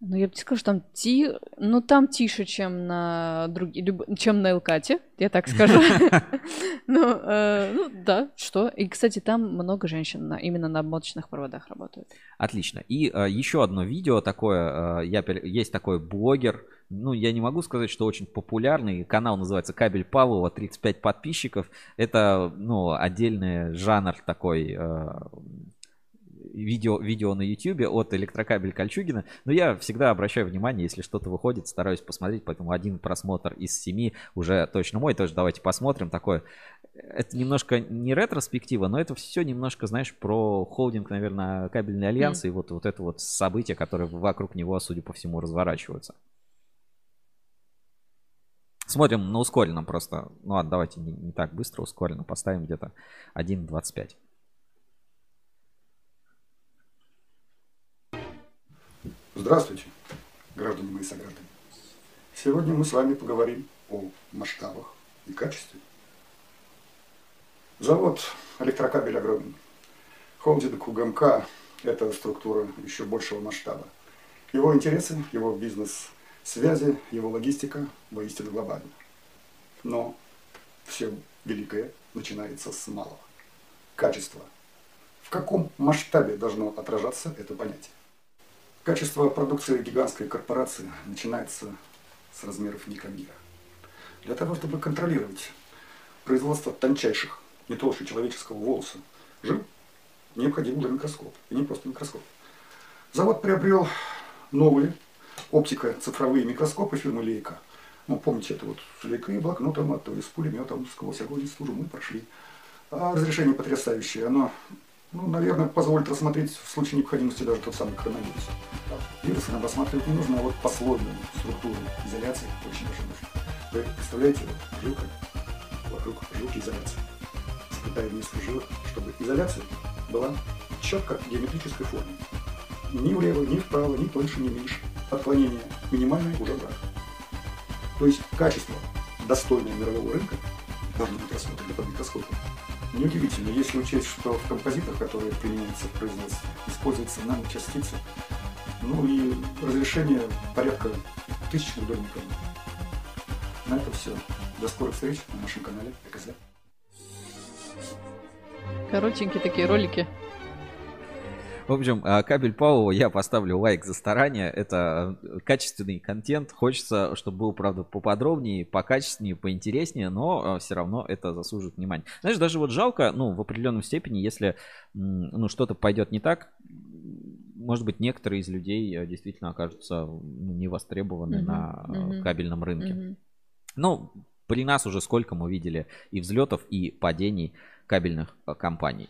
Speaker 2: Ну, я бы не сказала, что там ти... Ну, там тише, чем на други... люб- чем на Элкате, я так скажу. Ну, э, ну, да, что. И, кстати, там много женщин именно на обмоточных проводах работают.
Speaker 1: Отлично. И э, еще одно видео такое, э, я, есть такой блогер, ну, я не могу сказать, что очень популярный, канал называется Кабель Павлова, 35 подписчиков. Это, ну, отдельный жанр такой, видео, видео на YouTube от электрокабель Кольчугина. Но я всегда обращаю внимание, если что-то выходит, стараюсь посмотреть, поэтому один просмотр из семи уже точно мой. Тоже давайте посмотрим. Такое, это немножко не ретроспектива, но это все немножко, знаешь, про холдинг, наверное, кабельный альянс mm. и вот, вот это вот события, которые вокруг него, судя по всему, разворачиваются. Смотрим на ускоренном просто. Ну ладно, давайте не, не так быстро, ускоренно поставим где-то 1.25.
Speaker 27: Здравствуйте, граждане мои сограждане. Сегодня мы с вами поговорим о масштабах и качестве. Завод электрокабель огромный. Холдинг УГМК – это структура еще большего масштаба. Его интересы, его бизнес – Связи, его логистика воистину глобальна. Но все великое начинается с малого. Качество. В каком масштабе должно отражаться это понятие? Качество продукции гигантской корпорации начинается с размеров микромира. Для того, чтобы контролировать производство тончайших, не толще человеческого волоса, жил, необходим уже микроскоп. И не просто микроскоп. Завод приобрел новые оптика, цифровые микроскопы фирмы Лейка. Ну, помните, это вот с Лейкой, блокнотом, а то и с пулеметом сквозь огонь и стужу мы прошли. А разрешение потрясающее. Оно, ну, наверное, позволит рассмотреть в случае необходимости даже тот самый коронавирус. Вирусы нам рассматривать не нужно, а вот послойную структуру изоляции очень даже нужно. Вы представляете, вот жилка, вокруг жилки изоляции. Сплетаем несколько жилок, чтобы изоляция была четко в геометрической форме. Ни влево, ни вправо, ни тоньше, ни меньше отклонение минимальное уже брак. То есть качество, достойное мирового рынка, должно быть рассмотрено под микроскопом. Неудивительно, если учесть, что в композитах, которые применяются в производстве, используются наночастицы, ну и разрешение порядка тысяч доль микрона. На этом все. До скорых встреч на нашем канале ЭКЗ.
Speaker 2: Коротенькие такие ролики.
Speaker 1: В общем, а, кабель Пау я поставлю лайк за старание. Это э, качественный контент. Хочется, чтобы был, правда, поподробнее, покачественнее, поинтереснее, но а, все равно это заслуживает внимания. Знаешь, даже вот жалко, ну, в определенной степени, если ну, что-то пойдет не так, может быть, некоторые из людей э, действительно окажутся ну, невостребованы uh-huh, на uh-huh, кабельном рынке. Uh-huh. Ну, при нас уже сколько мы видели и взлетов, и падений кабельных компаний.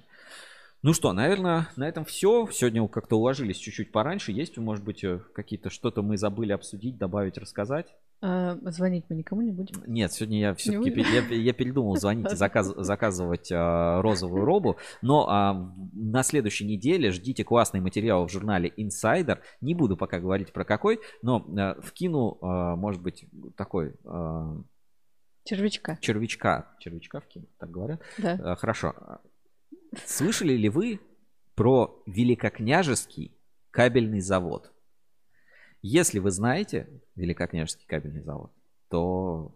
Speaker 1: Ну что, наверное, на этом все. Сегодня как-то уложились чуть-чуть пораньше. Есть, может быть, э, какие-то что-то мы забыли обсудить, добавить, рассказать?
Speaker 2: А, звонить мы никому не будем?
Speaker 1: Нет, сегодня я все-таки я, я передумал звонить и заказ, заказывать а, розовую робу. Но а, на следующей неделе ждите классный материал в журнале Insider. Не буду пока говорить про какой, но а, вкину, а, может быть, такой... А,
Speaker 2: Червячка.
Speaker 1: Червячка. Червячка вкину, так говорят?
Speaker 2: Да.
Speaker 1: А, хорошо. Слышали ли вы про Великокняжеский кабельный завод? Если вы знаете Великокняжеский кабельный завод, то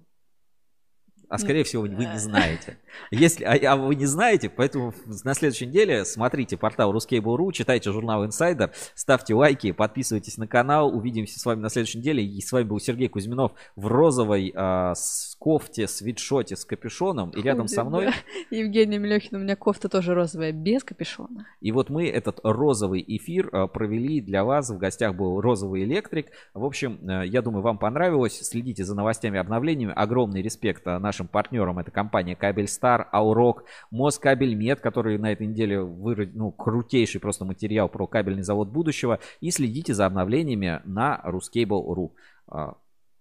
Speaker 1: а скорее всего вы не знаете. Если, а, а вы не знаете, поэтому на следующей неделе смотрите портал Ruskable.ru, читайте журнал Insider, ставьте лайки, подписывайтесь на канал. Увидимся с вами на следующей неделе. И с вами был Сергей Кузьминов в розовой а, с кофте, свитшоте с капюшоном. И рядом со мной...
Speaker 2: Евгений Мелехин, у меня кофта тоже розовая, без капюшона.
Speaker 1: И вот мы этот розовый эфир а, провели для вас. В гостях был розовый электрик. В общем, а, я думаю, вам понравилось. Следите за новостями, обновлениями. Огромный респект а, нашим партнерам. Это компания Кабельстар, Аурок, Москабельмет, который на этой неделе вырод... ну, крутейший просто материал про кабельный завод будущего. И следите за обновлениями на ruscable.ru.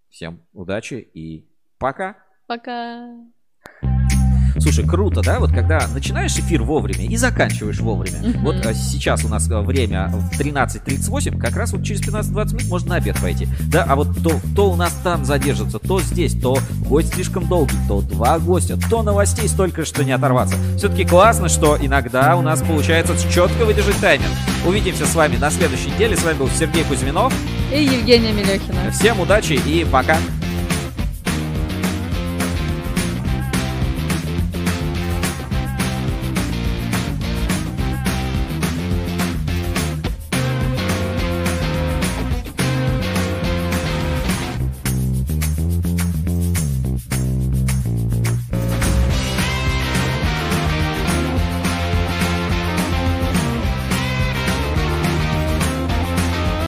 Speaker 1: Всем удачи и пока!
Speaker 2: Пока!
Speaker 1: Слушай, круто, да? Вот когда начинаешь эфир вовремя и заканчиваешь вовремя. Mm-hmm. Вот а, сейчас у нас а, время в 13.38, как раз вот через 15-20 минут можно на обед пойти. Да, а вот то, то у нас там задержится, то здесь, то гость слишком долгий, то два гостя, то новостей столько, что не оторваться. Все-таки классно, что иногда у нас получается четко выдержать таймер. Увидимся с вами на следующей неделе. С вами был Сергей Кузьминов
Speaker 2: и Евгения Мелехина.
Speaker 1: Всем удачи и пока!